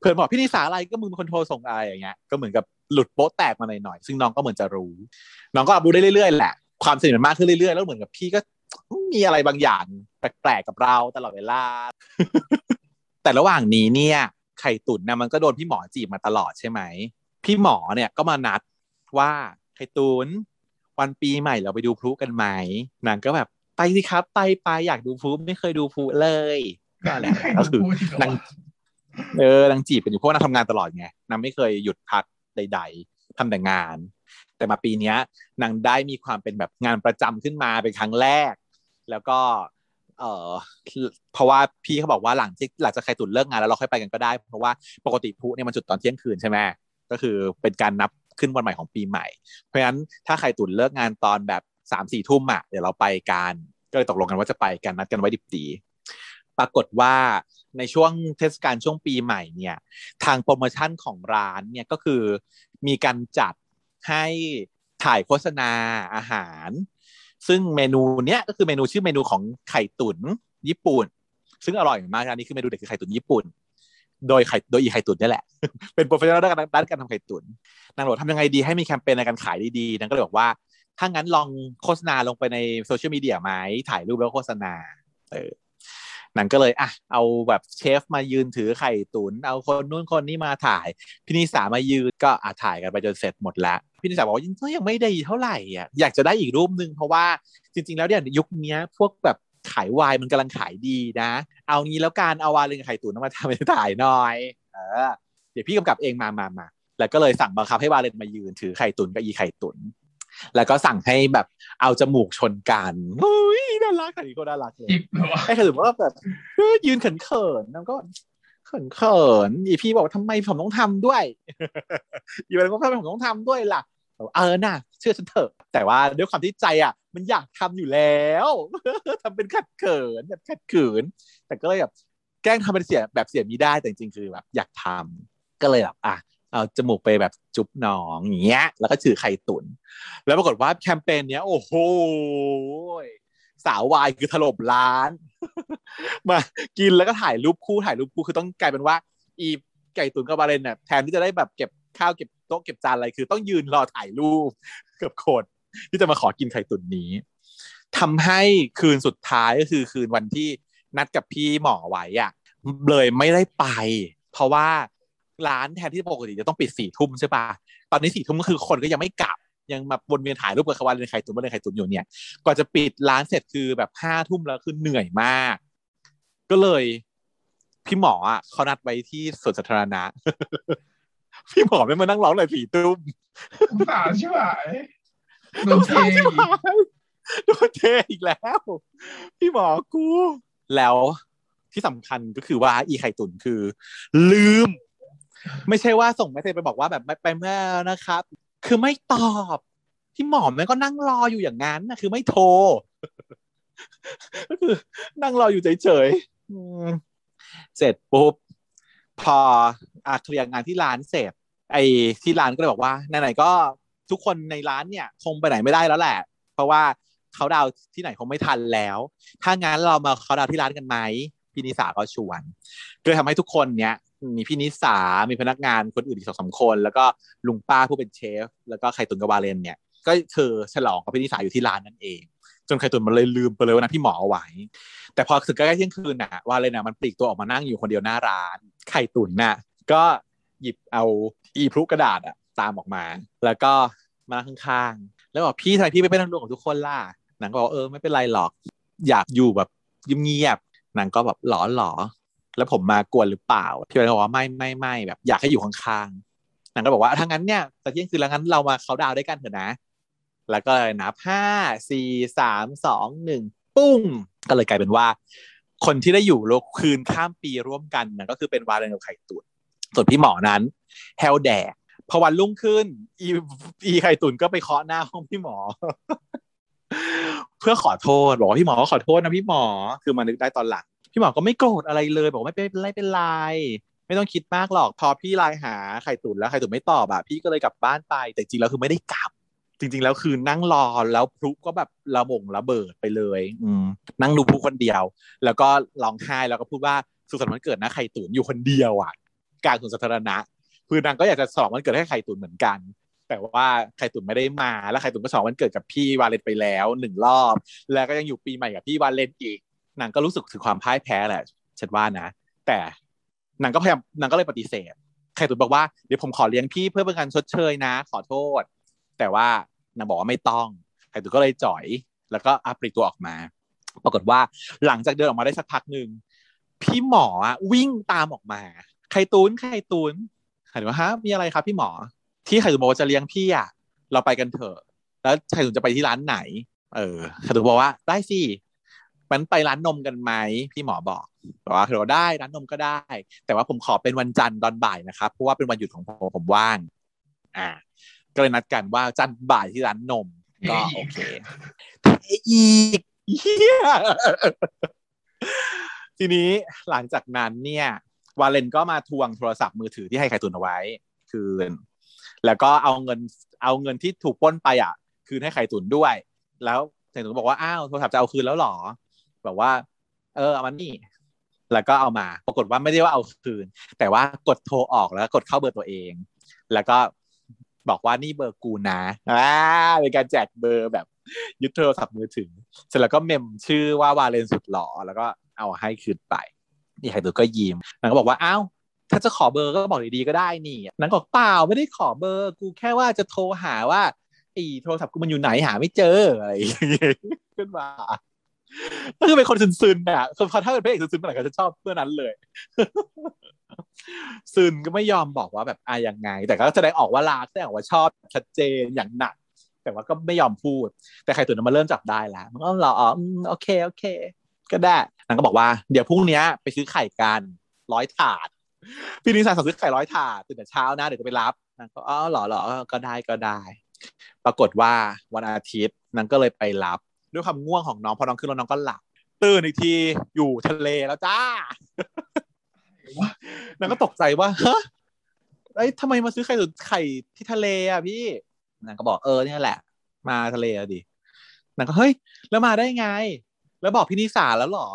Speaker 2: เพื่อนบอกพี่นิสาอะไรก็มึงเป็นคนโทรส่งอะไรอย่างเงี้ยก็เหมือนกับหลุดโป๊ะแตกมาหน่อยๆซึ่งน้องก็เหมือนจะรู้ น้องก็รับรู้ได้เรื่อยๆแหละ ความสนิทมันมากขึ้นเรื่อยๆ แล้วเหมือนกับพี่ก็มีอะไรบางอย่างแปลกๆกับเราตลอดเวลา แต่ระหว่างนี้เนี่ยไข่ตุ๋นนะมันก็โดนพี่หมอจีบมาตลอดใช่ไหม พี่หมอเนี่ยก็มานัดว่าไข่ตุ๋นวันปีใหม่เราไปดูพลุกันไหมนางก็แบบไปสิครับ ไปไปอยากดูพลุไม่เคยดูพลุเลยก็แหละก็คือนางเออนางจีบกันอยู่เพราะว่านางทำงานตลอดไงนางไม่เคยหยุดพักใด ๆทำแต่งาน แต่มาปีนี้นางได้มีความเป็นแบบงานประจำขึ้นมาเป็นครั้งแรก แล้วก็เออเพราะว่าพี่เขาบอกว่าหลังที่หลังจากใครตุนเลิกงานแล้วเราค่อยไปกันก็ได้ เพราะว่าปกติพุเนี่ยมันจุดตอนเที่ยงคืนใช่ไหมก็คือเป็นการนับขึ้นวันใหม่ของปีใหม่ เพราะฉะนั้นถ้าใครตุนเลิกงานตอนแบบสามสี่ทุ่มอะเดี๋ยวเราไปกันก็เลยตกลงกันว่าจะไปกันนัดกันไว้ดิบดีปรากฏว่าในช่วงเทศกาลช่วงปีใหม่เนี่ย ทางโปรโมชั่นของร้านเนี่ยก็คือมีการจัด ให้ถ่ายโฆษณาอาหาร ซึ่งเมนูเนี้ยก็คือเมนูชื่อเมนูของไข่ตุ๋นญี่ปุ่น ซึ่งอร่อยมากอันนี้คือเมนูเด็ดคือไข่ตุ๋นญี่ปุ่น โดยไข่โดยอีไข่ตุ๋นนี่แหละ เป็น professional ด้านด้านการทำไข่ตุ๋นนางบอกทำยังไงดีให้มีแคมเปญในการขายดีๆนางก็เลยบอกว่าถ้างั้นลองโฆษณาลงไปในโซเชียลมีเดียไหมถ่ายรูปแล้วโฆษณา เออ นางก็เลยอะเอาแบบเชฟมายืนถือไข่ตุ๋น เอาคนนู้นคนนี้มาถ่าย พี่นิสามายืนก็อะถ่ายกันไปจนเสร็จหมดแล้วพี่นิสาบอกว่ายังไม่ได้เท่าไหร่อะอยากจะได้อีกรูปหนึ่งเพราะว่าจริง ๆ แล้วเนี่ยยุคนี้พวกแบบขายวายมันกำลังขายดีนะ เอางี้แล้วการเอาวายเรืองไข่ตุ๋นมาทำเป็นถ่ายหน่อย เออ เดี๋ยวพี่กำกับเองมามามาแล้วก็เลยสั่งบังคับให้วาเลนมายืนถือไข่ตุ๋นกับอีไข่ตุ๋น แล้วก็สั่งให้แบบเอาจมูกชนกันเฮ้ยน่ารักค่ะนี่ก็น่ารักเลย
Speaker 1: จิบเหรอ
Speaker 2: ไอ้คือว่าแบบเออยืนเขินเขินๆแล้วก็เขินเขินๆอีพี่บอกว่าทำไมผมต้องทำด้วยอีวันก็ทำไมผมต้องทำด้วยล่ะบอกเออน่ะเชื่อฉันเถอะแต่ว่าด้วยความที่ใจอะ มันอยากทำอยู่แล้วทำเป็นขัดเขินแบบขัดขืนแต่ก็เลยแบบแกล้งทำเป็นเสียแบบเสียมีได้แต่จริงๆคือแบบอยากทำก็เลยแบบอะ เอาจมูกไปแบบจุ๊บน้องอย่างเงี้ย แล้วก็ถือไข่ตุน แล้วปรากฏว่าแคมเปญเนี้ย โอ้โหสาววายคือถล่มร้าน มากินแล้วก็ถ่ายรูปคู่ถ่ายรูปคู่คือต้องกลายเป็นว่า อีไก่ตุ๋นกับบาเลนเนี่ยแทนที่จะได้แบบเก็บข้าวเก็บโต๊ะเก็บจานอะไรคือ ต้องยืนรอถ่ายรูปกับคนที่จะมาขอกินไข่ตุ๋นนี้ทำให้คืนสุดท้ายก็คือคืนวันที่นัดกับพี่หมอไว้อะเลยไม่ได้ไป เพราะว่า ร้านแทนที่ปกติจะต้องปิดสี่ทุ่มใช่ปะตอนนี้สี่ทุ่มก็คือคนก็ยังไม่กลับยังมาวนเวียนถ่ายรูปกับคาวาเลนไข่ตุ๋นวาเลนไข่ตุ๋นอยู่เนี่ยกว่าจะปิดร้านเสร็จคือแบบห้าทุ่มแล้วคือเหนื่อยมาก ก็เลยพี่หมออะเขานัดไว้ที่สวนสาธารณะ พี่หมอไม่มานั่งร้องเลยผีตุ้ม
Speaker 1: สงสารใช่ไหมโดนเทอีก
Speaker 2: โดนเทอีกแล้ว พี่หมอกู แล้วที่สำคัญก็คือว่าอีไข่ตุ๋นคือ ลืม ไม่ใช่ว่าส่งเมสเซจไปบอกว่าแบบไม่ไปเมื่อนะครับ คือไม่ตอบพี่หมอแม่ก็นั่งรออยู่อย่างนั้นนะคือไม่โทรก็คือ นั่งรออยู่เฉยๆเสร็จปุ๊บพออาเคลียร์งานที่ร้านเสร็จ ไอ้ที่ร้านก็เลยบอกว่าไหนๆก็ทุกคนในร้านเนี่ย คงไปไหนไม่ได้แล้วแหละ เพราะว่าเขาดาวที่ไหนคงไม่ทันแล้ว ถ้างั้นเรามาเขาดาวที่ร้านกันไหมพี่นิสาก็ชวนก็เลยทำให้ทุกคนเนี้ย มีพี่นิสา มีพนักงานคนอื่นอีกสองสามคน แล้วก็ลุงป้าผู้เป็นเชฟ แล้วก็ไข่ตุนกับวาเลนเนี่ย ก็คือฉลองกับพี่นิสาอยู่ที่ร้านนั่นเอง จนไข่ตุนมันเลยลืมไปเลยว่านะพี่หมอเอาไว้ แต่พอถึงใกล้เที่ยงคืนน่ะวาเลนน่ะมันปลีกตัวออกมานั่งอยู่คนเดียวหน้าร้าน ไข่ตุนน่ะ ก็หยิบเอาอีพลุกระดาษอะตามออกมา แล้วก็มานั่งข้างๆ แล้วบอกพี่ทำไมพี่ไม่เป็นทางรวมกับทุกคนล่ะนางก็บอกเออไม่เป็นไรหรอก อยากอยู่แบบเงียบๆนางก็แบบหลอหลอ แล้วผมมากวนหรือเปล่าพี่วันก็บอกว่าไม่ไม่ไม่แบบ อยากให้อยู่ข้างๆนางก็บอกว่าถ้างั้นเนี่ยแต่เที่ยงคืนแล้วงั้นเรามาเขาดาวด้วยกันเถอะนะ แล้วก็นับห้าสี่สามสองหนึ่งปุ้งก็เลยกลายเป็นว่า คนที่ได้อยู่โลกคืนข้ามปีร่วมกันนะก็คือเป็นวาเลนกับไข่ตุนส่วนพี่หมอนั้นแฮลแดกพอวันรุ่งขึ้น อีอีไข่ตุนก็ไปเคาะหน้าห้องพี่หมอ เพื่อขอโทษบอกว่าพี่หมอขอโทษนะพี่หมอ คือมานึกได้ตอนหลัง พี่หมอก็ไม่โกรธอะไรเลย บอกไม่เป็นไรเป็นไรไม่ต้องคิดมากหรอก พอพี่ไลน์หาไข่ตุ๋นแล้วไข่ตุ๋นไม่ตอบอะพี่ก็เลยกลับบ้านไป แต่จริงแล้วคือไม่ได้กลับ จริง ๆ แล้วคือนั่งรอแล้วพลุก็แบบระบงระเบิดไปเลย อืมนั่งดูพลุคนเดียว แล้วก็ร้องไห้แล้วก็พูดว่าสุขสันต์วันเกิดนะไข่ตุ๋นอยู่คนเดียวอะกลางสวนสาธารณะคือนางก็อยากจะฉลองวันเกิดให้ไข่ตุ๋นเหมือนกัน แต่ว่าไข่ตุ๋นไม่ได้มาแล้วไข่ตุ๋นก็ฉลองวันเกิดกับพี่วาเลนไปแล้วหนึ่งรอบ แล้วก็ยังอยู่ปีใหม่กับพี่วาเลนอีก นางก็รู้สึกถึงความพ่ายแพ้แหละฉันว่านะ แต่นางก็พยายามนางก็เลยปฏิเสธไข่ตุนบอกว่าเดี๋ยวผมขอเลี้ยงพี่เพื่อเป็นการชดเชยนะ ขอโทษ แต่ว่านางบอกว่าไม่ต้องไข่ตุนก็เลยจ่อย แล้วก็อัปริตัวออกมา ปรากฏว่าหลังจากเดินออกมาได้สักพักหนึ่งพี่หมอวิ่งตามออกมา ไข่ตุนไข่ตุนไข่ตุนว่าฮะมีอะไรครับพี่หมอ ที่ไข่ตุนบอกว่าจะเลี้ยงพี่อะเราไปกันเถอะ แล้วไข่ตุนจะไปที่ร้านไหน เออไข่ตุนบอกว่าได้สิ มันไปร้านนมกันไหมพี่หมอบอกบอกว่าเธอได้ร้านนมก็ได้ แต่ว่าผมขอเป็นวันจันทร์ตอนบ่ายนะครับเพราะว่าเป็นวันหยุดของผมผมว่าง อ่า ก็เลยนัดกันว่าจันทร์บ่ายที่ร้านนม ก็โอเคอีกทีนี้หลังจากนั้นเนี่ยวาเลนก็มาทวงโทรศัพท์มือถือที่ให้ไข่ตุนเอาไว้ คืน แล้วก็เอาเงินเอาเงินที่ถูกปล้นไปอะ คืนให้ไข่ตุนด้วย แล้วไข่ตุนบอกว่าอ้าวโทรศัพท์จะเอาคืนแล้วหรอ บอกว่า เออเอามันนี่แล้วก็เอามา ปรากฏว่าไม่ได้ว่าเอาคืน แต่ว่ากดโทรออกแล้วกดเข้าเบอร์ตัวเอง แล้วก็บอกว่านี่เบอร์กูนะอ่าเป็นการแจกเบอร์แบบยึดโทรศัพท์มือถือ เสร็จแล้วก็เมมชื่อว่าวาเลนสุดหล่อแล้วก็เอาให้คืนไป นี่ไข่ตุนก็ยิ้มนางก็บอกว่าอ้าวถ้าจะขอเบอร์ก็บอกดีๆก็ได้นี่นางก็บอกเปล่าไม่ได้ขอเบอร์ กูแค่ว่าจะโทรหาว่าไอ้โทรศัพท์กูมันอยู่ไหนหาไม่เจออะไรเงี้ยขึ้นมา ก็คือเป็นคนซึนๆอะคือถ้าเป็นพระเอกซึนๆเมื่อไหร่ก็จะชอบเพื่อนั้นเลย ซึนก็ไม่ยอมบอกว่าแบบอะยังไง แต่ก็แสดงออกว่ารักแสดงออกว่าชอบชัดเจนอย่างหนัก แต่ว่าก็ไม่ยอมพูด แต่ใครตื่นมาเริ่มจับได้แล้วมันก็รออ๋อโอเคโอเค ก็ได้นางก็บอกว่าเดี๋ยวพรุ่งนี้ไปซื้อไข่กันร้อยถาดพี่นิสาสั่งซื้อไข่ร้อยถาดตื่นแต่เช้านะเดี๋ยวจะไปรับนางก็อ๋อหรอหรอก็ได้ก็ได้ ปรากฏว่าวันอาทิตย์นางก็เลยไปรับ ด้วยความง่วงของน้องพอน้องขึ้นรถน้องก็หลับตื่นอีกทีอยู่ทะเลแล้วจ้านางก็ตกใจว่าฮะไอ้ยทำไมมาซื้อไข่ไข่ที่ทะเลอะพี่นางก็บอกเออเนี่ยแหละ มาทะเลอะดินางก็เฮ้ยแล้วมาได้ไง แล้วบอกพี่นิสาแล้วเหรอ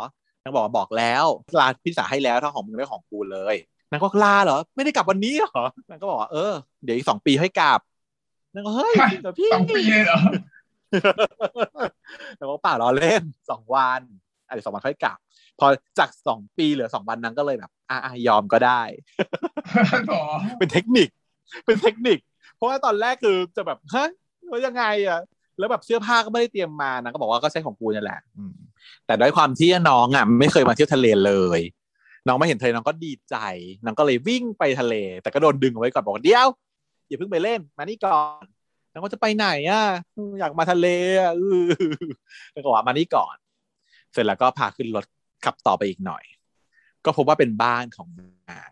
Speaker 2: นางบอกบอกแล้วลาพี่นิสาให้แล้วถ้าของมึงได้ของกูเลยนางก็ลาเหรอ ไม่ได้กลับวันนี้เหรอนางก็บอกว่าเออเดี๋ยวอีกสองปีให้กลับนางก็เฮ้ยจริงเหรอพี่
Speaker 1: สองปีเลยเหรอ
Speaker 2: แต่ว่าเปล่าล้อเล่นสองวันอาจจะสองวันค่อยกลับ พอจากสองปีเหลือสองวันนางก็เลยแบบอะอะยอมก็ได้
Speaker 1: ต่อ
Speaker 2: เป็นเทคนิค เป็นเทคนิค เพราะว่าตอนแรกคือจะแบบฮะว่ายังไงอะแล้วแบบเสื้อผ้าก็ไม่ได้เตรียมมานางก็บอกว่าก็ใช้ของกูนี่แหละอืมแต่ด้วยความที่น้องอะไม่เคยมาเที่ยวทะเลเลยน้องไม่เห็นทะเลน้องก็ดีใจน้องก็เลยวิ่งไปทะเล แต่ก็โดนดึงเอาไว้ก่อนบอกว่าเดี๋ยวอย่าเพิ่งไปเล่น มานี่ก่อน น้องก็จะไปไหนอะอยากมาทะเลอะแล้วก็ว่ามานี่ก่อน เสร็จแล้วก็พาขึ้นรถขับต่อไปอีกหน่อย ก็พบว่าเป็นบ้านของงาน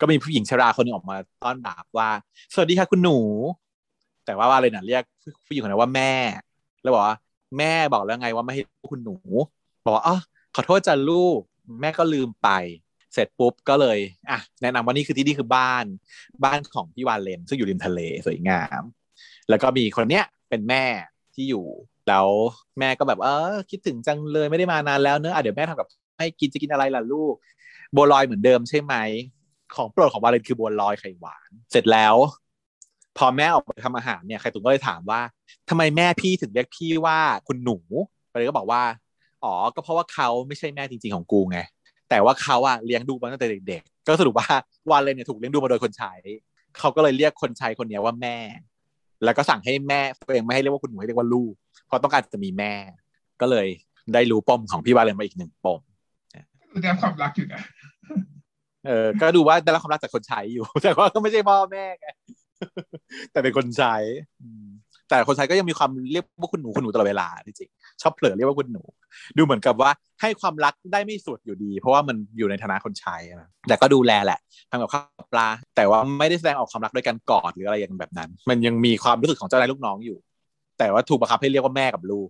Speaker 2: ก็มีผู้หญิงชราคนหนึงออกมาต้อนรับว่า สวัสดีค่ะคุณหนู แต่ว่าว่าเลยนะเรียกผู้หญิงคนนั้นว่าแม่ แล้วบอกว่า แม่บอกแล้วไงว่าไม่ให้คุณหนู บอกว่าอ๋อขอโทษจ้ะลูก แม่ก็ลืมไป เสร็จปุ๊บก็เลย อะ แนะนำว่านี่คือที่นี่คือบ้าน บ้านของพี่วานเลนซึ่งอยู่ริมทะเลสวยงาม แล้วก็มีคนเนี้ยเป็นแม่ที่อยู่ แล้วแม่ก็แบบเออคิดถึงจังเลยไม่ได้มานานแล้วเนอะอะเดี๋ยวแม่ทำกับให้กินจะกินอะไรล่ะลูกบัวลอยเหมือนเดิมใช่ไหมของโปรดของวาเลนคือบัวลอยไข่หวาน เสร็จแล้ว พอแม่ออกไปทำอาหารเนี่ยไข่ตุ๋นก็เลยถามว่าทำไมแม่พี่ถึงเรียกพี่ว่าคุณหนูวาเลนก็บอกว่าอ๋อก็เพราะว่าเขาไม่ใช่แม่จริง ๆของกูไงแต่ว่าเขาอะเลี้ยงดูมาตั้งแต่เด็ก ๆ ก็สรุปว่าวาเลนเนี่ยถูกเลี้ยงดูมาโดยคนใช้เขาก็เลยเรียกคนใช้คนนี้ว่าแม่ แล้วก็สั่งให้แม่ตัวเองไม่ให้เรียกว่าคุณหนูให้เรียกว่าลูก เพราะต้องการจะมีแม่ ก็เลยได้รู้ปมของพี่วาเลนมาอีกหนึ่งปม
Speaker 1: แสดงความรักอยู่นะ
Speaker 2: เออ ก็ดูว่าได้รับความรักจากคนใช้อยู่ แต่ว่าก็ไม่ใช่พ่อแม่ไงแต่เป็นคนใช้อืมแต่คนใช้ก็ยังมีความเรียกว่าคุณหนูคุณหนูตลอดเวลาจริงๆ ชอบเผลอเรียกว่าคุณหนู ดูเหมือนกับว่าให้ความรักได้ไม่สุดอยู่ดี เพราะว่ามันอยู่ในฐานะคนใช้นะแต่ก็ดูแลแหละทำกับข้าวปลา แต่ว่าไม่ได้แสดงออกความรักด้วยการกอดหรืออะไรอย่างแบบนั้น มันยังมีความรู้สึกของเจ้านายลูกน้องอยู่ แต่ว่าถูกบังคับให้เรียกว่าแม่กับลูก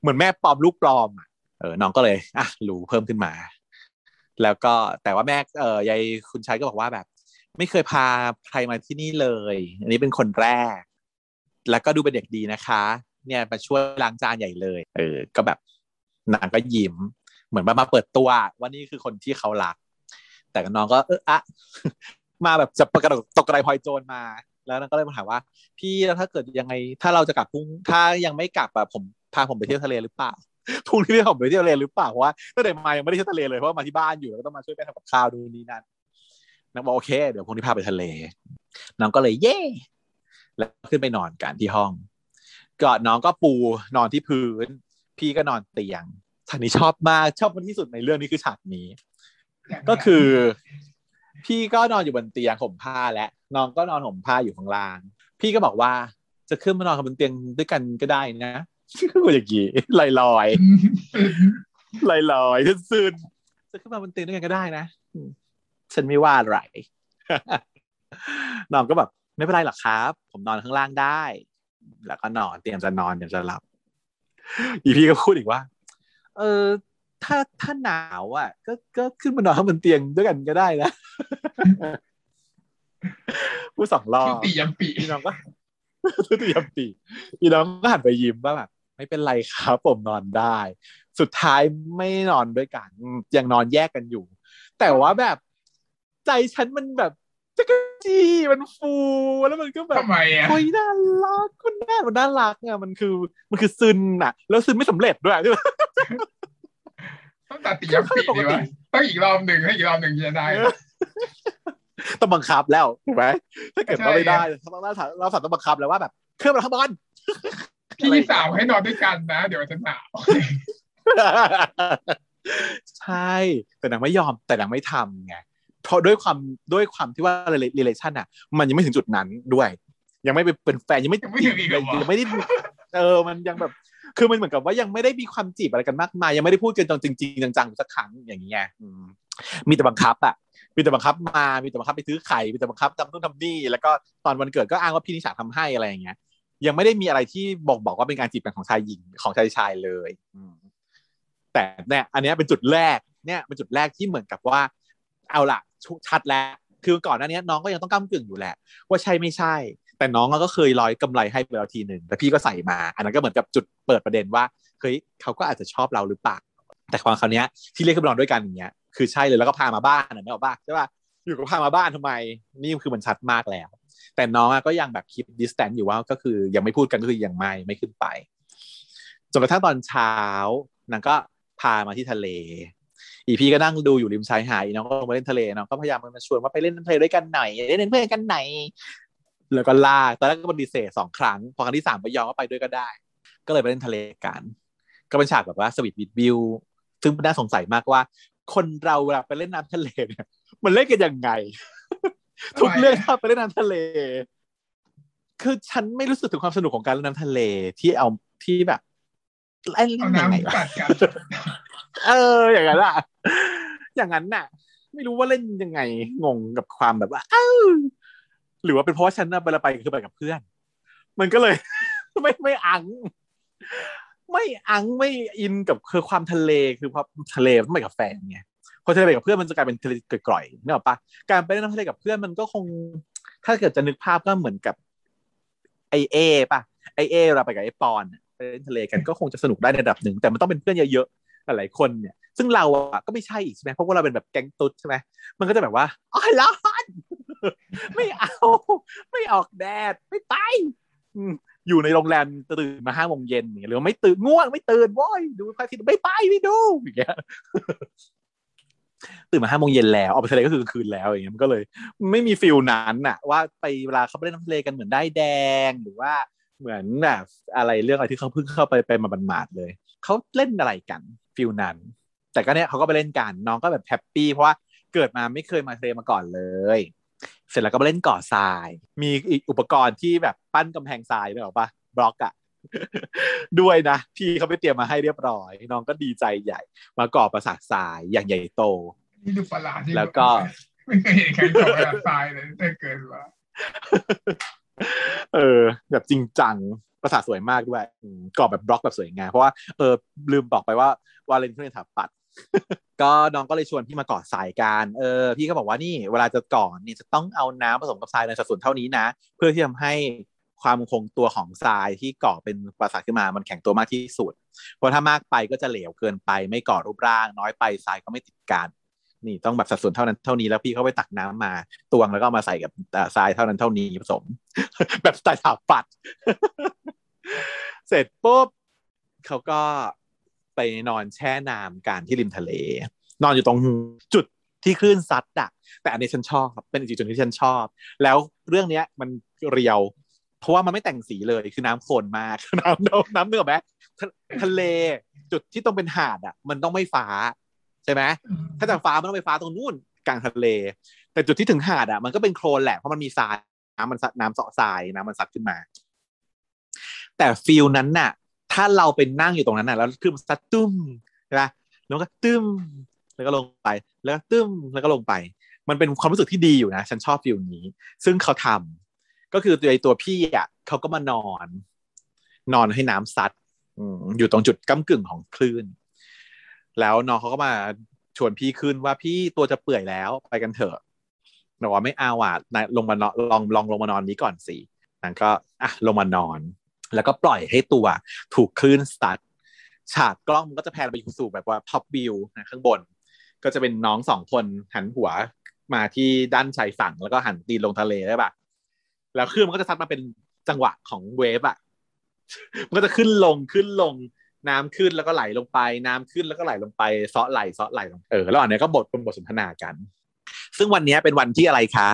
Speaker 2: เหมือนแม่ปลอมลูกปลอมอะเออน้องก็เลยอะรู้เพิ่มขึ้นมา แล้วก็แต่ว่าแม่เออยายคุณชัยก็บอกว่าแบบ ไม่เคยพาใครมาที่นี่เลย อันนี้เป็นคนแรก แล้วก็ดูเป็นเด็กดีนะคะ เนี่ยมาช่วยล้างจานใหญ่เลยเออก็แบบนางก็ยิ้ม เหมือนมามาเปิดตัวว่านี่คือคนที่เขารัก แต่น้องก็เอออะมาแบบจะประกระดดตกกระไดพลอยโจรมา แล้วนางก็เลยมาถามว่า พี่แล้วถ้าเกิดยังไง ถ้าเราจะกลับพรุ่งถ้ายังไม่กลับอะผมพาผมไปเที่ยวทะเลหรือเปล่าพรุ่งนี้พี่ผมไปเที่ยวทะเลหรือเปล่าเพราะว่าตั้งแต่มายังไม่ได้เที่ยวทะเลเลยเพราะว่ามาที่บ้านอยู่แล้วก็ต้องมาช่วยแม่ทำกับข้าวดูนนี่นั่นนางบอกโอเค เดี๋ยวพรุ่งนี้พาไปทะเลน้องก็เลยเย่แล้วขึ้นไปนอนกันที่ห้อง ก็น้องก็ปูนอนที่พื้น พี่ก็นอนเตียงฉากนี้ชอบมากชอบมากที่สุดในเรื่องนี้คือฉากนี้ ก็คือ พี่ก็นอนอยู่บนเตียงห่มผ้าและน้องก็นอนห่มผ้าอยู่ข้างล่าง พี่ก็บอกว่าจะขึ้นมานอนบนเตียงด้วยกันก็ได้นะก็อย่างนี้ลอยลอยลอยลอยๆซึนๆจะขึ้นมาบนเตียงด้วยกันก็ได้นะอืมฉันไม่ว่าอะไรน้องก็แบบไม่เป็นไรหรอกครับ ผมนอนข้างล่างได้ แล้วก็นอนเตรียมจะนอนเตรียมจะหลับ อีพี่ก็พูดอีกว่า เออถ้าถ้าหนาวอะ ก็ก็ขึ้นมานอนข้างบนเตียงด้วยกันก็ได้นะพูดสองรอบ
Speaker 1: ทุติยมปี
Speaker 2: พี่น้องก็ทุติยมปีพี่น้องก็หันไปยิ้มว่าแบบไม่เป็นไรครับผมนอนได้ สุดท้ายไม่นอนด้วยกันยังนอนแยกกันอยู่ แต่ว่าแบบ ใจฉันมันแบบ จะกระจีมันฟูแล้วมันก็แบบ
Speaker 1: ทำไมอะ
Speaker 2: โอ้ยน่ารักคุณแม่มันน่ารักอะมันคือมันคือซึนอะ แล้วซึนไม่สำเร็จด้วยใช่ไหม
Speaker 1: ต้องตัดติยมปีดีวะต้องอีกรอบหนึ่งให้อีกรอบหนึ่งจะได้นะ
Speaker 2: ต้องบังคับแล้วถูกไหมถ้าเกิดว่า
Speaker 1: ใช่
Speaker 2: ไม่ได้เราเราเราสามต้องบังคับแล้วว่าแบบเครื่องมันข้างบน
Speaker 1: พี่สาวให้นอนด้วยกันนะ เดี๋ยวจะหนาว
Speaker 2: ใช่ แต่นางไม่ยอมแต่นางไม่ทำไง เพราะด้วยความด้วยความที่ว่า relation อะ มันยังไม่ถึงจุดนั้นด้วย ยังไม่ไปเป็นแฟนยังไม่
Speaker 1: ยังไม่ถึงอีกเหรอวะ
Speaker 2: ยังไม่ได้เออมันยังแบบ คือมันเหมือนกับว่ายังไม่ได้มีความจีบอะไรกันมากมาย ยังไม่ได้พูดกันจริงๆจังๆสักครั้งอย่างนี้ไงอืมมีแต่บังคับอะมีแต่บังคับมามีแต่บังคับไปซื้อไข่มีแต่บังคับทำนู่นทำนี่แล้วก็ตอนวันเกิดก็อ้างว่าพี่นิชาทำให้อะไรอย่างเงี้ย ยังไม่ได้มีอะไรที่บอกบอกว่าเป็นการจีบกันของชายหญิงของชายชายเลยอืมแต่เนี่ยอันเนี้ยเป็นจุดแรกเนี่ยเป็นจุดแรกที่เหมือนกับว่า เอาล่ะ ชัดแล้วคือก่อนหน้านี้น้องก็ยังต้องก้ากึ่งอยู่แหละ ว่าใช่ไม่ใช่ แต่น้องก็เคยร้อยกำไรให้ไปแล้วทีหนึ่งแต่พี่ก็ใส่มา อันนั้นก็เหมือนกับจุดเปิดประเด็นว่าเฮ้ยเขาก็อาจจะชอบเราหรือเปล่าแต่ความคราวนี้ที่เรียกขึ้นมานอนด้วยกันอย่างเงี้ยคือใช่เลยแล้วก็พามาบ้านนะไม่เอาบ้าใช่ป่ะอยู่ก็พามาบ้านทำไม นี่คือมันชัดมากแล้ว แต่น้องก็ยังแบบคิด distant อยู่ว่าก็คือยังไม่พูดกันก็คือยังไม่ไม่ขึ้นไปจนกระทั่งตอนเช้านางก็พามาที่ทะเล อีพี่ก็นั่งดูอยู่ริมชายหาดอีน้องก็ลงมาเล่นทะเลน้องก็พยายามมาชวนว่าไปเล่นทะเลด้วยกันหน่อยเล่นเป็นเพื่อนกันหน่อยแล้วก็ลากตอนแรกก็ปฏิเสธสองครั้ง พอครั้งที่สามก็ยอมว่าไปด้วยก็ได้ ก็เลยไปเล่นทะเลกัน ก็เป็นฉากแบบว่าสวีทวิดวิว ซึ่งน่าสงสัยมากว่า คนเราเวลาไปเล่นน้ำทะเลเนี่ยมันเล่นกันยังไง ทุกเรื่องถ้าไปเล่นน้ำทะเล คือฉันไม่รู้สึกถึงความสนุกของการเล่นน้ำทะเลที่เอาที่แบบเล่นยังไง
Speaker 1: น้ำ
Speaker 2: วะ
Speaker 1: กัดกัน
Speaker 2: เออ อย่างนั้นอะอย่างนั้นน่ะ ไม่รู้ว่าเล่นยังไงงงกับความแบบว่า เอ้าหรือว่าเป็นเพราะว่าฉันน่ะเวลาไปคือไปกับเพื่อน มันก็เลย ไม่ไม่อัง ไม่อังไม่อินกับคือความทะเลคือเพราะทะเลต้องไปกับแฟนไงพอทะเลไปกับเพื่อนมันจะกลายเป็นทะเลกร่อยๆนึกออกปะการไปเล่นน้ำทะเลกับเพื่อนมันก็คง ถ้าเกิดจะนึกภาพก็เหมือนกับไอเอป่ะไอเอเราไปกับไอปอนไปเล่นทะเลกันก็คงจะสนุกได้ในระดับหนึ่งแต่มันต้องเป็นเพื่อนเยอะๆ หลายๆคนเนี่ยซึ่งเราอะก็ไม่ใช่อีกใช่ไหมเพราะว่าเราเป็นแบบแก๊งตุ๊ดใช่ไหมมันก็จะแบบว่าอ๋อร้อนไม่เอา ไม่ออกแดดไม่ไปอยู่ในโรงแรมตื่นมาห้าโมงเย็นอย่างเงี้ยหรือไม่ตื่นง่วงไม่ตื่นว้ยดูพระอาทิตย์ไม่ไปไม่ดูอย่างเงี้ยตื่นมาห้าโมงเย็นแล้วออกไปทะเลก็คือกลางคืนแล้วอย่างเงี้ยมันก็เลย ไม่มีฟิลนั้นอะว่าไปเวลาเขาไปเล่นน้ำทะเลกันเหมือนได้แดงหรือว่าเหมือนแบบอะไรเรื่องอะไรที่เขาเพิ่งเข้าไปไปมาบันมาดเลยเขาเล่นอะไรกัน feel นั้น แต่ก็เนี่ยเขาก็ไปเล่นกันน้องก็แบบ happy เพราะว่าเกิดมาไม่เคยมาทะเลมาก่อนเลย เสร็จแล้วก็มาเล่นก่อทราย มีอีกอุปกรณ์ที่แบบปั้นกำแพงทรายด้วยหรอปะบล็อกอะด้วยนะพี่เขาไปเตรียมมาให้เรียบร้อย น้องก็ดีใจใหญ่ มาก่อปราสาททรายอย่างใหญ่โต
Speaker 1: นี่ดูประหลาดที่
Speaker 2: แล้วก็
Speaker 1: ไม่เคยเห็นใครก่อแบบทรายเลยแต่เกิดมา
Speaker 2: เออ แบบจริงจังประสาสวยมากด้วยก่อแบบบล็อกแบบสวยงามเพราะว่าเออลืมบอกไปว่าวาเลนเขาเรียนสถาปัตย์ก็น้องก็เลยชวนพี่มาก่อทรายกันเออพี่ก็บอกว่านี่เวลาจะก่อนนี่จะต้องเอาน้ำผสมกับทรายในสัดส่วนเท่านี้นะ เพื่อที่ทำให้ความคงตัวของทรายที่ก่อเป็นปราสาทขึ้นมามันแข็งตัวมากที่สุด เพราะถ้ามากไปก็จะเหลวเกินไป ไม่ก่อรูปร่าง น้อยไปทรายก็ไม่ติดกัน นี่ต้องแบบสัดส่วนเท่านั้นเท่านี้แล้วพี่เขาไปตักน้ำมาตวงแล้วก็มาใส่กับทรายเท่านั้นเท่านี้ผสม แบบสไตล์สถาปัตย์เสร็จปุ๊บเขาก็ไปนอนแช่น้ำกันที่ริมทะเล นอนอยู่ตรงจุดที่คลื่นซัดอะแต่อันนี้ฉันชอบเป็นอีกจุดที่ฉันชอบ แล้วเรื่องเนี้ยมันเรียว เพราะว่ามันไม่แต่งสีเลยคือน้ำโคลนมากน้ำน้ำเนื้อไหมทะทะเล จุดที่ต้องเป็นหาดอะมันต้องไม่ฟ้า ใช่ไหมถ้าจากฟ้ามันต้องไปฟ้าตรงนู่นกลางทะเล แต่จุดที่ถึงหาดอะมันก็เป็นโคลนแหละเพราะมันมีทรายน้ำมันซัดน้ำเซาะทรายน้ำมันซัดขึ้นมา แต่ feel นั้นน่ะ ถ้าเราเป็นนั่งอยู่ตรงนั้นน่ะแล้วคือมันซัดตุ้มใช่ไหมแล้วก็ตุ้มแล้วก็ลงไป แล้วก็ตุ้มแล้วก็ลงไป มันเป็นความรู้สึกที่ดีอยู่นะ ฉันชอบ feel นี้ ซึ่งเขาทำก็คือตัวไอ้ตัวพี่อะเขาก็มานอน นอนให้น้ำซัดอืมอยู่ตรงจุดก้ากึ่งของคลื่น แล้วน้องเขาก็มาชวนพี่ขึ้นว่าพี่ตัวจะเปื่อยแล้วไปกันเถอะบอกว่าไม่เอาอะนายลงมานอนลองลองลงมานอนนี้ก่อนสินางก็อะลงมานอน แล้วก็ปล่อยให้ตัวถูกคลื่นสตัดฉากกล้องมันก็จะแพนไปสู่แบบว่าท็อปวิวนะข้างบน ก็จะเป็นน้องสองคนหันหัวมาที่ด้านชายฝั่งแล้วก็หันตีนลงทะเลได้ปะแล้วคลื่นมันก็จะซัดมาเป็นจังหวะของเวฟอะมันก็จะขึ้นลงขึ้นลง น้ำขึ้นแล้วก็ไหลลงไป น้ำขึ้นแล้วก็ไหลลงไปเซาะไหลเซาะไหลลงเออแล้วอันนี้ก็บทเป็นบทสนทนากัน ซึ่งวันนี้เป็นวันที่อะไรคะ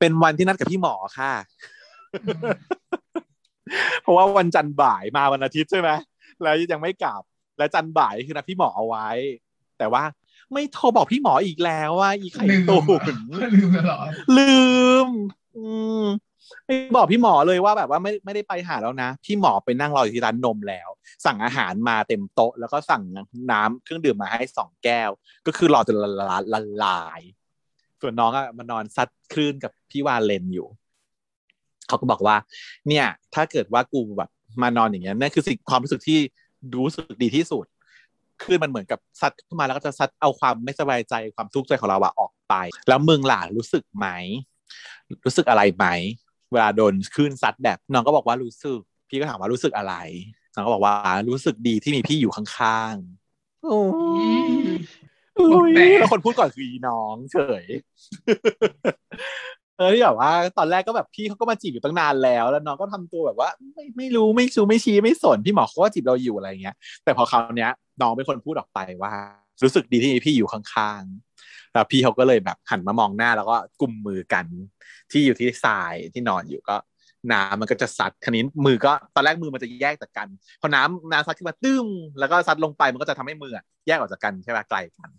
Speaker 2: เป็นวันที่นัดกับพี่หมอค่ะ เพราะว่าวันจันทร์บ่ายมาวันอาทิตย์ใช่ไหมแล้วยังไม่กลับ แล้วจันทร์บ่ายคือนัดพี่หมอเอาไว้ แต่ว่าไม่โทรบอกพี่หมออีกแล้วว่าอีไข่
Speaker 1: ลืม
Speaker 2: ตุน
Speaker 1: ลืมตลอด
Speaker 2: ลืม อืม ไม่บอกพี่หมอเลยว่าแบบว่าไม่ไม่ได้ไปหาแล้วนะ พี่หมอไปนั่งรออยู่ที่ร้านนมแล้ว สั่งอาหารมาเต็มโต๊ะ แล้วก็สั่งน้ำเครื่องดื่มมาให้สองแก้ว ก็คือรอจนละลายละลาย ส่วนน้องอะมานอนซัดคลื่นกับพี่วาเลนอยู่ เขาก็บอกว่า เนี่ย ถ้าเกิดว่ากูแบบมานอนอย่างเงี้ยนั่นคือสิ่งความรู้สึกที่รู้สึกดีที่สุดคลื่นมันเหมือนกับซัดขึ้นมาแล้วก็จะซัดเอาความไม่สบายใจความทุกข์ใจของเราอะออกไป แล้วมึงหล่ะรู้สึกไหม รู้สึกอะไรไหม เวลาโดนคลื่นซัดแบบน้องก็บอกว่ารู้สึก พี่ก็ถามว่ารู้สึกอะไรน้องก็บอกว่ารู้สึกดีที่มีพี่อยู่ข้างๆโอ้ยโอ้ยแล้วคนพูดก่อนคืออีน้องเฉยเออที่แบบว่าตอนแรกก็แบบพี่เขาก็มาจีบอยู่ตั้งนานแล้ว แล้วน้องก็ทำตัวแบบว่า ไม่ไม่รู้ไม่ชูไม่ชี้ไม่สนพี่หมอเขาก็จีบเราอยู่อะไรเงี้ย แต่พอคราวเนี้ยน้องเป็นคนพูดออกไปว่า รู้สึกดีที่มีพี่อยู่ข้างๆ แล้วพี่เขาก็เลยแบบหันมามองหน้าแล้วก็กุมมือกัน ที่อยู่ที่ทรายที่นอนอยู่ก็น้ำมันก็จะซัดคันนี้มือก็ตอนแรกมือมันจะแยกจากกันพอน้ำน้ำซัดขึ้นมาตึ้มแล้วก็ซัดลงไปมันก็จะทำให้มือแยกออกจากกันใช่ไหมไกลกัน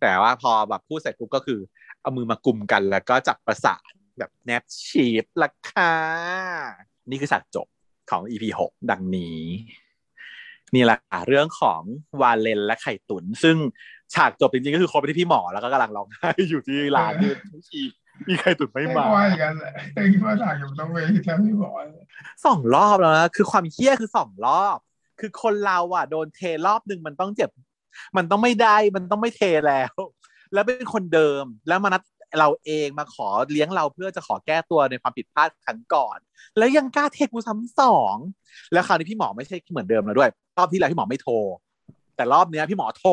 Speaker 2: แต่ว่าพอแบบพูดเสร็จปุ๊บก็คือ เอามือมากุมกัน แล้วก็จับประสานแบบแนบชีดละค่ะนี่คือฉากจบของ EP หกดังนี้ นี่แหละค่ะเรื่องของวาเลนและไข่ตุน ซึ่ง ฉากจบจริงๆก็คือคบไปที่พี่หมอแล้วก็กำลังร้องไห้อยู่ที่ร้านที่อีอีไข่ตุนไม่
Speaker 1: ไม่
Speaker 2: มา
Speaker 1: ว่าอย่างนั้นแหละแต่คิดว่าทางอยู่ต้องไปที่แท้ไม่บอกเลย
Speaker 2: สองรอบแล้วนะคือความเฮี้ยคือสองรอบ คือคนเราอะโดนเทรอบหนึ่งมันต้องเจ็บ มันต้องไม่ได้มันต้องไม่เทแล้ว แล้วเป็นคนเดิมแล้วมานัดเราเองมาขอเลี้ยงเราเพื่อจะขอแก้ตัวในความผิดพลาดครั้งก่อน แล้วยังกล้าเทกูซ้ำสองแล้วคราวนี้พี่หมอไม่ใช่เหมือนเดิมแล้วด้วย รอบที่แล้วพี่หมอไม่โทร แต่รอบเนี้ยพี่หมอโทร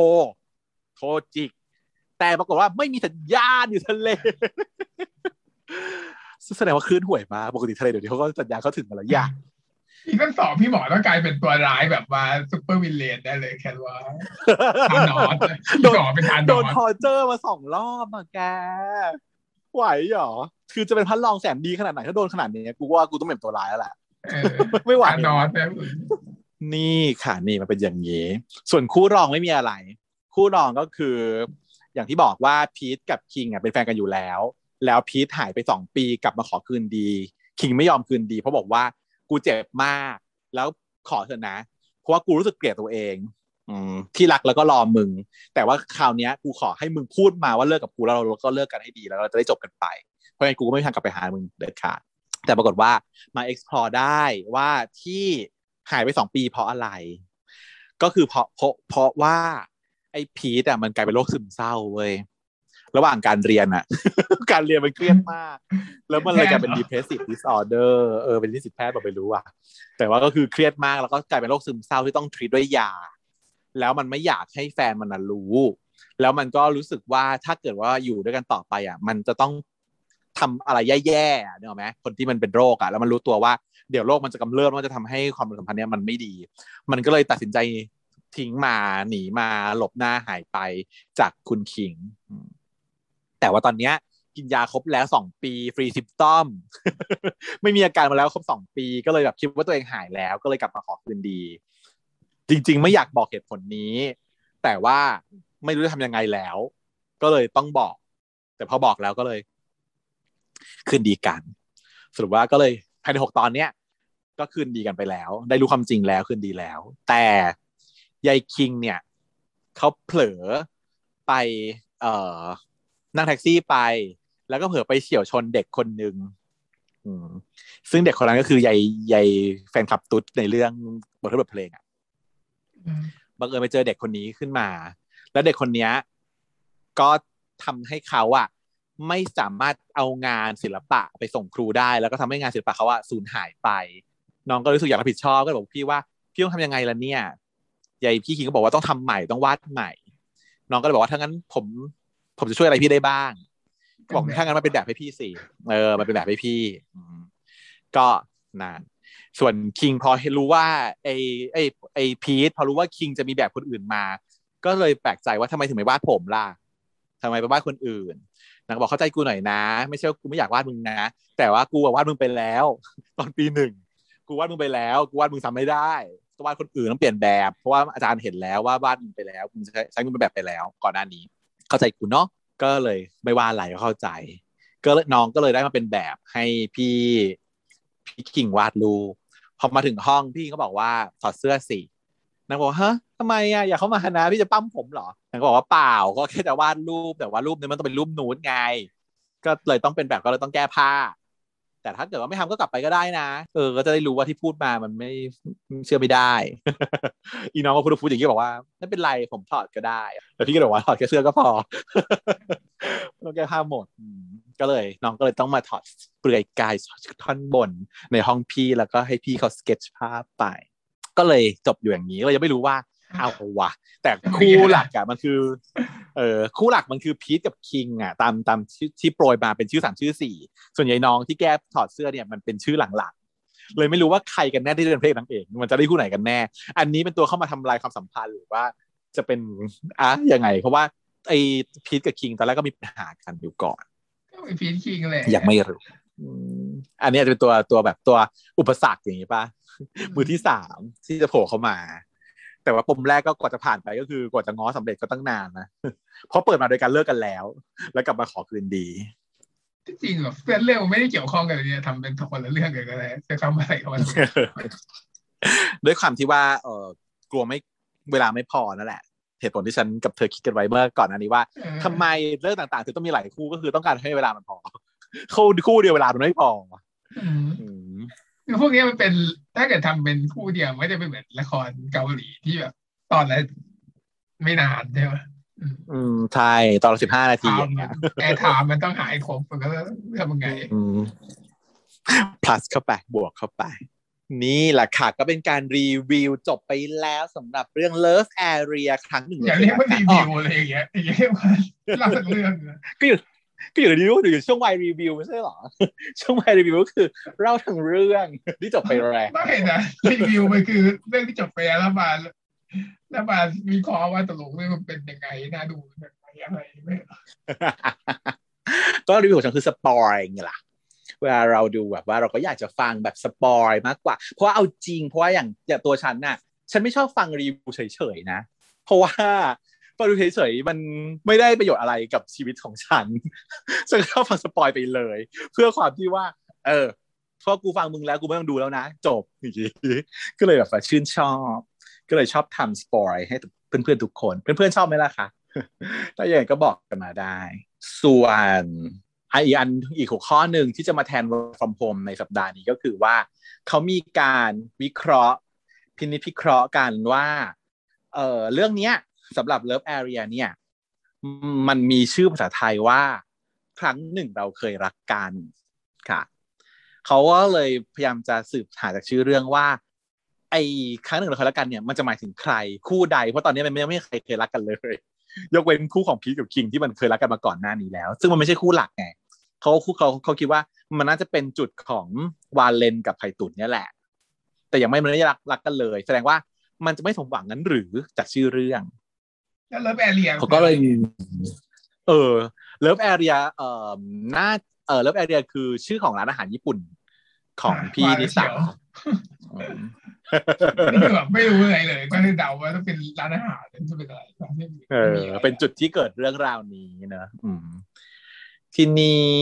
Speaker 2: โทรจิก แต่ปรากฏว่าไม่มีสัญญาณอยู่ทะเลแสดงว่าคลื่นห่วยมากปกติทะเลเดี๋ยวนี้เขาก็สัญญาณเขาถึงมาแล้วอย่าง
Speaker 1: อีกทั้งสองพี่หมอต้องกลายเป็นตัวร้ายแบบว่าsupervillain ได้เลยแค่ว่าทานอสพี่หมอเป็นทานอส
Speaker 2: โดน torture มาสองรอบอะแกไหวเหรอ คือจะเป็นพระรองแสนดีขนาดไหนถ้าโดนขนาดนี้กูว่ากูต้องเป็นตัวร้ายแล้วแหละ
Speaker 1: เออ
Speaker 2: ไม่ไหว
Speaker 1: ทานอสนะ
Speaker 2: นี่ค่ะนี่มันเป็นอย่างนี้ ส่วนคู่รองไม่มีอะไร คู่รองก็คือ อย่างที่บอกว่าพีทกับคิงอะเป็นแฟนกันอยู่แล้ว แล้วพีทหายไปสองปีกลับมาขอคืนดี คิงไม่ยอมคืนดี เพราะบอกว่ากูเจ็บมาก แล้วขอเถอะนะ เพราะว่ากูรู้สึกเกลียดตัวเองอที่รักแล้วก็รอมึง แต่ว่าคราวนี้กูขอให้มึงพูดมาว่าเลิกกับกูแล้วเราก็เลิกกันให้ดีแล้วเราจะได้จบกันไป เพราะงั้นกูก็ไม่ทางกลับไปหามึงเด็ดขาดแต่ปรากฏว่ามา explore ได้ว่าที่หายไปสองปีเพราะอะไร ก็คือเพราะเพราะเพราะว่า อ้พีทอะมันกลายเป็นโรคซึมเศร้าเว้ยระหว่างการเรียนอะ การเรียนมันเครียดมาก แล้วมันเลยกลายเป็น depressive disorder เออเป็นที่สิทธิแพทย์บอกไปรู้อะ แต่ว่าก็คือเครียดมากแล้วก็กลายเป็นโรคซึมเศร้าที่ต้องทรีตด้วยยา แล้วมันไม่อยากให้แฟนมันน่ะรู้ แล้วมันก็รู้สึกว่าถ้าเกิดว่าอยู่ด้วยกันต่อไปอะ มันจะต้องทำอะไรแย่ๆอะนึกออไหมคนที่มันเป็นโรคอะแล้วมันรู้ตัวว่าเดี๋ยวโรคมันจะกำเริบมันจะทำให้ความสัมพันธ์เนี้ยมันไม่ดี มันก็เลยตัดสินใจ ทิ้งมาหนีมาหลบหน้าหายไปจากคุณคิง แต่ว่าตอนเนี้ยกินยาครบแล้วสองปีฟรีซิมตอม ไม่มีอาการมาแล้วครบสองปี ก็เลยแบบคิดว่าตัวเองหายแล้ว ก็เลยกลับมาขอคืนดี จริง ๆ ไม่อยากบอกเหตุผลนี้ แต่ว่าไม่รู้จะทำยังไงแล้ว ก็เลยต้องบอก แต่พอบอกแล้วก็เลย คืนดีกันสรุปว่าก็เลยภายในหกตอนเนี้ยก็คืนดีกันไปแล้ว ได้รู้ความจริงแล้วคืนดีแล้ว แต่ ยายคิงเนี่ยเขาเผลอไปเอ่อนั่งแท็กซี่ไป แล้วก็เผลอไปเฉี่ยวชนเด็กคนหนึ่งอืมซึ่งเด็กคนนั้นก็คือยายยายแฟนคลับตุ๊ดในเรื่องบทเพลงอะ
Speaker 1: อืม
Speaker 2: บังเอิญไปเจอเด็กคนนี้ขึ้นมา แล้วเด็กคนเนี้ยก็ทำให้เขาอะไม่สามารถเอางานศิลปะไปส่งครูได้ แล้วก็ทำให้งานศิลปะเขาอะสูญหายไป น้องก็รู้สึกอยากรับผิดชอบก็เลยบอกพี่ว่า พี่ต้องทำยังไงล่ะเนี่ย ยายพี่คิงก็บอกว่าต้องทำใหม่ต้องวาดใหม่ น้องก็เลยบอกว่าถ้างั้นผมผมจะช่วยอะไรพี่ได้บ้างก็บอกถ้างั้นมาเป็นแบบให้พี่สิเออมาเป็นแบบให้พี่อืมก็นานส่วนคิงพอเห็นรู้ว่าไอไอไอพีทพอรู้ว่าคิงจะมีแบบคนอื่นมา ก็เลยแปลกใจว่าทำไมถึงไม่วาดผมล่ะทำไมไปวาดคนอื่นนางก็บอกเข้าใจกูหน่อยนะ ไม่ใช่ว่ากูไม่อยากวาดมึงนะ แต่ว่ากูอะวาดมึงไปแล้ว ตอนปีหนึ่งกูวาดมึงไปแล้ว กูวาดมึงทำไม่ได้ต้อง วาดคนอื่นต้องเปลี่ยนแบบ เพราะว่าอาจารย์เห็นแล้วว่าวาดมึงไปแล้วมึงใช้ใช้มึงเป็นแบบไปแล้ว ก่อนหน้านี้ เข้าใจกูเนาะก็เลยไม่ว่าอะไรก็เข้าใจ ก็เลยน้องก็เลยได้มาเป็นแบบให้พี่พี่คิงวาดรูปพอมาถึงห้องพี่ก็บอกว่าถอดเสื้อสินางบอกฮะทำไมอะอยากเข้ามานะพี่จะปั้มผมเหรอนางก็บอกว่าเปล่าก็แค่จะวาดรูปแต่ว่ารูปนี้มันต้องเป็นรูปนูดไง ก็เลยต้องเป็นแบบก็เลยต้องแก้ผ้า แต่ถ้าเกิดว่าไม่ทำก็กลับไปก็ได้นะ เออ ก็จะได้รู้ว่าที่พูดมามันไม่เชื่อไม่ได้ อีน้องก็พูดพูดอย่างนี้บอกว่าไม่เป็นไรผมถอดก็ได้แต่พี่ก็บอกว่าถอดแค่เสื้อก็พอต้องแก้ผ้าหมดก็เลย น้องก็เลยต้องมาถอดเปลือยกายท่อนบนในห้องพี่แล้วก็ให้พี่เขาสเก็ตภาพไป ก็เลยจบอยู่อย่างนี้เรายังไม่รู้ว่า เอาวะแต่คู่หลักอะมันคือเออคู่หลักมันคือพีทกับคิงอะตามตามที่ที่โปรยมาเป็นชื่อสามชื่อสี่ส่วนใหญ่น้องที่แก้ถอดเสื้อเนี่ยมันเป็นชื่อหลังๆเลยไม่รู้ว่าใครกันแน่ที่เป็นพระเอกนางเอกมันจะได้คู่ไหนกันแน่ อันนี้เป็นตัวเข้ามาทำลายความสัมพันธ์หรือว่าจะเป็นอะยังไง เพราะว่าไอ้พีทกับคิงตอนแรกก็มีปัญหากันอยู่ก่อน
Speaker 1: ก็เป็นพีทคิงเลย
Speaker 2: ยังไม่รู้อืมอันนี้อาจจะเป็นตัวตัวแบบตัวอุปสรรคอย่างนี้ป่ะมือที่สามที่จะโผล่เข้ามา แต่ว่าปมแรกก็กว่าจะผ่านไปก็คือกว่าจะง้อสำเร็จก็ตั้งนานนะเพราะเปิดมาโดยการเลิกกันแล้ว แล้วกลับมาขอคืนดี
Speaker 1: ที่จริงแบบเพื่อนเรื่องมันไม่ได้เกี่ยวข้องกันเลยเนี่ยทำเป็นคนละเรื่องกันก็ได้จะทำอะไรก็มัน
Speaker 2: ด้วยความที่ว่าเออกลัวไม่เวลาไม่พอนั่นแหละเหตุผลที่ฉันกับเธอคิดกันไว้เมื่อก่อนหน้านี้ว่าทำไมเรื่องต่างๆถึงต้องมีหลายคู่ก็คือต้องการให้เวลามันพอคู่คู่เดียวเวลามันไม่พอ
Speaker 1: อืม
Speaker 2: อืม
Speaker 1: คือพวกเนี้ยมันเป็นถ้าเกิดทำเป็นคู่เดียวไม่ได้เป็นเหมือนละครเกาหลีที่แบบตอนละไม่นานใช่ไหม
Speaker 2: อืมใช่ตอนละสิบห้านาที
Speaker 1: ถามแอร์ถามมันต้องหายครบมันก็เรื่องยังไง
Speaker 2: อืม plus เข้าไปบวกเข้าไป นี่แหละค่ะก็เป็นการรีวิวจบไปแล้วสำหรับเรื่อง Love Area ครั้งหนึ่ง
Speaker 1: อย่าเรียกว่ารีวิวอะไรอย่างเงี้ยอย่าเรียกว่าเล่าเรื่องนะ
Speaker 2: ก็อยู่ ก็อยู่ในรีวิวอยู่ช่วงวายรีวิวไม่ใช่หรอ ช่วงวายรีวิวก็คือเล่าทั้งเรื่องที่จบไปแล้ว
Speaker 1: ไม่นะรีวิวมันคือเรื่องที่จบไปแล้วมาแล้วมาวิเคราะห์ว่าตกลงเรื่องมันเป็นยังไงน่าดูยังไงอะไรไม่
Speaker 2: ก็รีวิวของฉันคือ spoil ไงล่ะเวลาเราดูแบบว่าเราก็อยากจะฟังแบบ spoil มากกว่า เพราะว่าเอาจริงเพราะว่าอย่างอย่างตัวฉันน่ะ ฉันไม่ชอบฟังรีวิวเฉยๆนะ เพราะว่า ฟังรีวิวเฉยๆมันไม่ได้ประโยชน์อะไรกับชีวิตของฉันฉันก็ฟังสปอยไปเลย เพื่อความที่ว่า เออเพราะกูฟังมึงแล้วกูไม่ต้องดูแล้วนะ จบอย่างนี้ก็เลยแบบชื่นชอบ ก็เลยชอบทำสปอยให้เพื่อนๆทุกคน เพื่อนๆชอบไหมล่ะคะถ้าอย่างนั้นก็บอกกันมาได้ ส่วนอีกอันอีกหัวข้อหนึ่งที่จะมาแทน work from home ในสัปดาห์นี้ก็คือว่า เขามีการวิเคราะห์ พินิจพิเคราะห์กันว่าเออเรื่องเนี้ย สำหรับ Love Area เนี่ย มันมีชื่อภาษาไทยว่า ครั้งหนึ่งเราเคยรักกันค่ะเขาก็เลยพยายามจะสืบหาจากชื่อเรื่องว่า ไอ้ครั้งหนึ่งเราเคยรักกันเนี่ยมันจะหมายถึงใครคู่ใด เพราะตอนนี้มันไม่ไม่เคยเคยรักกันเลย ยกเว้นคู่ของพีทกับคิงที่มันเคยรักกันมาก่อนหน้านี้แล้ว ซึ่งมันไม่ใช่คู่หลักไงเขาคู่เขาเขาคิดว่ามันน่าจะเป็นจุดของวาเลนกับไข่ตุ๋นเนี่ยแหละ แต่ยังไม่มันไม่ได้รักรักกันเลย แสดงว่ามันจะไม่สมหวังนั้นหรือจากชื่อเรื่อง
Speaker 1: แล้ว Love Area เขา
Speaker 2: ก็เลย เออ Love Area เอ่อหน้าเออ Love Area คือชื่อของร้านอาหารญี่ปุ่น ของพี่นิสาอืม
Speaker 1: นี่คือแบบไม่รู้อะไรเลยก็เลยเดาว่าต้องเป็นร้านอาหารจะเป็นอะไร
Speaker 2: เออ เป็นจุดที่เกิดเรื่องราวนี้เนอะอืมทีนี้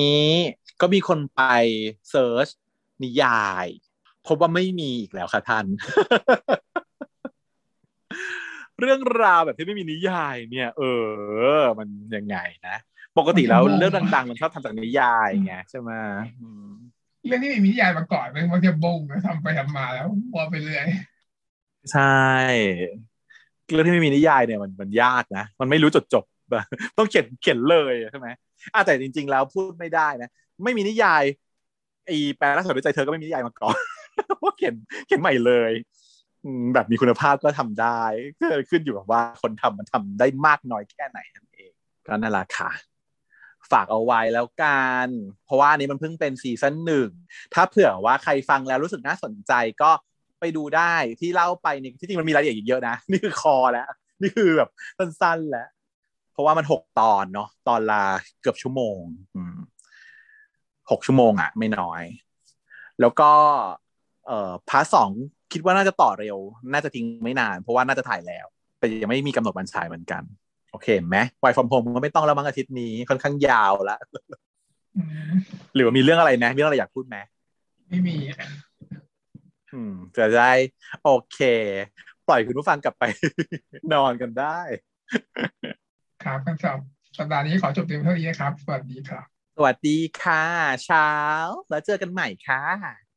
Speaker 2: ก็มีคนไปเซิร์ชนิยาย พบว่าไม่มีอีกแล้วค่ะท่าน เรื่องราวแบบที่ไม่มีนิยายเนี่ย เออ มันยังไงนะปกติแล้วเรื่องดังๆ มันชอบทำจากนิยายไงใช่ไหมอืม
Speaker 1: เรื่องที่มีนิยายมาก่อนมันมักจะบงทำไปทำมาแล้ววัวไปเรื่อย
Speaker 2: ใช่เรื่องที่ไม่มีนิยายเนี่ยมันมันยากนะมันไม่รู้จดจบแบบต้องเขียนเขียนเลยใช่ไหมอะแต่จริง ๆ แล้วพูดไม่ได้นะไม่มีนิยายไอีแปลรักษาด้วยใจเธอก็ไม่มีนิยายมาก่อนเพราะเขียนเขียนใหม่เลยอืม แบบมีคุณภาพก็ทำได้ก็ขึ้นอยู่กับว่าคนทำมันทำได้มากน้อยแค่ไหนนั่นเอง ก็นั่นแหละค่ะ ฝากเอาไว้แล้วกัน เพราะว่านี้มันเพิ่งเป็นซีซั่นหนึ่ง ถ้าเผื่อว่าใครฟังแล้วรู้สึกน่าสนใจก็ไปดูได้ที่เล่าไปนี่ที่จริงมันมีรายละเอียดอีกเยอะนะ นี่คือคอแล้ว นี่คือแบบสั้นๆแล้วเพราะว่ามันหกตอนเนาะตอนละเกือบชั่วโมงหกชั่วโมงอะไม่น้อย แล้วก็เอ่อ part สอง คิดว่าน่าจะต่อเร็ว น่าจะทิ้งไม่นาน เพราะว่าน่าจะถ่ายแล้ว แต่ยังไม่มีกำหนดวันฉายเหมือนกัน โอเคไหม Y from home ก็ไม่ต้องแล้วมั้งอาทิตย์นี้ค่อนข้างยาวแล้ว
Speaker 1: อืม
Speaker 2: หรือว่ามีเรื่องอะไรไหมมีเรื่องอะไรอยากพูดไหม
Speaker 1: ไม่มี
Speaker 2: อืมจะได้ โอเค ปล่อยคุณผู้ฟังกลับไป นอนกันได้
Speaker 1: ครับคำสอบสัปดาห์นี้ขอจบเพียงเท่านี้นะครับ สวัสดีครับ
Speaker 2: สวัสดีค่ะ เช้า แล้วเจอกันใหม่ค่ะ